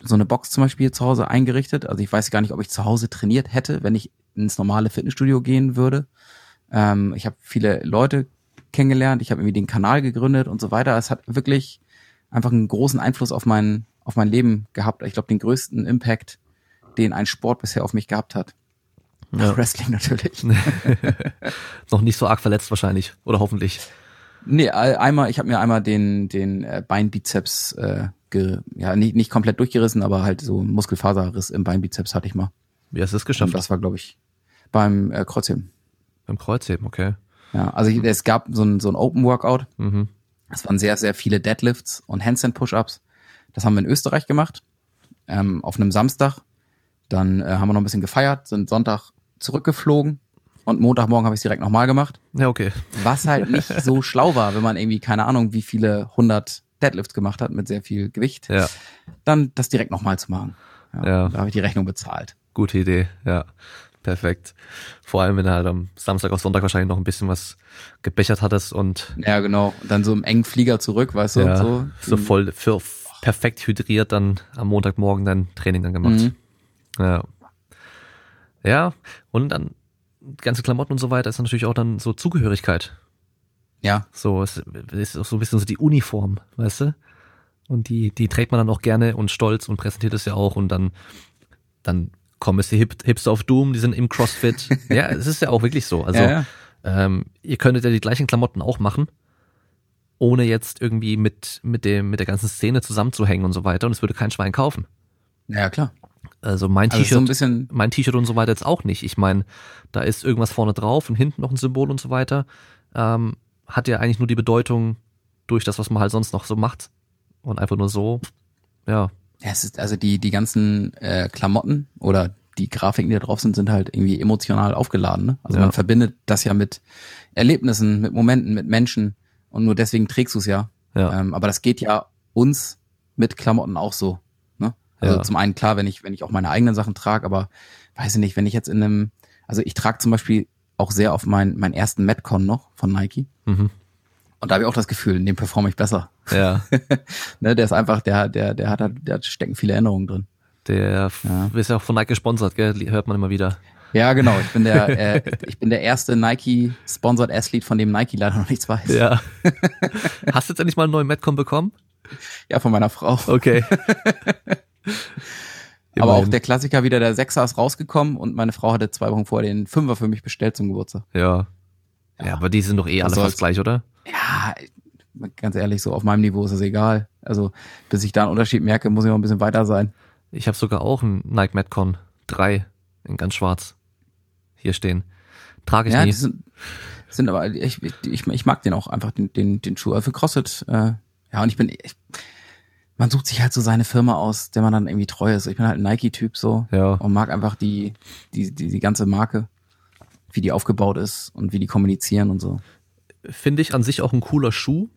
B: so eine Box zum Beispiel zu Hause eingerichtet. Also ich weiß gar nicht, ob ich zu Hause trainiert hätte, wenn ich ins normale Fitnessstudio gehen würde. Ähm, ich habe viele Leute kennengelernt, ich habe irgendwie den Kanal gegründet und so weiter. Es hat wirklich einfach einen großen Einfluss auf mein, auf mein Leben gehabt. Ich glaube, den größten Impact, den ein Sport bisher auf mich gehabt hat. Ja. Wrestling natürlich.
A: Noch nicht so arg verletzt wahrscheinlich oder hoffentlich.
B: Nee, einmal, ich habe mir einmal den den äh, Beinbizeps äh, ge, ja nicht, nicht komplett durchgerissen, aber halt so Muskelfaserriss im Beinbizeps hatte ich mal.
A: Wie hast du es geschafft?
B: Und das war glaube ich beim äh, Kreuzheben.
A: Beim Kreuzheben, okay.
B: Ja, also ich, es gab so ein so ein Open Workout. Mhm. Das waren sehr sehr viele Deadlifts und Handstand Push-ups. Das haben wir in Österreich gemacht ähm, auf einem Samstag. Dann äh, haben wir noch ein bisschen gefeiert, sind Sonntag zurückgeflogen und Montagmorgen habe ich es direkt nochmal gemacht.
A: Ja, okay.
B: Was halt nicht so schlau war, wenn man irgendwie, keine Ahnung, wie viele hundert Deadlifts gemacht hat mit sehr viel Gewicht, ja. dann das direkt nochmal zu machen. Ja, ja. Da habe ich die Rechnung bezahlt.
A: Gute Idee, ja. Perfekt. Vor allem, wenn du halt am Samstag auf Sonntag wahrscheinlich noch ein bisschen was gebechert hattest und.
B: Ja, genau. Und dann so im engen Flieger zurück, weißt du, ja,
A: so. So voll für perfekt hydriert dann am Montagmorgen dein Training dann gemacht. Mhm. Ja. Ja, und dann ganze Klamotten und so weiter ist natürlich auch dann so Zugehörigkeit.
B: Ja.
A: So, es ist auch so ein bisschen so die Uniform, weißt du? Und die, die trägt man dann auch gerne und stolz und präsentiert es ja auch und dann, dann kommen es die Hip, Hipster of Doom, die sind im CrossFit. ja, es ist ja auch wirklich so. Also, ja, ja. Ähm, ihr könntet ja die gleichen Klamotten auch machen, ohne jetzt irgendwie mit, mit dem, mit der ganzen Szene zusammenzuhängen und so weiter und es würde kein Schwein kaufen.
B: Ja, klar.
A: Also mein also T-Shirt, so mein T-Shirt und so weiter jetzt auch nicht. Ich meine, da ist irgendwas vorne drauf und hinten noch ein Symbol und so weiter. Ähm, hat ja eigentlich nur die Bedeutung durch das, was man halt sonst noch so macht. Und einfach nur so, ja.
B: Ja, es ist also die, die ganzen äh, Klamotten oder die Grafiken, die da drauf sind, sind halt irgendwie emotional aufgeladen. Ne? Also ja. man verbindet das ja mit Erlebnissen, mit Momenten, mit Menschen und nur deswegen trägst du es ja. ja. Ähm, aber das geht ja uns mit Klamotten auch so. Also ja. zum einen klar, wenn ich, wenn ich auch meine eigenen Sachen trage, aber weiß ich nicht, wenn ich jetzt in einem, also ich trage zum Beispiel auch sehr auf meinen, meinen ersten Metcon noch von Nike. Mhm. Und da habe ich auch das Gefühl, in dem performe ich besser.
A: Ja.
B: ne, der ist einfach, der, der, der hat, der stecken viele Erinnerungen drin.
A: Der ja. ist ja auch von Nike gesponsert, gell? Hört man immer wieder.
B: Ja, genau. Ich bin der, äh, ich bin der erste Nike Sponsored Athlete, von dem Nike leider noch nichts weiß.
A: Ja. Hast du jetzt endlich mal einen neuen Metcon bekommen?
B: Ja, von meiner Frau.
A: Okay.
B: Aber auch der Klassiker wieder, der Sechser ist rausgekommen und meine Frau hatte zwei Wochen vorher den Fünfer für mich bestellt zum Geburtstag.
A: Ja. Ja, ja aber die sind doch eh alle fast gleich, oder?
B: Ja, ganz ehrlich, so auf meinem Niveau ist es egal. Also, bis ich da einen Unterschied merke, muss ich noch ein bisschen weiter sein.
A: Ich habe sogar auch einen Nike Metcon 3 in ganz schwarz hier stehen. Trage ich ja, nie. Die
B: sind, sind aber, ich, ich, ich mag den auch einfach, den, den, den Schuh. Für CrossFit, äh, ja, und ich bin, ich, man sucht sich halt so seine Firma aus, der man dann irgendwie treu ist. Ich bin halt ein Nike-Typ so ja. und mag einfach die, die, die, die ganze Marke, wie die aufgebaut ist und wie die kommunizieren und so.
A: Finde ich an sich auch ein cooler Schuh.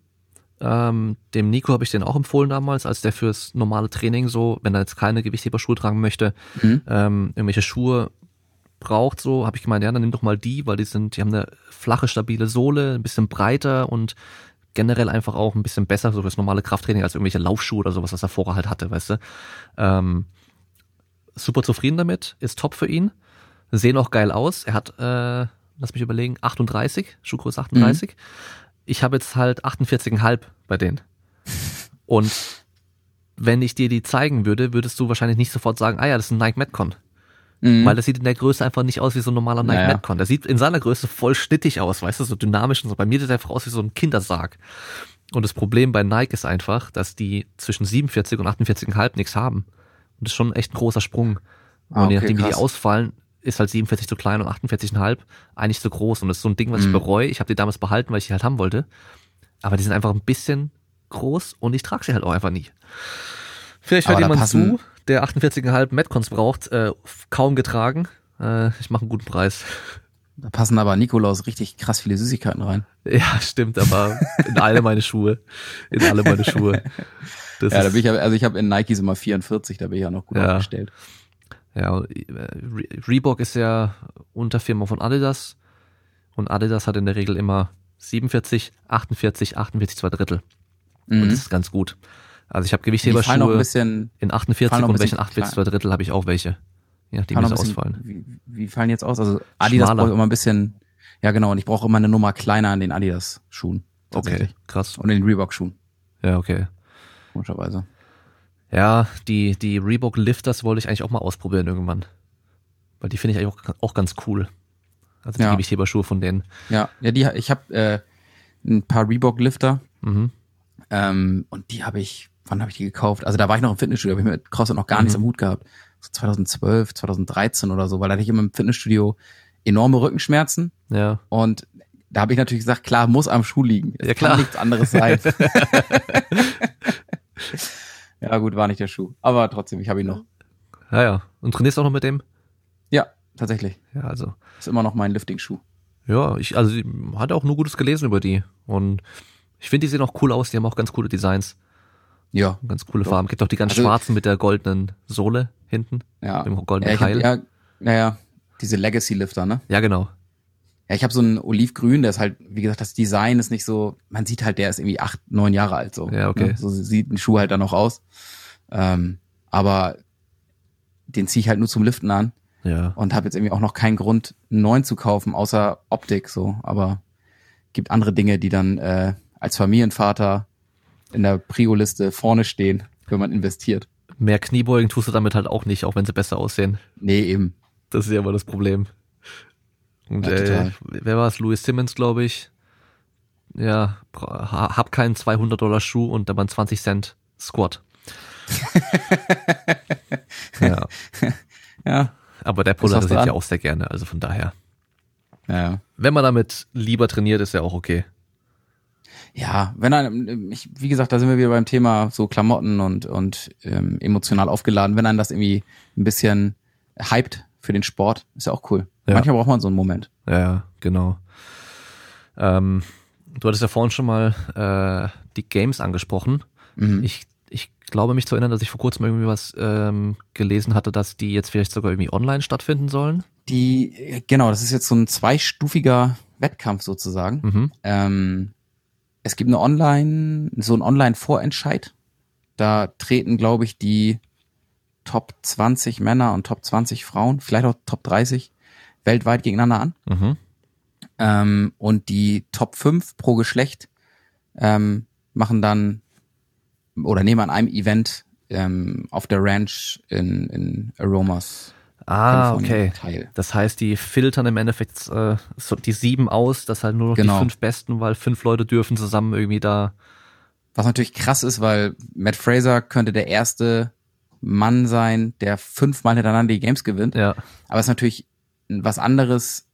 A: Ähm, dem Nico habe ich den auch empfohlen damals, als der fürs normale Training so, wenn er jetzt keine Gewichtheberschuhe tragen möchte, mhm. ähm, irgendwelche Schuhe braucht, so habe ich gemeint, ja, dann nimm doch mal die, weil die sind, die haben eine flache, stabile Sohle, ein bisschen breiter und generell einfach auch ein bisschen besser, so fürs normale Krafttraining, als irgendwelche Laufschuhe oder sowas, was er vorher halt hatte, weißt du. Ähm, super zufrieden damit, ist top für ihn, sehen auch geil aus. Er hat, äh, lass mich überlegen, 38, Schuhgröße 38. Mhm. Ich habe jetzt halt 48,5 bei denen. Und wenn ich dir die zeigen würde, würdest du wahrscheinlich nicht sofort sagen, ah ja, das ist ein Nike Metcon. Mhm. Weil das sieht in der Größe einfach nicht aus wie so ein normaler Nike naja. Metcon. Der sieht in seiner Größe voll schnittig aus, weißt du, so dynamisch und so. Bei mir sieht der einfach aus wie so ein Kindersarg. Und das Problem bei Nike ist einfach, dass die zwischen 47 und 48,5 nichts haben. Und das ist schon echt ein großer Sprung. Und ah, okay, je nachdem, wie die ausfallen, ist halt 47 zu klein und 48,5 eigentlich zu groß. Und das ist so ein Ding, was mhm. ich bereue. Ich habe die damals behalten, weil ich die halt haben wollte. Aber die sind einfach ein bisschen groß und ich trage sie halt auch einfach nie. Vielleicht hört jemand zu, der 48,5 Metcons braucht, äh, kaum getragen. Äh, ich mache einen guten Preis.
B: Da passen aber Nikolaus richtig krass viele Süßigkeiten rein.
A: Ja, stimmt, aber in alle meine Schuhe. In alle meine Schuhe.
B: Das ja, da bin ich, also ich habe in Nikes immer 44, da bin ich ja noch gut ja. aufgestellt.
A: Ja, äh, Reebok ist ja Unterfirma von Adidas und Adidas hat in der Regel immer 47, 48, 48 zwei Drittel. Mhm. Und das ist ganz gut. Also ich habe Gewichtheberschuhe
B: bisschen,
A: in 48 und welchen 8 bis 2 Drittel habe ich auch welche. Ja, die müssen ausfallen.
B: Wie, wie fallen jetzt aus? Also Adidas brauche ich immer ein bisschen, ja genau, und ich brauche immer eine Nummer kleiner an den Adidas-Schuhen.
A: Okay, krass.
B: Und den Reebok-Schuhen.
A: Ja, okay.
B: Komischerweise.
A: Ja, die, die Reebok Lifters wollte ich eigentlich auch mal ausprobieren irgendwann. Weil die finde ich eigentlich auch, auch ganz cool. Also die ja. Gewichtheberschuhe von denen.
B: Ja, ja, die, ich habe äh, ein paar Reebok Lifter. Mhm. Ähm, und die habe ich, wann habe ich die gekauft? Also da war ich noch im Fitnessstudio, habe ich mit CrossFit noch gar mhm. nichts am Hut gehabt. So 2012, 2013 oder so, weil da hatte ich immer im Fitnessstudio enorme Rückenschmerzen.
A: Ja.
B: Und da habe ich natürlich gesagt, klar, muss am Schuh liegen.
A: Es ja, klar. Kann
B: nichts anderes sein. ja, gut, war nicht der Schuh. Aber trotzdem, ich habe ihn noch.
A: Ja, ja. Und trainierst du auch noch mit dem?
B: Ja, tatsächlich.
A: Ja, also.
B: Ist immer noch mein Lifting-Schuh.
A: Ja, ich, also, hatte auch nur Gutes gelesen über die. Und ich finde, die sehen auch cool aus. Die haben auch ganz coole Designs.
B: Ja.
A: Ganz coole Farben. Gibt auch die ganz also, schwarzen mit der goldenen Sohle hinten.
B: Ja.
A: Dem goldenen ja, Keil.
B: Ja, naja, diese Legacy-Lifter, ne?
A: Ja, genau.
B: Ja, ich habe so einen Olivgrün, der ist halt, wie gesagt, das Design ist nicht so, man sieht halt, der ist irgendwie acht, neun Jahre alt so.
A: Ja, okay.
B: Ne? So sieht ein Schuh halt dann auch aus. Ähm, aber den ziehe ich halt nur zum Liften an.
A: Ja.
B: Und habe jetzt irgendwie auch noch keinen Grund, einen neuen zu kaufen, außer Optik so. Aber gibt andere Dinge, die dann äh, als Familienvater in der Prio-Liste vorne stehen, wenn man investiert.
A: Mehr Kniebeugen tust du damit halt auch nicht, auch wenn sie besser aussehen.
B: Nee, eben.
A: Das ist ja immer das Problem. Und ja, äh, wer war es? Louis Simmons, glaube ich. Ja, hab keinen 200 Dollar Schuh und aber einen 20 Cent Squat.
B: ja. Ja.
A: Aber der polarisiert ja auch sehr gerne, also von daher.
B: Ja.
A: Wenn man damit lieber trainiert, ist ja auch okay.
B: Ja, wenn ein, ich, wie gesagt, da sind wir wieder beim Thema so Klamotten und, und ähm, emotional aufgeladen. Wenn einen das irgendwie ein bisschen hypt für den Sport, ist ja auch cool. Ja. Manchmal braucht man so einen Moment.
A: Ja, genau. Ähm, du hattest ja vorhin schon mal äh, die Games angesprochen. Mhm. Ich, ich glaube mich zu erinnern, dass ich vor kurzem irgendwie was ähm, gelesen hatte, dass die jetzt vielleicht sogar irgendwie online stattfinden sollen.
B: Die, genau, das ist jetzt so ein zweistufiger Wettkampf sozusagen. Mhm. Ähm, es gibt eine Online, so ein Online-Vorentscheid. Da treten, glaube ich, die Top 20 Männer und Top 20 Frauen, vielleicht auch Top 30 weltweit gegeneinander an. Mhm. Ähm, und die Top 5 pro Geschlecht ähm, machen dann oder nehmen an einem Event ähm, auf der Ranch in, in Aromas.
A: Ah, okay. Teil. Das heißt, die filtern im Endeffekt äh, so die sieben aus, das halt nur noch genau. die fünf besten, weil fünf Leute dürfen zusammen irgendwie da.
B: Was natürlich krass ist, weil Matt Fraser könnte der erste Mann sein, der fünfmal hintereinander die Games gewinnt.
A: Ja.
B: Aber es ist natürlich was anderes,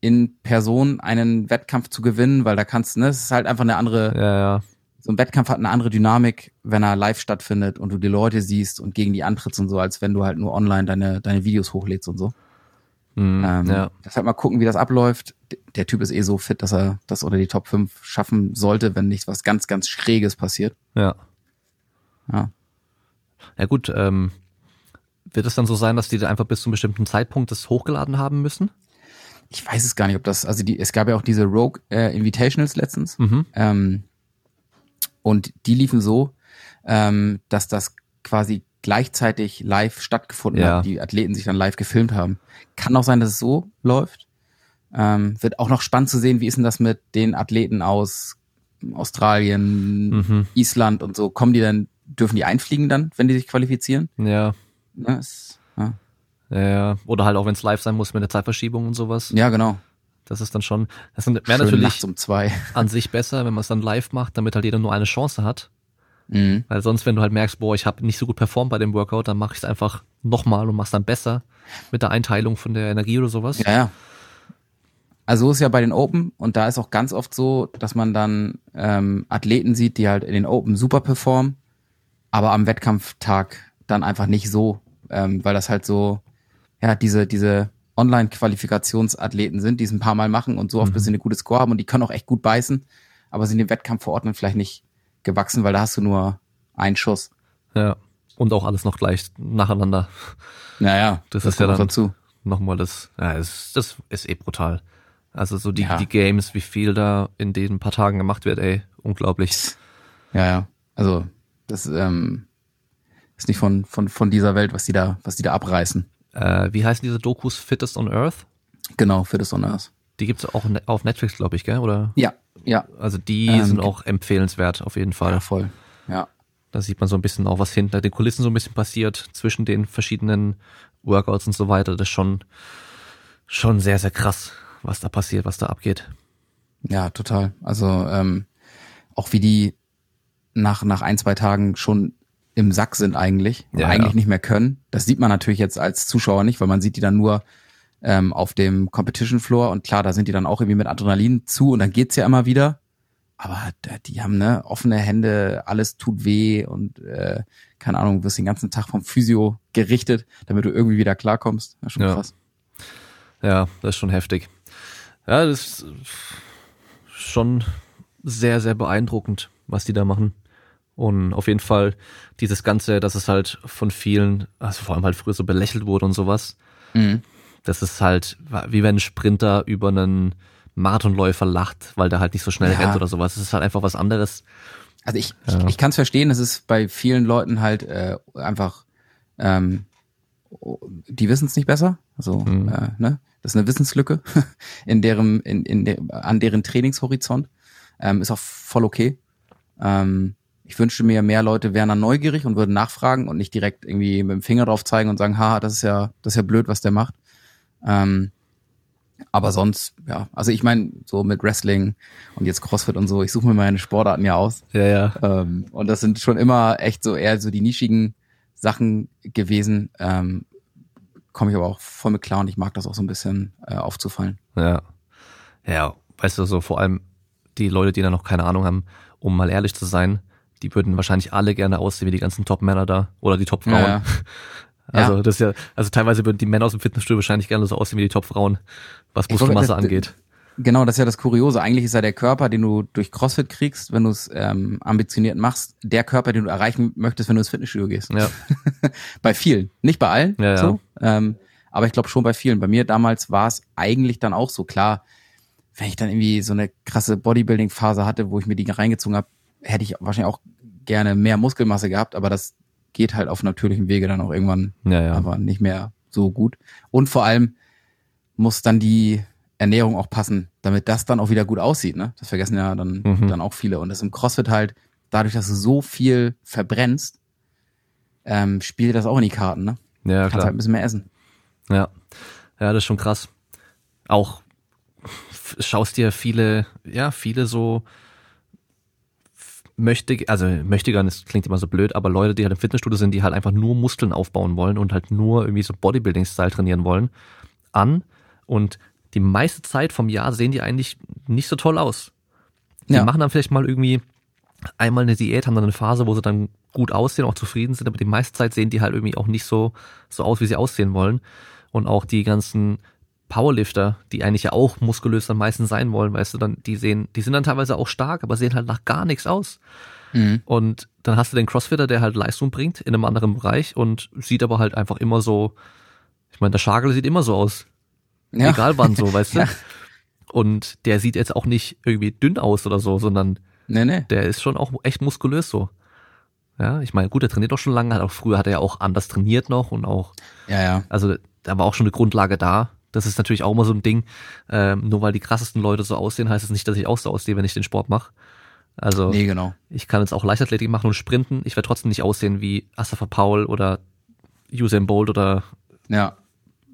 B: in Person einen Wettkampf zu gewinnen, weil da kannst du, ne, es ist halt einfach eine andere.
A: Ja, ja.
B: So ein Wettkampf hat eine andere Dynamik, wenn er live stattfindet und du die Leute siehst und gegen die antrittst und so, als wenn du halt nur online deine, deine Videos hochlädst und so.
A: Mhm, ähm, ja.
B: Deshalb mal gucken, wie das abläuft. Der Typ ist eh so fit, dass er das unter die Top 5 schaffen sollte, wenn nicht was ganz, ganz Schräges passiert.
A: Ja.
B: Ja.
A: Ja gut, ähm, wird es dann so sein, dass die da einfach bis zu einem bestimmten Zeitpunkt das hochgeladen haben müssen?
B: Ich weiß es gar nicht, ob das, also die, es gab ja auch diese Rogue äh, Invitationals letztens. Mhm. Ähm, und die liefen so, ähm, dass das quasi gleichzeitig live stattgefunden ja. hat, die Athleten sich dann live gefilmt haben. Kann auch sein, dass es so läuft. Ähm, wird auch noch spannend zu sehen, wie ist denn das mit den Athleten aus Australien, mhm. Island und so. Kommen die dann, dürfen die einfliegen dann, wenn die sich qualifizieren?
A: Ja.
B: Ne, ist, ja.
A: Ja, oder halt auch wenn es live sein muss mit der Zeitverschiebung und sowas.
B: Ja, genau.
A: Das ist dann schon, das wäre natürlich
B: um zwei.
A: an sich besser, wenn man es dann live macht, damit halt jeder nur eine Chance hat.
B: Mhm.
A: Weil sonst, wenn du halt merkst, boah, ich habe nicht so gut performt bei dem Workout, dann mache ich es einfach nochmal und mach's dann besser mit der Einteilung von der Energie oder sowas.
B: Ja, ja. Also so ist ja bei den Open und da ist auch ganz oft so, dass man dann ähm, Athleten sieht, die halt in den Open super performen, aber am Wettkampftag dann einfach nicht so, ähm, weil das halt so, ja, diese, diese Online-Qualifikationsathleten sind, die es ein paar Mal machen und so oft, mhm. bis sie eine gute Score haben und die können auch echt gut beißen, aber sind im Wettkampf vor Ort dann vielleicht nicht gewachsen, weil da hast du nur einen Schuss.
A: Ja. Und auch alles noch gleich nacheinander.
B: Naja,
A: das, das ist ja dann dazu. nochmal das, ja, das, das ist eh brutal. Also so die,
B: ja.
A: die Games, wie viel da in den paar Tagen gemacht wird, ey, unglaublich.
B: Ja, ja. Also das ähm, ist nicht von, von, von dieser Welt, was die da, was die da abreißen.
A: Äh, wie heißen diese Dokus Fittest on Earth?
B: Genau, Fittest on Earth.
A: Die gibt's auch auf Netflix, glaube ich, gell? Oder?
B: Ja, ja.
A: Also die ähm, sind auch empfehlenswert, auf jeden Fall.
B: Ja, voll. Ja.
A: Da sieht man so ein bisschen auch, was hinter den Kulissen so ein bisschen passiert, zwischen den verschiedenen Workouts und so weiter. Das ist schon, schon sehr, sehr krass, was da passiert, was da abgeht.
B: Ja, total. Also ähm, auch wie die nach, nach ein, zwei Tagen schon im Sack sind eigentlich, ja, eigentlich ja. nicht mehr können. Das sieht man natürlich jetzt als Zuschauer nicht, weil man sieht die dann nur ähm, auf dem Competition Floor und klar, da sind die dann auch irgendwie mit Adrenalin zu und dann geht's ja immer wieder. Aber die haben ne offene Hände, alles tut weh und äh, keine Ahnung, wirst den ganzen Tag vom Physio gerichtet, damit du irgendwie wieder klarkommst. Ja, schon
A: ja.
B: krass.
A: Ja, das ist schon heftig. Ja, das ist schon sehr, sehr beeindruckend, was die da machen. Und auf jeden Fall dieses Ganze, dass es halt von vielen, also vor allem halt früher so belächelt wurde und sowas. Mhm. Das ist halt, wie wenn ein Sprinter über einen Marathonläufer lacht, weil der halt nicht so schnell ja. rennt oder sowas. Es ist halt einfach was anderes.
B: Also ich, ja. ich, ich kann es verstehen, es ist bei vielen Leuten halt äh, einfach, ähm, die wissen es nicht besser. Also, mhm. äh, ne? Das ist eine Wissenslücke in deren, in, in der, an deren Trainingshorizont. Ähm, ist auch voll okay. Ähm, ich wünschte mir, mehr Leute wären dann neugierig und würden nachfragen und nicht direkt irgendwie mit dem Finger drauf zeigen und sagen, ha, das ist ja, das ist ja blöd, was der macht. Ähm, aber sonst, ja, also ich meine, so mit Wrestling und jetzt CrossFit und so, ich suche mir meine Sportarten ja aus.
A: Ja, ja.
B: Ähm, und das sind schon immer echt so eher so die nischigen Sachen gewesen. Ähm, Komme ich aber auch voll mit klar und ich mag das auch so ein bisschen äh, aufzufallen.
A: Ja. Ja, weißt du, so vor allem die Leute, die da noch keine Ahnung haben, um mal ehrlich zu sein, die würden wahrscheinlich alle gerne aussehen wie die ganzen Top-Männer da oder die Top-Frauen. Ja, ja. Also ja. das ist ja, also teilweise würden die Männer aus dem Fitnessstudio wahrscheinlich gerne so aussehen wie die Top-Frauen, was Muskelmasse angeht.
B: Genau, das ist ja das Kuriose. Eigentlich ist ja der Körper, den du durch CrossFit kriegst, wenn du es ähm, ambitioniert machst, der Körper, den du erreichen möchtest, wenn du ins Fitnessstudio gehst.
A: Ja.
B: bei vielen, nicht bei allen,
A: ja,
B: so. Ähm, aber ich glaube schon bei vielen. Bei mir damals war es eigentlich dann auch so klar, wenn ich dann irgendwie so eine krasse Bodybuilding-Phase hatte, wo ich mir die reingezogen habe, hätte ich wahrscheinlich auch gerne mehr Muskelmasse gehabt, aber das geht halt auf natürlichem Wege dann auch irgendwann
A: ja, ja.
B: aber nicht mehr so gut. Und vor allem muss dann die Ernährung auch passen, damit das dann auch wieder gut aussieht. Ne? Das vergessen ja dann, mhm. dann auch viele. Und das im CrossFit halt, dadurch, dass du so viel verbrennst, ähm, spielt das auch in die Karten. Ne?
A: Ja, Kannst
B: klar. halt ein bisschen mehr essen.
A: Ja, ja, das ist schon krass. Auch schaust dir viele, ja, viele so möchte, also möchte gar nicht, klingt immer so blöd, aber Leute, die halt im Fitnessstudio sind, die halt einfach nur Muskeln aufbauen wollen und halt nur irgendwie so Bodybuilding-Style trainieren wollen, an und die meiste Zeit vom Jahr sehen die eigentlich nicht so toll aus. Die ja. machen dann vielleicht mal irgendwie einmal eine Diät, haben dann eine Phase, wo sie dann gut aussehen, auch zufrieden sind, aber die meiste Zeit sehen die halt irgendwie auch nicht so, so aus, wie sie aussehen wollen. Und auch die ganzen Powerlifter, die eigentlich ja auch muskulös dann meistens sein wollen, weißt du, dann, die sehen, die sind dann teilweise auch stark, aber sehen halt nach gar nichts aus. Mhm. Und dann hast du den Crossfitter, der halt Leistung bringt in einem anderen Bereich und sieht aber halt einfach immer so, ich meine, der Schagel sieht immer so aus. Ja. Egal wann so, weißt du. ja. Und der sieht jetzt auch nicht irgendwie dünn aus oder so, sondern
B: nee, nee.
A: der ist schon auch echt muskulös so. Ja, ich meine, gut, der trainiert doch schon lange, hat auch früher hat er ja auch anders trainiert noch und auch,
B: ja, ja.
A: Also da war auch schon eine Grundlage da. Das ist natürlich auch immer so ein Ding. Ähm, nur weil die krassesten Leute so aussehen, heißt es das nicht, dass ich auch so aussehe, wenn ich den Sport mache. Also
B: nee, genau.
A: ich kann jetzt auch Leichtathletik machen und sprinten. Ich werde trotzdem nicht aussehen wie Asafa Paul oder Usain Bolt oder
B: ja.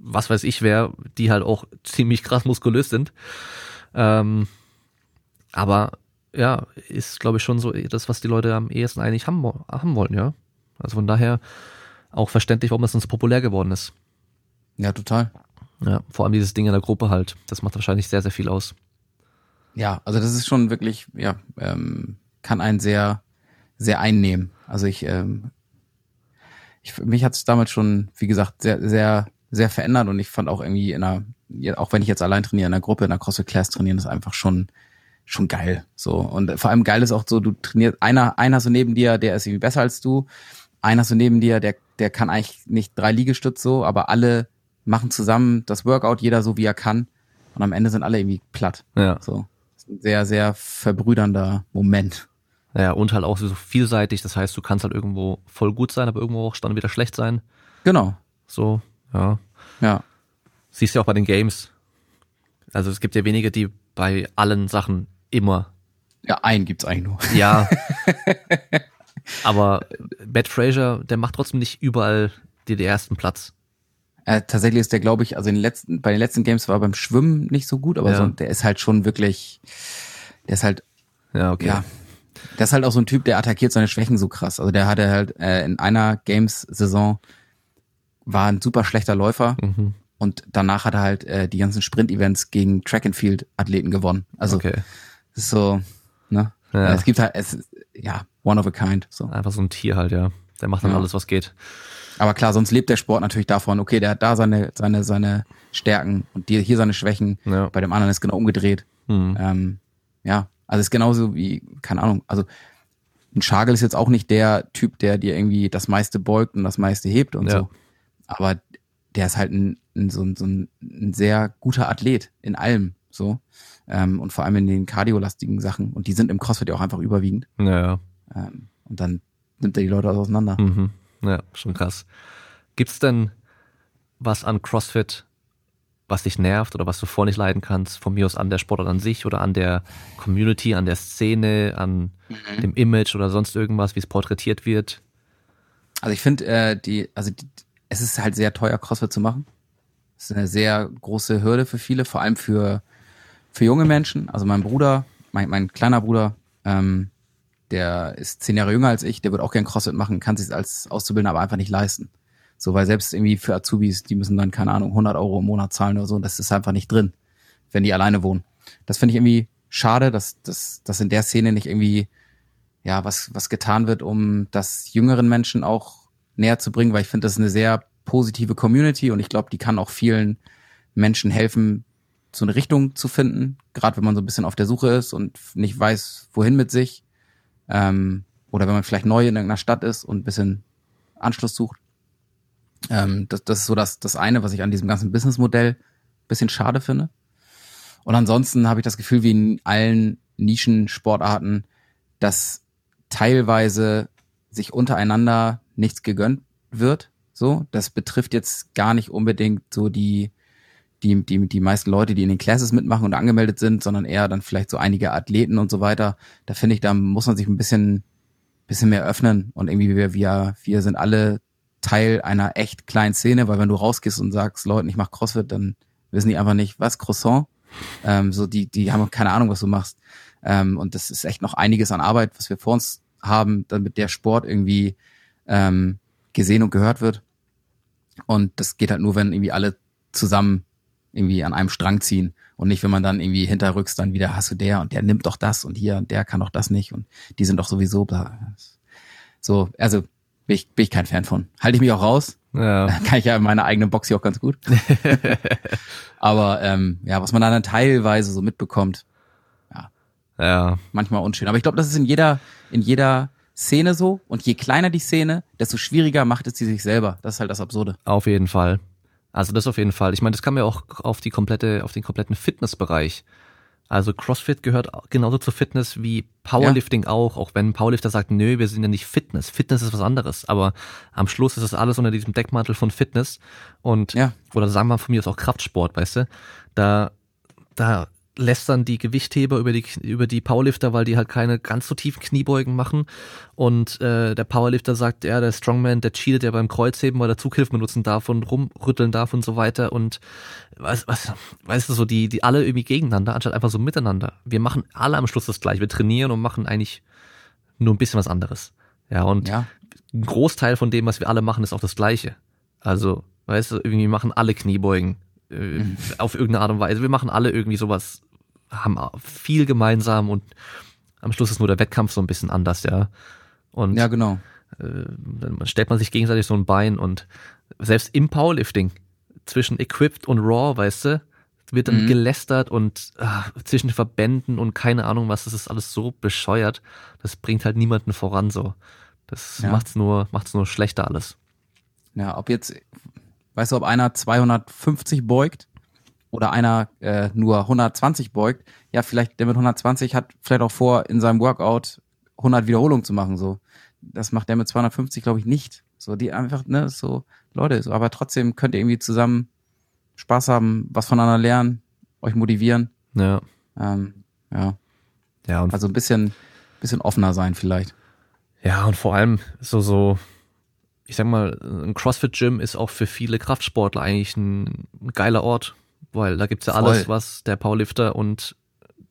A: was weiß ich wer, die halt auch ziemlich krass muskulös sind. Ähm, aber ja, ist glaube ich schon so das, was die Leute am ehesten eigentlich haben, haben wollen, ja. Also von daher auch verständlich, warum das dann so populär geworden ist.
B: Ja, total.
A: Ja, vor allem dieses Ding in der Gruppe halt. Das macht wahrscheinlich sehr, sehr viel aus.
B: Ja, also das ist schon wirklich, ja, ähm, kann einen sehr, sehr einnehmen. Also ich, ähm, ich mich hat es damals schon, wie gesagt, sehr, sehr, sehr verändert und ich fand auch irgendwie in einer, auch wenn ich jetzt allein trainiere, in einer Gruppe, in einer CrossFit Class trainieren, ist einfach schon, schon geil. So. Und vor allem geil ist auch so, du trainierst, einer, einer so neben dir, der ist irgendwie besser als du, einer so neben dir, der, der kann eigentlich nicht drei Liegestütze so, aber alle machen zusammen das Workout, jeder so wie er kann. Und am Ende sind alle irgendwie platt.
A: Ja.
B: So. Ein sehr, sehr verbrüdernder Moment.
A: Ja, und halt auch so vielseitig. Das heißt, du kannst halt irgendwo voll gut sein, aber irgendwo auch dann wieder schlecht sein.
B: Genau.
A: So, ja.
B: Ja.
A: Siehst du ja auch bei den Games. Also es gibt ja wenige, die bei allen Sachen immer.
B: Ja, einen gibt's eigentlich nur.
A: Ja. aber Matt Fraser, der macht trotzdem nicht überall den ersten Platz.
B: Äh, tatsächlich ist der, glaube ich, also in den letzten, bei den letzten Games war er beim Schwimmen nicht so gut, aber
A: Ja.
B: so, der ist halt schon wirklich, der ist halt,
A: Ja, okay.
B: ja, der ist halt auch so ein Typ, der attackiert seine Schwächen so krass. Also der hatte halt äh, in einer Games-Saison war ein super schlechter Läufer
A: Mhm.
B: und danach hat er halt äh, die ganzen Sprint-Events gegen Track-and-Field-Athleten gewonnen. Also
A: okay.
B: so, ne?
A: Ja.
B: Es gibt halt, es ja, one of a kind. So.
A: Einfach so ein Tier halt, ja. Der macht dann
B: Ja.
A: alles, was geht.
B: Aber klar, sonst lebt der Sport natürlich davon, okay, der hat da seine, seine, seine Stärken und die, hier seine Schwächen.
A: Ja.
B: Bei dem anderen ist genau umgedreht.
A: Mhm.
B: Ähm, ja, also es ist genauso wie, keine Ahnung, also ein Schagel ist jetzt auch nicht der Typ, der dir irgendwie das meiste beugt und das meiste hebt und
A: Ja.
B: so. Aber der ist halt ein, ein, so, ein, so ein, ein sehr guter Athlet in allem, so. Ähm, und vor allem in den kardiolastigen Sachen. Und die sind im CrossFit ja auch einfach überwiegend.
A: Ja, ja.
B: Ähm, und dann nimmt er die Leute auseinander.
A: Mhm. Ja, schon krass. Gibt's denn was an CrossFit, was dich nervt oder was du vor nicht leiden kannst? Von mir aus an der Sportart an sich oder an der Community, an der Szene, an
B: Mhm.
A: dem Image oder sonst irgendwas, wie es porträtiert wird?
B: Also ich finde, äh, die, also die, es ist halt sehr teuer, CrossFit zu machen. Es ist eine sehr große Hürde für viele, vor allem für, für junge Menschen. Also mein Bruder, mein, mein kleiner Bruder, ähm, der ist zehn Jahre jünger als ich, der wird auch gern CrossFit machen, kann sich als Auszubildender aber einfach nicht leisten. So, weil selbst irgendwie für Azubis, die müssen dann, keine Ahnung, 100 Euro im Monat zahlen oder so, und das ist einfach nicht drin, wenn die alleine wohnen. Das finde ich irgendwie schade, dass, dass, dass in der Szene nicht irgendwie, ja, was, was getan wird, um das jüngeren Menschen auch näher zu bringen, weil ich finde, das ist eine sehr positive Community und ich glaube, die kann auch vielen Menschen helfen, so eine Richtung zu finden, gerade wenn man so ein bisschen auf der Suche ist und nicht weiß, wohin mit sich. Ähm, oder wenn man vielleicht neu in irgendeiner Stadt ist und ein bisschen Anschluss sucht. Ähm, das, das ist so das, das eine, was ich an diesem ganzen Businessmodell ein bisschen schade finde. Und ansonsten habe ich das Gefühl, wie in allen Nischensportarten, dass teilweise sich untereinander nichts gegönnt wird. So, das betrifft jetzt gar nicht unbedingt so die, die, die, die meisten Leute, die in den Classes mitmachen und angemeldet sind, sondern eher dann vielleicht so einige Athleten und so weiter. Da finde ich, da muss man sich ein bisschen, bisschen mehr öffnen und irgendwie wir, wir, wir sind alle Teil einer echt kleinen Szene, weil wenn du rausgehst und sagst, Leuten, ich mach CrossFit, dann wissen die einfach nicht, was Croissant. Ähm, so die, die haben keine Ahnung, was du machst. Ähm, und das ist echt noch einiges an Arbeit, was wir vor uns haben, damit der Sport irgendwie ähm, gesehen und gehört wird. Und das geht halt nur, wenn irgendwie alle zusammen irgendwie an einem Strang ziehen und nicht, wenn man dann irgendwie hinterrücks dann wieder hast du der und der nimmt doch das und hier und der kann doch das nicht und die sind doch sowieso bla. So, also bin ich, bin ich kein Fan von. Halte ich mich auch raus.
A: Ja,
B: Kann ich ja in meiner eigenen Box hier auch ganz gut. Aber ähm, ja, was man dann teilweise so mitbekommt,
A: ja,
B: manchmal unschön. Aber ich glaube, das ist in jeder, in jeder Szene so. Und je kleiner die Szene, desto schwieriger macht es sie sich selber. Das ist halt das Absurde.
A: auf jeden Fall. Also das auf jeden Fall. Ich meine, das kann man ja auch auf die komplette, auf den kompletten Fitnessbereich. Also CrossFit gehört genauso zur Fitness wie Powerlifting auch, auch wenn ein Powerlifter sagt, nö, wir sind ja nicht Fitness. Fitness ist was anderes. Aber am Schluss ist es alles unter diesem Deckmantel von Fitness. Und,
B: Ja.
A: oder sagen wir von mir ist auch Kraftsport, weißt du? Da, da lästern die Gewichtheber über die, über die Powerlifter, weil die halt keine ganz so tiefen Kniebeugen machen. Und äh, der Powerlifter sagt, ja, der Strongman, der cheatet ja beim Kreuzheben, weil er Zughilfen benutzen darf und rumrütteln darf und so weiter. Und was, was, weißt du, so die, die alle irgendwie gegeneinander, anstatt einfach so miteinander. Wir machen alle am Schluss das gleiche. Wir trainieren und machen eigentlich nur ein bisschen was anderes. Ja, und
B: Ja.
A: ein Großteil von dem, was wir alle machen, ist auch das Gleiche. Also, weißt du, irgendwie machen alle Kniebeugen äh, auf irgendeine Art und Weise. Wir machen alle irgendwie sowas, haben viel gemeinsam und am Schluss ist nur der Wettkampf so ein bisschen anders, ja. Und
B: Ja, genau.
A: äh, dann stellt man sich gegenseitig so ein Bein und selbst im Powerlifting zwischen Equipped und Raw, weißt du, wird dann
B: Mhm.
A: gelästert und ah, zwischen Verbänden und keine Ahnung was, das ist alles so bescheuert. Das bringt halt niemanden voran so. Das
B: Ja.
A: macht's nur, macht's nur schlechter alles.
B: Ja, ob jetzt, weißt du, ob einer 250 beugt oder einer äh, nur 120 beugt, ja, vielleicht der mit 120 hat vielleicht auch vor, in seinem Workout 100 Wiederholungen zu machen, so. Das macht der mit 250, glaube ich, nicht. So, die einfach, ne, so, Leute, so, aber trotzdem könnt ihr irgendwie zusammen Spaß haben, was voneinander lernen, euch motivieren.
A: Ja.
B: Ähm, ja.
A: Ja, und
B: Also ein bisschen, bisschen offener sein vielleicht.
A: Ja, und vor allem so, so, ich sag mal, ein CrossFit-Gym ist auch für viele Kraftsportler eigentlich ein, ein geiler Ort, weil da gibt's ja alles,
B: Voll.
A: was der Powerlifter und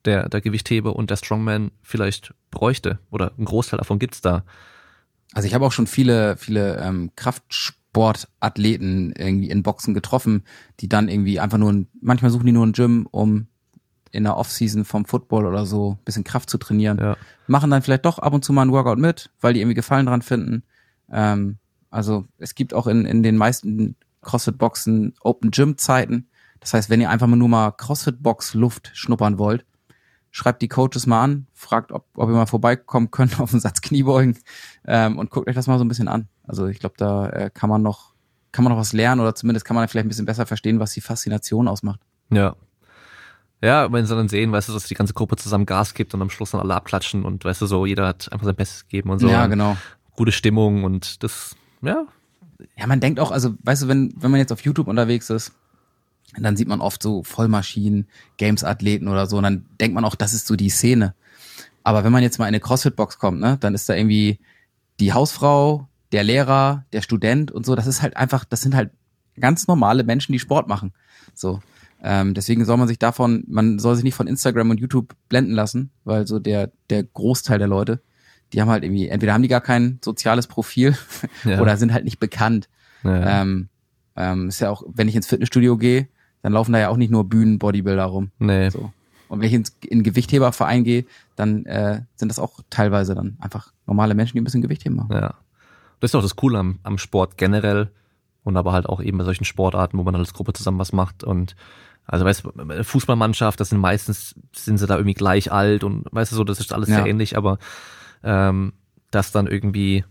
A: der, der Gewichtheber und der Strongman vielleicht bräuchte. Oder ein Großteil davon gibt's da.
B: Also ich habe auch schon viele, viele ähm, Kraftsportathleten irgendwie in Boxen getroffen, die dann irgendwie einfach nur, ein, manchmal suchen die nur ein Gym, um in der Offseason vom Football oder so ein bisschen Kraft zu trainieren.
A: Ja.
B: Machen dann vielleicht doch ab und zu mal ein Workout mit, weil die irgendwie Gefallen dran finden. Ähm, also es gibt auch in, in den meisten CrossFit-Boxen Open Gym-Zeiten. Das heißt, wenn ihr einfach mal nur mal CrossFit-Box-Luft schnuppern wollt, schreibt die Coaches mal an, fragt, ob, ob ihr mal vorbeikommen könnt auf den Satz Kniebeugen ähm, und guckt euch das mal so ein bisschen an. Also ich glaube, da äh, kann man noch kann man noch was lernen oder zumindest kann man vielleicht ein bisschen besser verstehen, was die Faszination ausmacht.
A: Ja. Ja, wenn sie dann sehen, weißt du, dass die ganze Gruppe zusammen Gas gibt und am Schluss dann alle abklatschen und weißt du so, jeder hat einfach sein Bestes gegeben und so.
B: ja, genau.
A: Gute Stimmung und das, ja,
B: Ja, man denkt auch, also weißt du, wenn wenn man jetzt auf YouTube unterwegs ist, dann sieht man oft so Vollmaschinen, Games-Athleten oder so, und dann denkt man auch, das ist so die Szene. Aber wenn man jetzt mal in eine CrossFit-Box kommt, ne, dann ist da irgendwie die Hausfrau, der Lehrer, der Student und so. Das ist halt einfach, das sind halt ganz normale Menschen, die Sport machen. So. Ähm, deswegen soll man sich davon, man soll sich nicht von Instagram und YouTube blenden lassen, weil so der, der Großteil der Leute, die haben halt irgendwie, entweder haben die gar kein soziales Profil
A: Ja.
B: oder sind halt nicht bekannt.
A: ja,
B: Ähm, ähm, ist ja auch, wenn ich ins Fitnessstudio gehe, dann laufen da ja auch nicht nur Bühnen-Bodybuilder rum.
A: nee,
B: So. Und wenn ich in einen Gewichtheberverein gehe, dann äh, sind das auch teilweise dann einfach normale Menschen, die ein bisschen Gewichtheben machen.
A: ja. Das ist auch das Coole am, am Sport generell und aber halt auch eben bei solchen Sportarten, wo man als Gruppe zusammen was macht und also weißt du, Fußballmannschaft, das sind meistens, sind sie da irgendwie gleich alt und weißt du so, das ist alles
B: Ja.
A: sehr ähnlich, aber ähm, dass dann irgendwie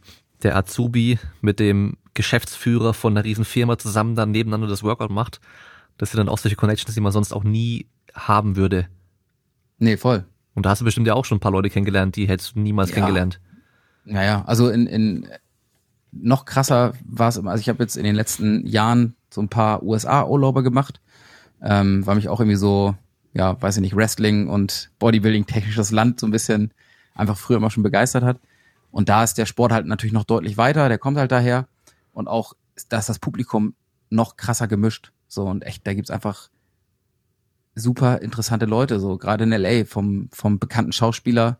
A: der Azubi mit dem Geschäftsführer von einer riesen Firma zusammen dann nebeneinander das Workout macht, das sind dann auch solche Connections, die man sonst auch nie haben würde.
B: Nee, voll.
A: Und da hast du bestimmt ja auch schon ein paar Leute kennengelernt, die hättest du niemals
B: Ja.
A: kennengelernt.
B: Naja, also in, in noch krasser war es immer, also ich habe jetzt in den letzten Jahren so ein paar USA-Urlaube gemacht, ähm, weil mich auch irgendwie so, ja, weiß ich nicht, Wrestling und Bodybuilding technisches Land so ein bisschen einfach früher immer schon begeistert hat. Und da ist der Sport halt natürlich noch deutlich weiter, der kommt halt daher. Und auch, da ist das Publikum noch krasser gemischt. So, und echt, da gibt's einfach super interessante Leute, so gerade in LA, vom, vom bekannten Schauspieler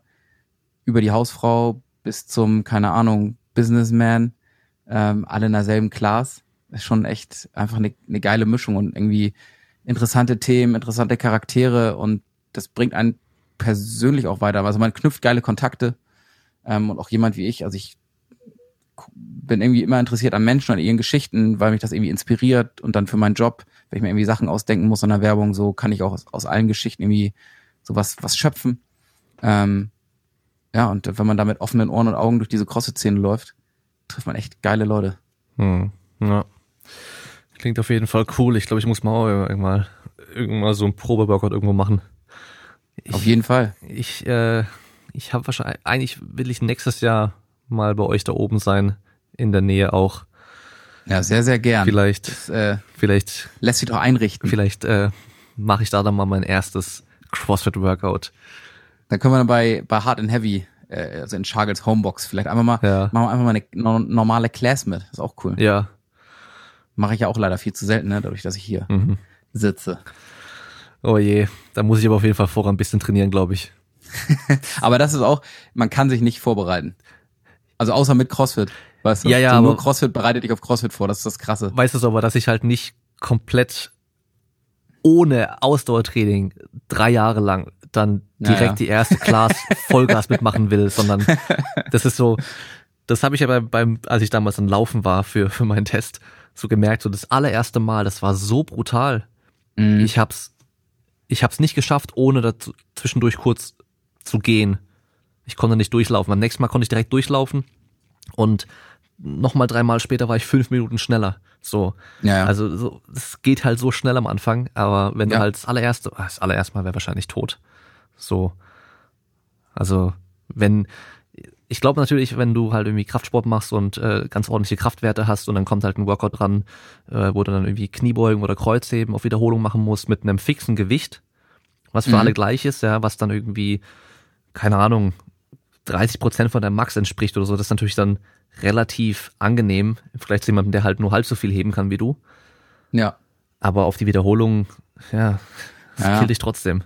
B: über die Hausfrau bis zum, keine Ahnung, Businessman, ähm, alle in derselben Class. Ist schon echt einfach eine, eine geile Mischung und irgendwie interessante Themen, interessante Charaktere und das bringt einen persönlich auch weiter. Also man knüpft geile Kontakte ähm, und auch jemand wie ich, also ich bin irgendwie immer interessiert an Menschen und ihren Geschichten, weil mich das irgendwie inspiriert und dann für meinen Job, wenn ich mir irgendwie Sachen ausdenken muss in der Werbung, so kann ich auch aus, aus allen Geschichten irgendwie sowas was schöpfen. Ähm, ja, und wenn man da mit offenen Ohren und Augen durch diese CrossFit-Szene läuft, trifft man echt geile Leute.
A: Hm. Ja. Klingt auf jeden Fall cool. Ich glaube, ich muss mal auch irgendwann, irgendwann so ein Probeworkout irgendwo machen. Ich,
B: Auf jeden Fall.
A: Ich, äh, ich habe wahrscheinlich, eigentlich will ich nächstes Jahr mal bei euch da oben sein, in der Nähe auch.
B: Ja, sehr, sehr gern.
A: Vielleicht,
B: Das, äh,
A: vielleicht,
B: lässt sich doch einrichten.
A: vielleicht äh, mache ich da dann mal mein erstes CrossFit-Workout.
B: Dann können wir dann bei, bei Hard and Heavy, äh, also in Chargels Homebox, vielleicht einfach mal,
A: Ja.
B: machen wir einfach mal eine no normale Class mit. ist auch cool.
A: Ja.
B: Mache ich ja auch leider viel zu selten, ne? dadurch, dass ich hier
A: Mhm.
B: sitze.
A: Oh je, da muss ich aber auf jeden Fall vorher ein bisschen trainieren, glaube ich.
B: Aber das ist auch, man kann sich nicht vorbereiten. Also außer mit CrossFit. Weißt du?
A: Ja, ja,
B: so nur CrossFit bereitet dich auf CrossFit vor, das ist das Krasse.
A: Weißt du aber, dass ich halt nicht komplett ohne Ausdauertraining drei Jahre lang dann
B: Ja,
A: direkt
B: ja.
A: die erste Class Vollgas mitmachen will, sondern das ist so, das habe ich ja beim, beim, als ich damals dann laufen war für, für meinen Test, so gemerkt, so das allererste Mal, das war so brutal.
B: Mhm.
A: Ich hab's, ich hab's nicht geschafft, ohne dazu, zwischendurch kurz zu gehen. Ich konnte nicht durchlaufen. Beim nächsten Mal konnte ich direkt durchlaufen und nochmal dreimal später war ich fünf Minuten schneller. So.
B: ja, ja.
A: Also so, es geht halt so schnell am Anfang, aber wenn
B: Ja.
A: du halt das allererste, ah, das allererste Mal wäre wahrscheinlich tot. So. Also, wenn, ich glaube natürlich, wenn du halt irgendwie Kraftsport machst und äh, ganz ordentliche Kraftwerte hast und dann kommt halt ein Workout dran, äh, wo du dann irgendwie Kniebeugen oder Kreuzheben auf Wiederholung machen musst mit einem fixen Gewicht, was für mhm. alle gleich ist, ja, was dann irgendwie, keine Ahnung, 30 Prozent von deinem Max entspricht oder so, das ist natürlich dann relativ angenehm, vielleicht zu jemandem, der halt nur halb so viel heben kann wie du.
B: Ja.
A: Aber auf die Wiederholung, ja, das ja. killt dich trotzdem.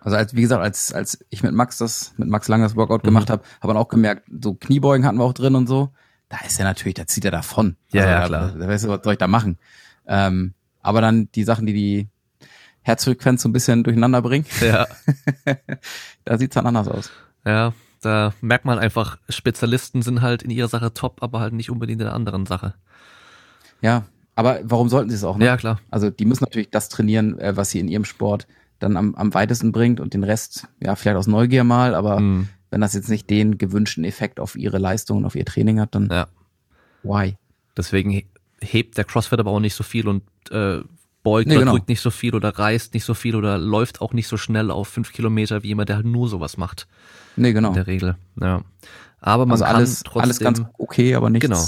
B: Also als wie gesagt, als als ich mit Max das mit Max Lang das Workout mhm. gemacht habe, habe man auch gemerkt, so Kniebeugen hatten wir auch drin und so. Da ist er natürlich, da zieht er davon.
A: Ja,
B: also,
A: ja klar.
B: Da, da weißt du, was soll ich da machen? Ähm, aber dann die Sachen, die die Herzfrequenz so ein bisschen durcheinander bringen.
A: Ja.
B: da sieht's dann anders aus.
A: Ja, da merkt man einfach, Spezialisten sind halt in ihrer Sache top, aber halt nicht unbedingt in der anderen Sache.
B: Ja, aber warum sollten sie es auch?
A: Ne? Ja, klar.
B: Also die müssen natürlich das trainieren, äh, was sie in ihrem Sport dann am, am weitesten bringt und den Rest, ja, vielleicht aus Neugier mal, aber mhm. wenn das jetzt nicht den gewünschten Effekt auf ihre Leistung und auf ihr Training hat, dann
A: ja.
B: why?
A: Deswegen hebt der CrossFit aber auch nicht so viel und äh, beugt nee, oder genau. drückt nicht so viel oder reißt nicht so viel oder läuft auch nicht so schnell auf fünf Kilometer wie jemand, der halt nur sowas macht.
B: Nee, genau.
A: In der Regel, ja. Aber man
B: also
A: kann
B: alles,
A: trotzdem,
B: alles ganz okay, aber nichts.
A: Genau.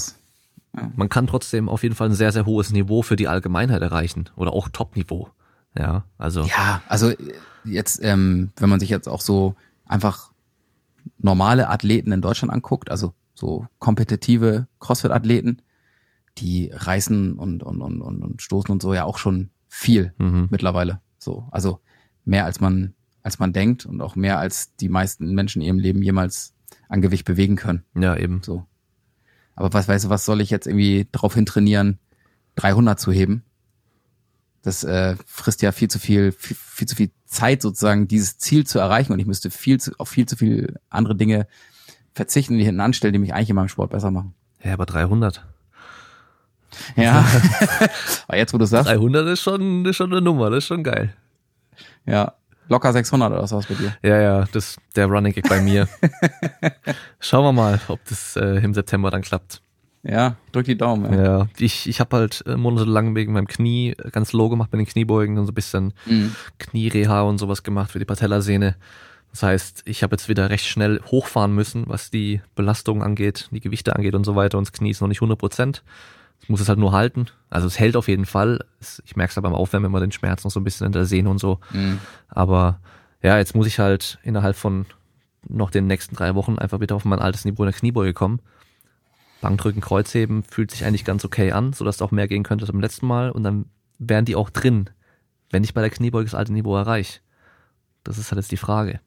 A: Ja. Man kann trotzdem auf jeden Fall ein sehr, sehr hohes Niveau für die Allgemeinheit erreichen oder auch Top-Niveau. Ja, also.
B: Ja, also jetzt, ähm, wenn man sich jetzt auch so einfach normale Athleten in Deutschland anguckt, also so kompetitive CrossFit-Athleten, die reißen und, und, und, und, stoßen und so ja auch schon viel mhm. mittlerweile. So, also mehr als man, als man denkt und auch mehr als die meisten Menschen in ihrem Leben jemals an Gewicht bewegen können.
A: Ja, eben.
B: So. Aber was weißt du, was soll ich jetzt irgendwie drauf hin trainieren, 300 zu heben? das äh, frisst ja viel zu viel, viel, viel, zu viel Zeit sozusagen, dieses Ziel zu erreichen und ich müsste viel zu, auf viel zu viel andere Dinge verzichten, die hinten anstellen, die mich eigentlich in meinem Sport besser machen.
A: Ja, aber 300.
B: Ja, aber jetzt, wo du sagst.
A: 300 ist schon, ist schon eine Nummer, das ist schon geil.
B: Ja, locker 600 oder was bei dir?
A: Ja, ja, das der Running Gig bei mir. Schauen wir mal, ob das äh, im September dann klappt.
B: Ja, drück die Daumen.
A: Ja, ja ich, ich habe halt äh, monatelang wegen meinem Knie ganz low gemacht bei den Kniebeugen und so ein bisschen mhm. Kniereha und sowas gemacht für die Patellasehne. Das heißt, ich habe jetzt wieder recht schnell hochfahren müssen, was die Belastung angeht, die Gewichte angeht und so weiter. Und das Knie ist noch nicht 100 Prozent. Ich muss es halt nur halten. Also es hält auf jeden Fall. Ich merke es aber beim Aufwärmen immer den Schmerz noch so ein bisschen in der Sehne und so. Mhm. Aber ja, jetzt muss ich halt innerhalb von noch den nächsten drei Wochen einfach wieder auf mein altes Niveau in der Kniebeuge kommen. Bankdrücken, Kreuzheben fühlt sich eigentlich ganz okay an, sodass auch mehr gehen könnte als beim letzten Mal und dann wären die auch drin, wenn ich bei der Kniebeuge das alte Niveau erreiche. Das ist halt jetzt die Frage.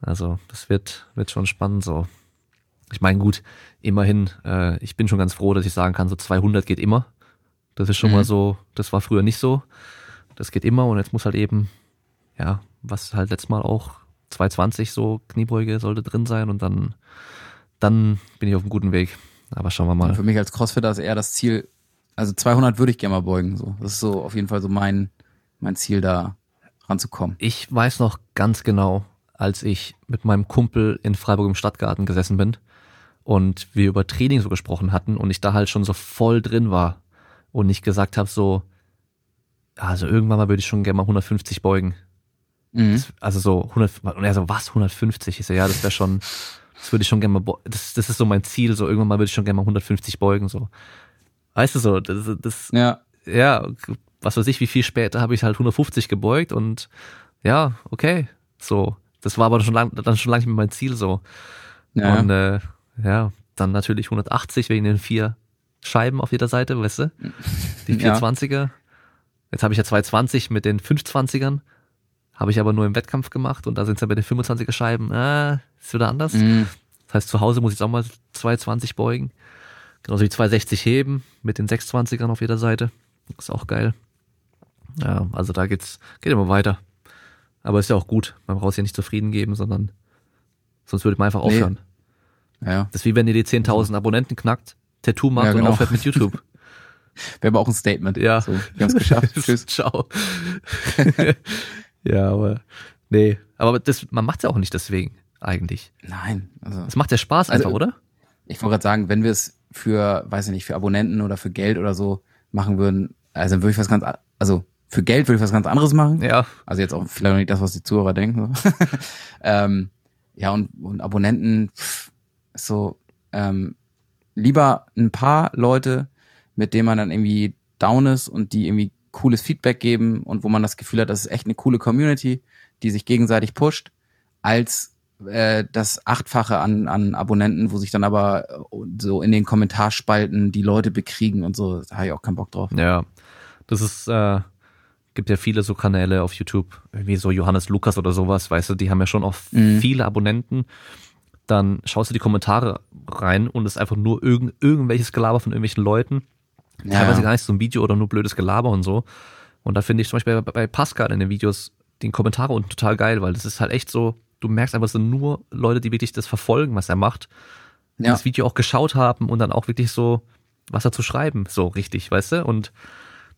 A: Also, das wird, wird schon spannend so. Ich meine, gut, immerhin, äh, ich bin schon ganz froh, dass ich sagen kann, so 200 geht immer. Das ist schon mhm. mal so, das war früher nicht so. Das geht immer und jetzt muss halt eben, ja, was halt letztes Mal auch 220 so Kniebeuge sollte drin sein und dann dann bin ich auf einem guten Weg. Aber schauen wir mal.
B: für mich als Crossfitter ist eher das Ziel, also 200 würde ich gerne mal beugen. So, das ist so auf jeden Fall so mein mein Ziel da ranzukommen.
A: Ich weiß noch ganz genau, als ich mit meinem Kumpel in Freiburg im Stadtgarten gesessen bin und wir über Training so gesprochen hatten und ich da halt schon so voll drin war und ich gesagt habe so, also irgendwann mal würde ich schon gerne mal 150 beugen. Mhm. Das, also so 100, und er so, was, 150? Ich so, ja, das wäre schon, das würde ich schon gerne mal, das, das ist so mein Ziel, so irgendwann mal würde ich schon gerne mal 150 beugen, so. Weißt du so, das, das
B: ja.
A: ja, was weiß ich, wie viel später habe ich halt 150 gebeugt und ja, okay, so. Das war aber schon lang, dann schon lange nicht mehr mein Ziel, so. Ja. Und äh, ja, dann natürlich 180 wegen den vier Scheiben auf jeder Seite, weißt du? Die 420er. Ja. Jetzt habe ich ja 220 mit den 520ern. Habe ich aber nur im Wettkampf gemacht und da sind es ja bei den 25er Scheiben, äh, ist wieder anders. Mhm. Das heißt, zu Hause muss ich auch mal 220 beugen. Genauso wie 260 heben mit den 620ern auf jeder Seite. ist auch geil. Ja, also da geht's, geht immer weiter. Aber ist ja auch gut. Man braucht sich ja nicht zufrieden geben, sondern sonst würde man einfach aufhören.
B: Nee. Ja.
A: Das ist wie wenn ihr die 10.000 Abonnenten knackt, Tattoo macht ja, genau. und aufhört mit YouTube.
B: Wäre aber auch ein Statement.
A: Ja.
B: So, wir haben es geschafft. Tschüss.
A: Ciao. Ja, aber nee, aber das, man macht's ja auch nicht deswegen eigentlich.
B: Nein,
A: also es macht ja Spaß einfach, also, oder?
B: Ich wollte gerade sagen, wenn wir es für, weiß ich nicht, für Abonnenten oder für Geld oder so machen würden, also dann würde ich was ganz, also für Geld würde ich was ganz anderes machen.
A: Ja.
B: Also jetzt auch vielleicht noch nicht das, was die Zuhörer denken. ähm, ja, und, und Abonnenten, pff, so, ähm, lieber ein paar Leute, mit denen man dann irgendwie down ist und die irgendwie cooles Feedback geben und wo man das Gefühl hat, das ist echt eine coole Community, die sich gegenseitig pusht, als äh, das Achtfache an, an Abonnenten, wo sich dann aber äh, so in den Kommentarspalten die Leute bekriegen und so, da habe ich auch keinen Bock drauf.
A: Ja, das ist, äh, gibt ja viele so Kanäle auf YouTube, wie so Johannes Lukas oder sowas, weißt du, die haben ja schon auch mhm. viele Abonnenten. Dann schaust du die Kommentare rein und es ist einfach nur irgend, irgendwelches Gelaber von irgendwelchen Leuten. Ja. Teilweise gar nicht so ein Video oder nur blödes Gelaber und so. Und da finde ich zum Beispiel bei, bei Pascal in den Videos den Kommentare unten total geil, weil das ist halt echt so, du merkst einfach, es sind nur Leute, die wirklich das verfolgen, was er macht. Ja. Das Video auch geschaut haben und dann auch wirklich so was dazu schreiben, so richtig, weißt du? Und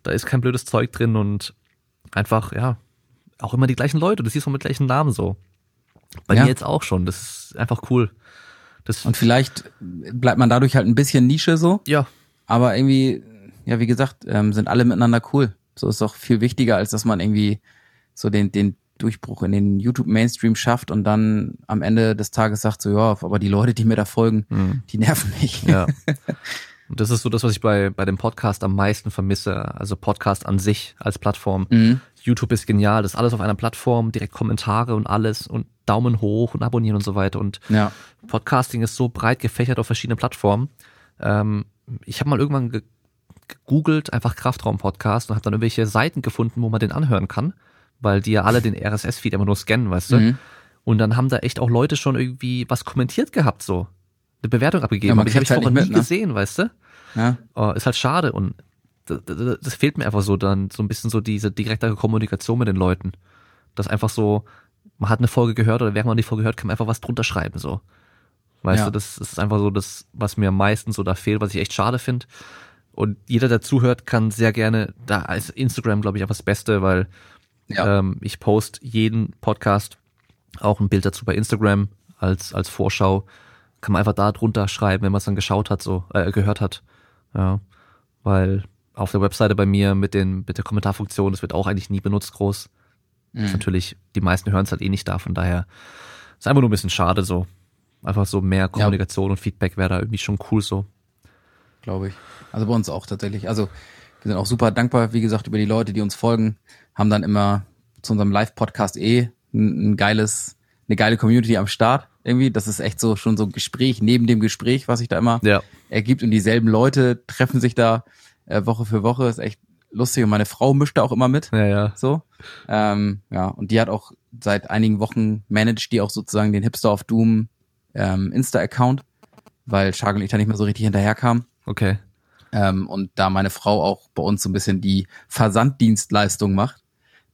A: da ist kein blödes Zeug drin und einfach, ja, auch immer die gleichen Leute, du siehst auch mit gleichen Namen so. Bei ja. mir jetzt auch schon, das ist einfach cool.
B: Das und vielleicht bleibt man dadurch halt ein bisschen Nische so.
A: Ja.
B: Aber irgendwie, ja, wie gesagt, ähm, sind alle miteinander cool. So ist doch viel wichtiger, als dass man irgendwie so den, den Durchbruch in den YouTube-Mainstream schafft und dann am Ende des Tages sagt so, ja, aber die Leute, die mir da folgen, mhm. die nerven mich.
A: Ja. Und das ist so das, was ich bei, bei dem Podcast am meisten vermisse. Also Podcast an sich als Plattform. Mhm. YouTube ist genial, das ist alles auf einer Plattform, direkt Kommentare und alles und Daumen hoch und abonnieren und so weiter. Und ja. Podcasting ist so breit gefächert auf verschiedenen Plattformen. Ähm, ich habe mal irgendwann gegoogelt, einfach Kraftraum-Podcast und habe dann irgendwelche Seiten gefunden, wo man den anhören kann weil die ja alle den RSS-Feed immer nur scannen, weißt du? Mhm. Und dann haben da echt auch Leute schon irgendwie was kommentiert gehabt, so. Eine Bewertung abgegeben. Ja, aber die habe ich halt vorher nie ne? gesehen, weißt du? Ja. Oh, ist halt schade und das, das, fehlt mir einfach so dann so ein bisschen so diese direkte Kommunikation mit den Leuten. Das einfach so, man hat eine Folge gehört oder während man die Folge hört, kann man einfach was drunter schreiben, so. Weißt ja. du, das, ist einfach so das, was mir meistens so da fehlt, was ich echt schade finde. Und jeder, der zuhört, kann sehr gerne, da ist Instagram, glaube ich, einfach das Beste, weil ja. Ähm, ich poste jeden Podcast auch ein Bild dazu bei Instagram als, als Vorschau. Kann man einfach da drunter schreiben, wenn man es dann geschaut hat, so, äh, gehört hat. Ja. Weil auf der Webseite bei mir mit den, mit der Kommentarfunktion, das wird auch eigentlich nie benutzt groß. Mhm. Ist natürlich, die meisten hören es halt eh nicht da, von daher ist einfach nur ein bisschen schade so. Einfach so mehr Kommunikation ja. und Feedback wäre da irgendwie schon cool so.
B: Glaube ich. Also bei uns auch tatsächlich. Also wir sind auch super dankbar, wie gesagt, über die Leute, die uns folgen haben dann immer zu unserem Live-Podcast eh ein, ein geiles, eine geile Community am Start irgendwie. Das ist echt so schon so ein Gespräch neben dem Gespräch, was sich da immer ja. ergibt und dieselben Leute treffen sich da äh, Woche für Woche. Ist echt lustig und meine Frau mischt da auch immer mit.
A: Ja, ja.
B: So. Ähm, ja, und die hat auch seit einigen Wochen managt die auch sozusagen den Hipster of Doom ähm, Insta-Account, weil Shark und ich da nicht mehr so richtig hinterherkam.
A: Okay.
B: Ähm, und da meine Frau auch bei uns so ein bisschen die Versanddienstleistung macht,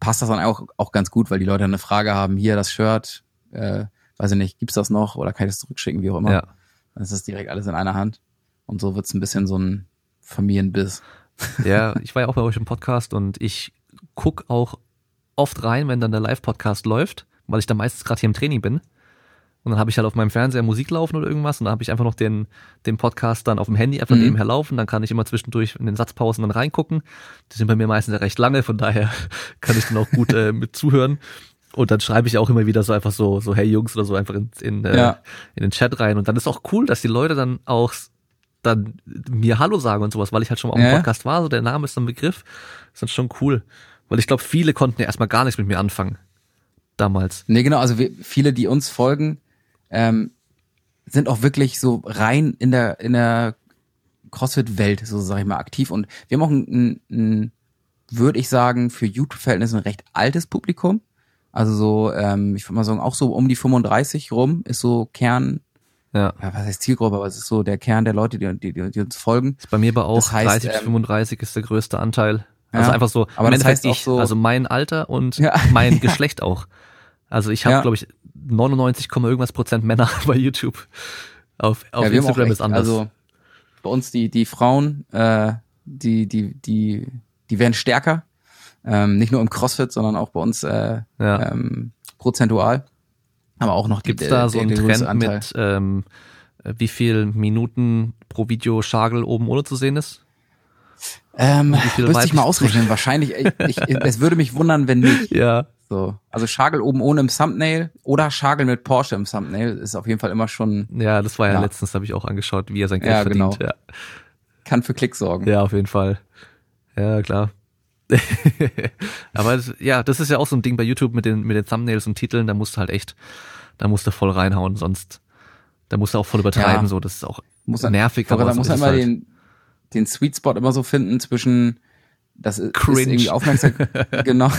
B: passt das dann auch, auch ganz gut, weil die Leute eine Frage haben, hier das Shirt, äh, weiß ich nicht, gibt's das noch oder kann ich das zurückschicken, wie auch immer. Ja. Dann ist das direkt alles in einer Hand. Und so wird's ein bisschen so ein Familienbiss.
A: Ja, ich war ja auch bei euch im Podcast und ich guck auch oft rein, wenn dann der Live-Podcast läuft, weil ich dann meistens gerade hier im Training bin. Und dann habe ich halt auf meinem Fernseher Musik laufen oder irgendwas und dann habe ich einfach noch den, den Podcast dann auf dem Handy einfach mhm. nebenher laufen. Dann kann ich immer zwischendurch in den Satzpausen dann reingucken. Die sind bei mir meistens ja recht lange, von daher kann ich dann auch gut äh, mit zuhören. Und dann schreibe ich auch immer wieder so einfach so, so hey Jungs oder so einfach in, in, äh, ja. in den Chat rein. Und dann ist auch cool, dass die Leute dann auch dann mir Hallo sagen und sowas, weil ich halt schon mal auf dem ja. Podcast war, so der Name ist ein Begriff. ist dann schon cool. Weil ich glaube, viele konnten ja erstmal gar nichts mit mir anfangen. Damals.
B: Nee, genau, also wir, viele, die uns folgen, ähm, sind auch wirklich so rein in der, in der CrossFit-Welt, so sag ich mal, aktiv. Und wir haben auch ein, ein, ein würde ich sagen, für YouTube-Verhältnisse ein recht altes Publikum. Also so, ähm, ich würde mal sagen, auch so um die 35 rum ist so Kern, ja. ja. was heißt Zielgruppe, aber es ist so der Kern der Leute, die, die, die uns folgen.
A: Ist bei mir aber auch das heißt, 30 bis 35 ist der größte Anteil. Also ja, einfach so,
B: aber das heißt ich, so,
A: also mein Alter und ja. mein Geschlecht auch. Also ich habe, ja. glaube ich, 99, irgendwas Prozent Männer bei YouTube. Auf, auf Instagram ist anders.
B: Also bei uns die, die Frauen, äh, die, die, die, die werden stärker. Ähm, nicht nur im CrossFit, sondern auch bei uns äh, ähm, prozentual. Aber auch noch
A: Gibt's die, da so einen Trend mit ähm, wie viel Minuten pro Video Schagel oben ohne zu sehen ist?
B: Ähm, müsste ich mal ausrechnen. Wahrscheinlich, ich, ich, es würde mich wundern, wenn nicht.
A: Ja.
B: So, also Schagel oben ohne im Thumbnail oder Schagel mit Porsche im Thumbnail ist auf jeden Fall immer schon.
A: Ja, das war ja, ja. letztens, habe ich auch angeschaut, wie er sein Geld ja, verdient. Genau. Ja.
B: Kann für Klick sorgen.
A: Ja, auf jeden Fall. Ja, klar. Aber ja, das ist ja auch so ein Ding bei YouTube mit den, mit den Thumbnails und Titeln, da musst du halt echt, da musst du voll reinhauen, sonst, da musst du auch voll übertreiben, ja. so, das ist auch muss nervig.
B: Aber, aber da muss man immer halt den, den Sweet Spot immer so finden zwischen, das ist, Cringe. ist irgendwie aufmerksam, genau,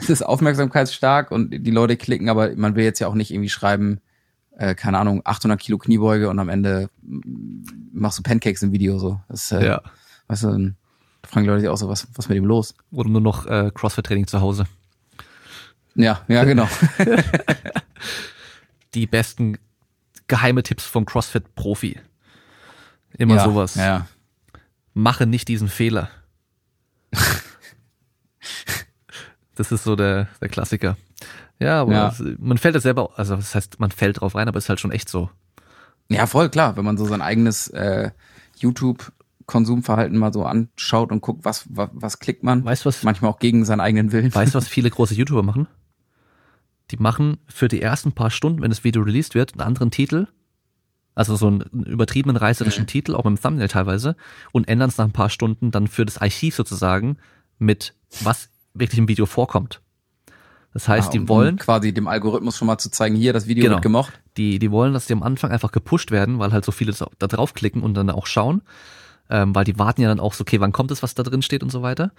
B: es ist aufmerksamkeitsstark und die Leute klicken, aber man will jetzt ja auch nicht irgendwie schreiben, äh, keine Ahnung, 800 Kilo Kniebeuge und am Ende machst du Pancakes im Video so. Das, äh, ja. Weißt du, dann fragen die Leute sich auch so, was, was mit ihm los?
A: Oder nur noch äh, Crossfit-Training zu Hause.
B: Ja, ja, genau.
A: die besten geheime Tipps vom CrossFit-Profi. Immer ja, sowas.
B: Ja.
A: Mache nicht diesen Fehler. das ist so der, der Klassiker. Ja, aber ja. man fällt ja selber, also das heißt, man fällt drauf rein, aber es ist halt schon echt so.
B: Ja, voll klar, wenn man so sein eigenes äh, YouTube-Konsumverhalten mal so anschaut und guckt, was, was, was klickt man.
A: Weißt was?
B: Manchmal auch gegen seinen eigenen Willen.
A: Weißt du, was viele große YouTuber machen? Die machen für die ersten paar Stunden, wenn das Video released wird, einen anderen Titel. Also so einen übertriebenen reißerischen mhm. Titel, auch im Thumbnail teilweise, und ändern es nach ein paar Stunden dann für das Archiv sozusagen mit was wirklich im Video vorkommt. Das heißt, ah, um, die wollen um
B: quasi dem Algorithmus schon mal zu zeigen, hier das Video genau, wird gemocht.
A: Die die wollen, dass die am Anfang einfach gepusht werden, weil halt so viele da draufklicken und dann auch schauen, ähm, weil die warten ja dann auch so, okay, wann kommt es, was da drin steht und so weiter.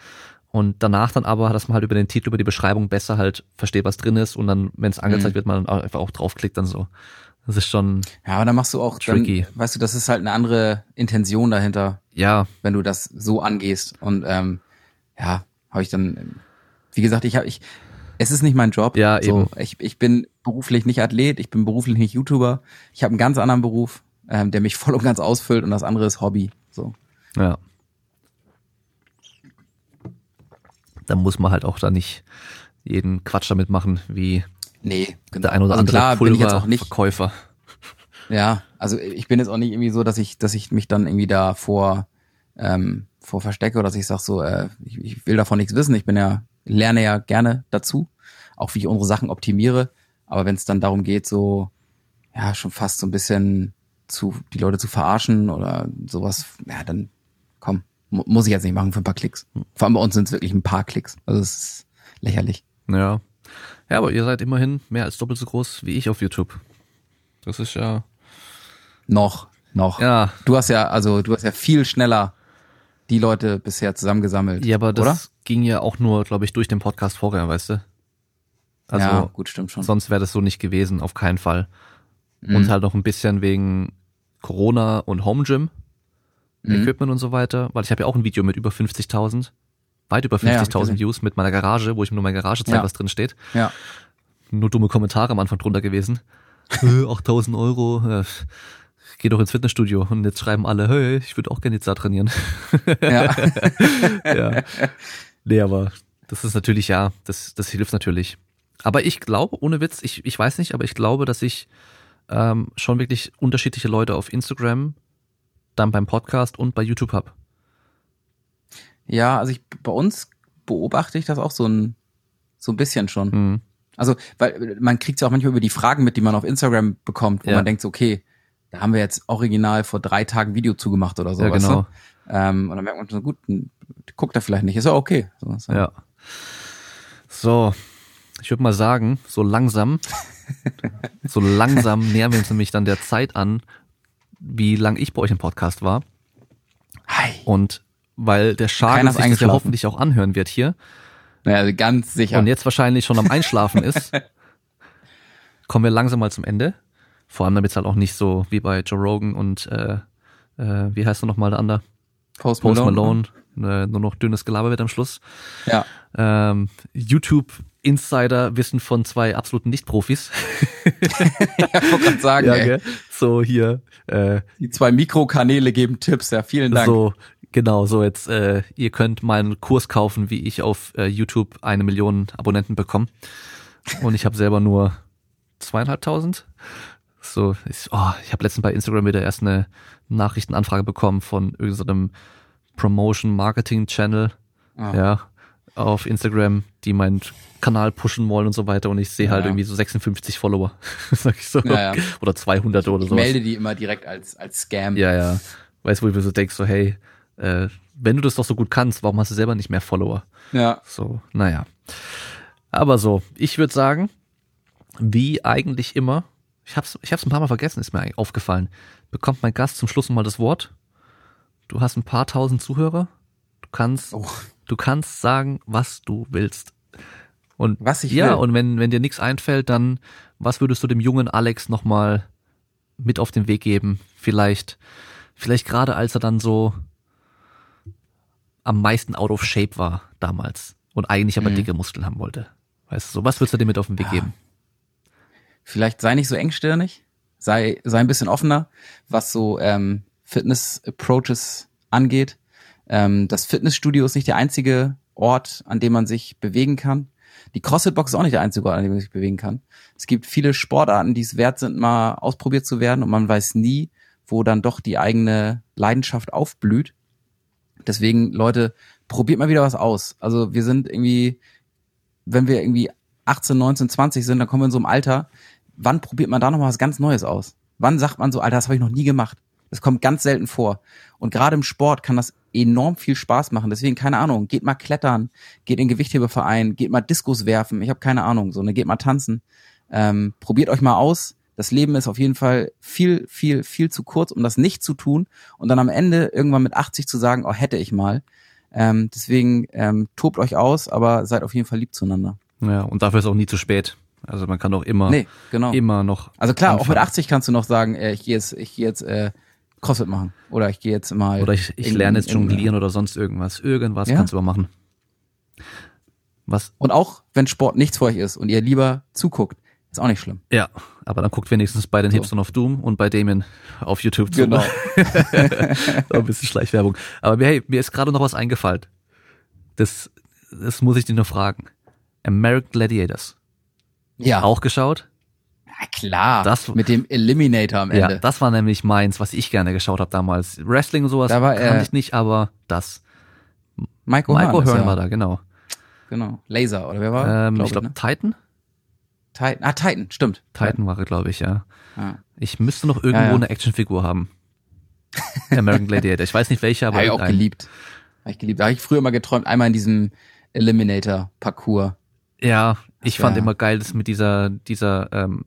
A: Und danach dann aber, dass man halt über den Titel, über die Beschreibung besser halt versteht, was drin ist und dann, wenn es angezeigt mhm. wird, man dann einfach auch draufklickt dann so. Das ist schon.
B: Ja, aber dann machst du auch, tricky. Dann, weißt du, das ist halt eine andere Intention dahinter.
A: Ja.
B: Wenn du das so angehst. Und ähm, ja, habe ich dann, wie gesagt, ich habe ich, es ist nicht mein Job.
A: Ja, so, eben.
B: Ich, ich bin beruflich nicht Athlet, ich bin beruflich nicht YouTuber. Ich habe einen ganz anderen Beruf, ähm, der mich voll und ganz ausfüllt und das andere ist Hobby. So.
A: Ja. Da muss man halt auch da nicht jeden Quatsch damit machen, wie
B: nee,
A: genau. der ein oder also andere klar, Pulververkäufer.
B: Ja, also ich bin jetzt auch nicht irgendwie so, dass ich, dass ich mich dann irgendwie da vor, ähm, vor verstecke oder dass ich sage so, äh, ich, ich will davon nichts wissen. Ich bin ja lerne ja gerne dazu, auch wie ich unsere Sachen optimiere. Aber wenn es dann darum geht, so, ja, schon fast so ein bisschen zu, die Leute zu verarschen oder sowas, ja, dann komm, mu muss ich jetzt nicht machen für ein paar Klicks. Vor allem bei uns sind es wirklich ein paar Klicks. Also es ist lächerlich.
A: Ja. Ja, aber ihr seid immerhin mehr als doppelt so groß wie ich auf YouTube. Das ist ja.
B: Noch, noch.
A: Ja.
B: Du hast ja, also du hast ja viel schneller die Leute bisher zusammengesammelt.
A: Ja, aber das oder? ging ja auch nur, glaube ich, durch den Podcast vorher, weißt du?
B: Also, ja, gut, stimmt schon.
A: Sonst wäre das so nicht gewesen, auf keinen Fall. Mhm. Und halt noch ein bisschen wegen Corona und Home Gym, mhm. Equipment und so weiter, weil ich habe ja auch ein Video mit über 50.000, weit über 50.000 ja, Views mit meiner Garage, wo ich mir nur meine Garage zeige, ja. was drin steht.
B: Ja.
A: Nur dumme Kommentare am Anfang drunter gewesen. 8000 Euro, ja, geh doch ins Fitnessstudio und jetzt schreiben alle, hey, ich würde auch gerne jetzt da trainieren. Ja. ja. Nee, aber das ist natürlich, ja, das, das hilft natürlich. Aber ich glaube, ohne Witz, ich, ich weiß nicht, aber ich glaube, dass ich ähm, schon wirklich unterschiedliche Leute auf Instagram, dann beim Podcast und bei YouTube habe.
B: Ja, also ich bei uns beobachte ich das auch so ein so ein bisschen schon. Mhm. Also, weil man kriegt ja auch manchmal über die Fragen mit, die man auf Instagram bekommt, wo ja. man denkt, okay, da haben wir jetzt original vor drei Tagen Video zugemacht oder so.
A: Ja, genau.
B: Ähm, und dann merkt man so, gut, guckt er vielleicht nicht. Ist ja okay.
A: So, so. Ja. So, ich würde mal sagen, so langsam, so langsam nähern wir uns nämlich dann der Zeit an, wie lang ich bei euch im Podcast war.
B: Hi.
A: Und weil der Schaden sich das ja hoffentlich auch anhören wird hier.
B: Naja, ganz sicher.
A: Und jetzt wahrscheinlich schon am Einschlafen ist, kommen wir langsam mal zum Ende. Vor allem damit es halt auch nicht so wie bei Joe Rogan und äh, äh, wie heißt er nochmal der andere?
B: Post Malone. Post Malone
A: äh, nur noch dünnes Gelaber wird am Schluss.
B: Ja.
A: Ähm, YouTube Insider Wissen von zwei absoluten Nicht-Profis.
B: ja, wollte gerade sagen, ja, ey.
A: So hier. Äh,
B: Die zwei Mikrokanäle geben Tipps, ja, vielen Dank.
A: So, genau, so jetzt, äh, ihr könnt meinen Kurs kaufen, wie ich auf äh, YouTube eine Million Abonnenten bekomme. Und ich habe selber nur zweieinhalbtausend. So, ich, oh, ich habe letztens bei Instagram wieder erst eine Nachrichtenanfrage bekommen von irgendeinem Promotion Marketing Channel. Ah. Ja. Auf Instagram, die meinen Kanal pushen wollen und so weiter und ich sehe halt irgendwie so 56 Follower, sag ich so, ja, ja. oder 200 oder so.
B: Ich melde die immer direkt als als Scam.
A: Ja, ja. Weißt du, wo ich mir so denkst, so hey, äh, wenn du das doch so gut kannst, warum hast du selber nicht mehr Follower?
B: Ja.
A: So, naja. Aber so, ich würde sagen, wie eigentlich immer, ich hab's, ich hab's ein paar Mal vergessen, ist mir aufgefallen, bekommt mein Gast zum Schluss mal das Wort. Du hast ein paar tausend Zuhörer. Du kannst, oh. Du kannst sagen, was du willst. Und
B: was ich
A: ja,
B: will.
A: und wenn, wenn dir nichts einfällt, dann was würdest du dem jungen Alex nochmal mit auf den Weg geben? Vielleicht, vielleicht gerade als er dann so am meisten out of shape war damals und eigentlich aber mhm. dicke Muskeln haben wollte. Weißt du, so was würdest du dir mit auf den Weg ja. geben?
B: Vielleicht sei nicht so engstirnig, sei, sei ein bisschen offener, was so ähm, Fitness-Approaches angeht. Ähm, das Fitnessstudio ist nicht der einzige Ort, an dem man sich bewegen kann. Die CrossFit-Box ist auch nicht der einzige Ort, an dem man sich bewegen kann. Es gibt viele Sportarten, die es wert sind, mal ausprobiert zu werden und man weiß nie, wo dann doch die eigene Leidenschaft aufblüht. Deswegen, Leute, probiert mal wieder was aus. Also wir sind irgendwie, wenn wir irgendwie 18, 19, 20 sind, dann kommen wir in so einem Alter. Wann probiert man da noch mal was ganz Neues aus? Wann sagt man so, Alter, das habe ich noch nie gemacht? Das kommt ganz selten vor. Und gerade im Sport kann das enorm viel Spaß machen. Deswegen, keine Ahnung, geht mal klettern, geht in den Gewichthebeverein, geht mal Diskus werfen, ich habe keine Ahnung, so, ne, geht mal tanzen. Ähm, probiert euch mal aus. Das Leben ist auf jeden Fall viel, viel, viel zu kurz, um das nicht zu tun und dann am Ende irgendwann mit 80 zu sagen, oh, hätte ich mal. Ähm, deswegen ähm, tobt euch aus, aber seid auf jeden Fall lieb zueinander.
A: Ja, und dafür ist auch nie zu spät. Also man kann auch immer,
B: nee, genau.
A: immer noch.
B: Also klar, anfangen. auch mit 80 kannst du noch sagen, äh, ich gehe jetzt, ich gehe jetzt äh, CrossFit machen. Oder ich gehe jetzt mal.
A: Oder ich, ich in, lerne jetzt jonglieren oder sonst irgendwas. Irgendwas ja. kannst du aber machen.
B: Was? Und auch, wenn Sport nichts für euch ist und ihr lieber zuguckt, ist auch nicht schlimm.
A: Ja, aber dann guckt wenigstens bei den so. Hipstern of Doom und bei Damien auf YouTube zu.
B: Genau.
A: ein bisschen Schleichwerbung. Aber hey, mir ist gerade noch was eingefallen. Das, das muss ich dir nur fragen. American Gladiators.
B: Ja.
A: Auch geschaut?
B: Ja, klar. Das, mit dem Eliminator am Ende.
A: Ja, das war nämlich meins, was ich gerne geschaut habe damals. Wrestling und sowas da war, kannte ich nicht, aber das.
B: Michael, Michael
A: Hearn, war da, genau.
B: Genau. Laser, oder wer war?
A: Ähm, glaub ich glaube, ne? Titan?
B: Titan, ah, Titan, stimmt.
A: Titan war er, glaube ich, ja. ja. Ich müsste noch irgendwo ja, ja. eine Actionfigur haben. American Gladiator. Ich weiß nicht welche, aber.
B: Habe ich auch geliebt. Habe ich geliebt. Da habe ich früher mal geträumt, einmal in diesem Eliminator-Parcours.
A: Ja, ich fand immer geil, das mit dieser, dieser ähm,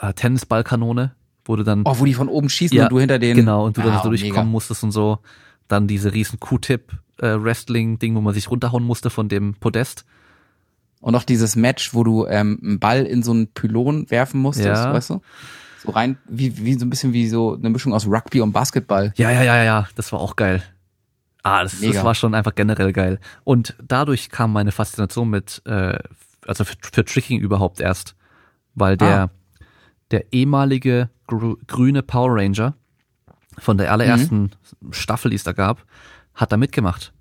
A: äh, Tennisballkanone, wo du dann.
B: Oh, wo die von oben schießen ja, und du hinter denen.
A: Genau, und du dann ah, so durchkommen mega. musstest und so. Dann diese riesen Q-Tip äh, wo man sich runterhauen musste von dem Podest.
B: Und auch dieses Match, wo du ähm, einen Ball in so einen Pylon werfen musstest, ja. weißt du? So rein, wie, wie so ein bisschen wie so eine Mischung aus Rugby und Basketball.
A: Ja, ja, ja, ja, das war auch geil. Ah, das, das war schon einfach generell geil. Und dadurch kam meine Faszination mit, äh, also für, für Tricking überhaupt erst, weil der, ah. Der ehemalige grü grüne Power Ranger von der allerersten mhm. Staffel, die es da gab, hat da mitgemacht.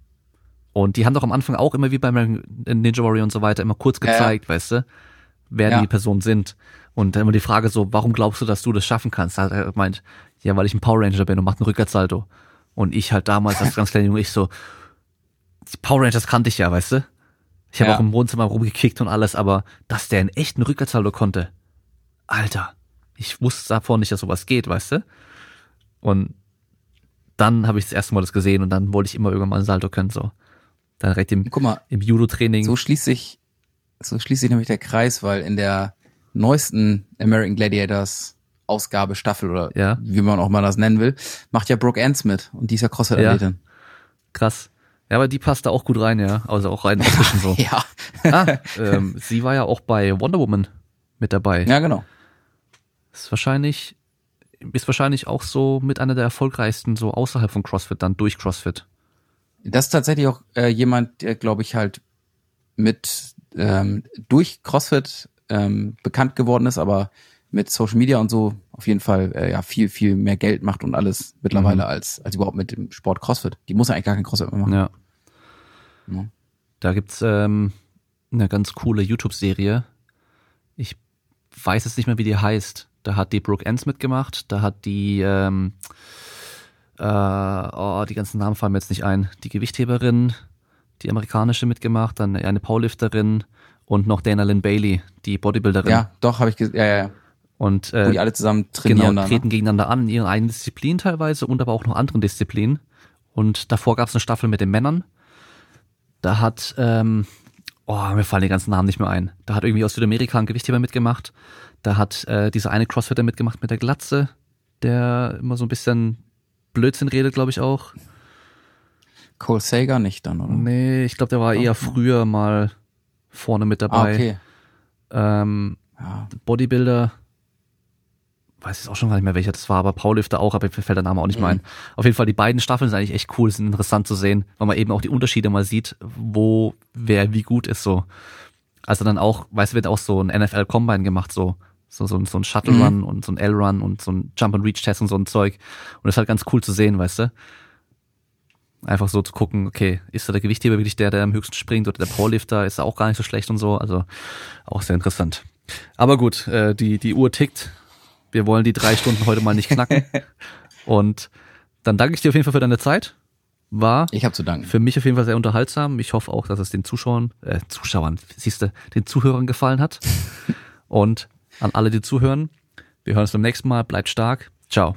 A: Und die haben doch am Anfang auch immer wie beim Ninja Warrior und so weiter immer kurz gezeigt, ja. weißt du, wer ja. die Personen sind. Und dann immer die Frage so, warum glaubst du, dass du das schaffen kannst? Da hat er gemeint, ja, weil ich ein Power Ranger bin und macht einen Rückwärtssalto. Und ich halt damals als ganz kleiner Junge, ich so, die Power Rangers kannte ich ja, weißt du? Ich habe ja. auch im Wohnzimmer rumgekickt und alles, aber dass der einen echten Rückwärtssalto konnte, Alter, ich wusste davor nicht, dass sowas geht, weißt du? Und dann habe ich das erste Mal das gesehen und dann wollte ich immer irgendwann mal ein Salto können, so. Dann direkt im,
B: mal,
A: im Judo-Training.
B: So schließt sich, so schließt sich nämlich der Kreis, weil in der neuesten American Gladiators Ausgabe, Staffel oder
A: ja.
B: wie man auch mal das nennen will, macht ja Brooke Ants mit und die ist ja Crossfit-Athletin. Ja.
A: Krass. Ja, aber die passt da auch gut rein, ja. Also auch rein optischen so.
B: ja.
A: ah, ähm, sie war ja auch bei Wonder Woman mit dabei.
B: Ja, genau.
A: Ist wahrscheinlich, ist wahrscheinlich auch so mit einer der erfolgreichsten so außerhalb von CrossFit dann durch CrossFit.
B: Das ist tatsächlich auch äh, jemand, der, glaube ich, halt mit ähm, durch CrossFit ähm, bekannt geworden ist, aber mit Social Media und so auf jeden Fall äh, ja viel, viel mehr Geld macht und alles mittlerweile mhm. als, als überhaupt mit dem Sport CrossFit. Die muss ja eigentlich gar kein CrossFit mehr machen.
A: Ja. ja. Da gibt's ähm, eine ganz coole YouTube-Serie. Ich weiß jetzt nicht mehr, wie die heißt. Da hat die Brooke Ends mitgemacht, da hat die ähm, äh, oh, die ganzen Namen fallen mir jetzt nicht ein. Die Gewichtheberin, die amerikanische mitgemacht, dann eine Powerlifterin und noch Dana Lynn Bailey, die Bodybuilderin.
B: Ja, doch, habe ich gesehen. Ja, ja, ja.
A: Und äh,
B: Wo die alle zusammen trainieren.
A: Genau,
B: dann,
A: treten
B: ne?
A: gegeneinander an in ihren eigenen Disziplinen teilweise und aber auch noch anderen Disziplinen. Und davor gab es eine Staffel mit den Männern. Da hat, ähm, oh, mir fallen die ganzen Namen nicht mehr ein. Da hat irgendwie aus Südamerika ein Gewichtheber mitgemacht. Da hat äh, dieser eine Crossfitter mitgemacht mit der Glatze, der immer so ein bisschen Blödsinn redet, glaube ich auch.
B: Cole Sager nicht dann, oder?
A: Nee, ich glaube, der war eher früher mal vorne mit dabei.
B: Ah, okay.
A: Ähm,
B: Ja.
A: Bodybuilder, weiß ich auch schon gar nicht mehr welcher das war, aber Powerlifter auch, aber mir fällt der Name auch nicht mehr ein. Auf jeden Fall, die beiden Staffeln sind eigentlich echt cool, sind interessant zu sehen, weil man eben auch die Unterschiede mal sieht, wo wer wie gut ist so. Also dann auch, weißt du, wird auch so ein NFL Combine gemacht, so so so, ein- so ein Shuttle
B: Mhm.
A: Run und so ein L Run und so ein Jump and Reach Test und so ein Zeug. Und das ist halt ganz cool zu sehen, weißt du? Einfach so zu gucken, okay, ist da der Gewichtheber wirklich der, der am höchsten springt oder der Powerlifter ist er auch gar nicht so schlecht und so, also auch sehr interessant. Aber gut, äh, die, die Uhr tickt. Wir wollen die drei Stunden heute mal nicht knacken. Und dann danke ich dir auf jeden Fall für deine Zeit. War
B: Ich habe zu danken.
A: für mich auf jeden Fall sehr unterhaltsam. Ich hoffe auch, dass es den Zuschauern, äh, Zuschauern, siehst du, den Zuhörern gefallen hat. Und an alle, die zuhören, wir hören uns beim nächsten Mal. Bleibt stark. Ciao.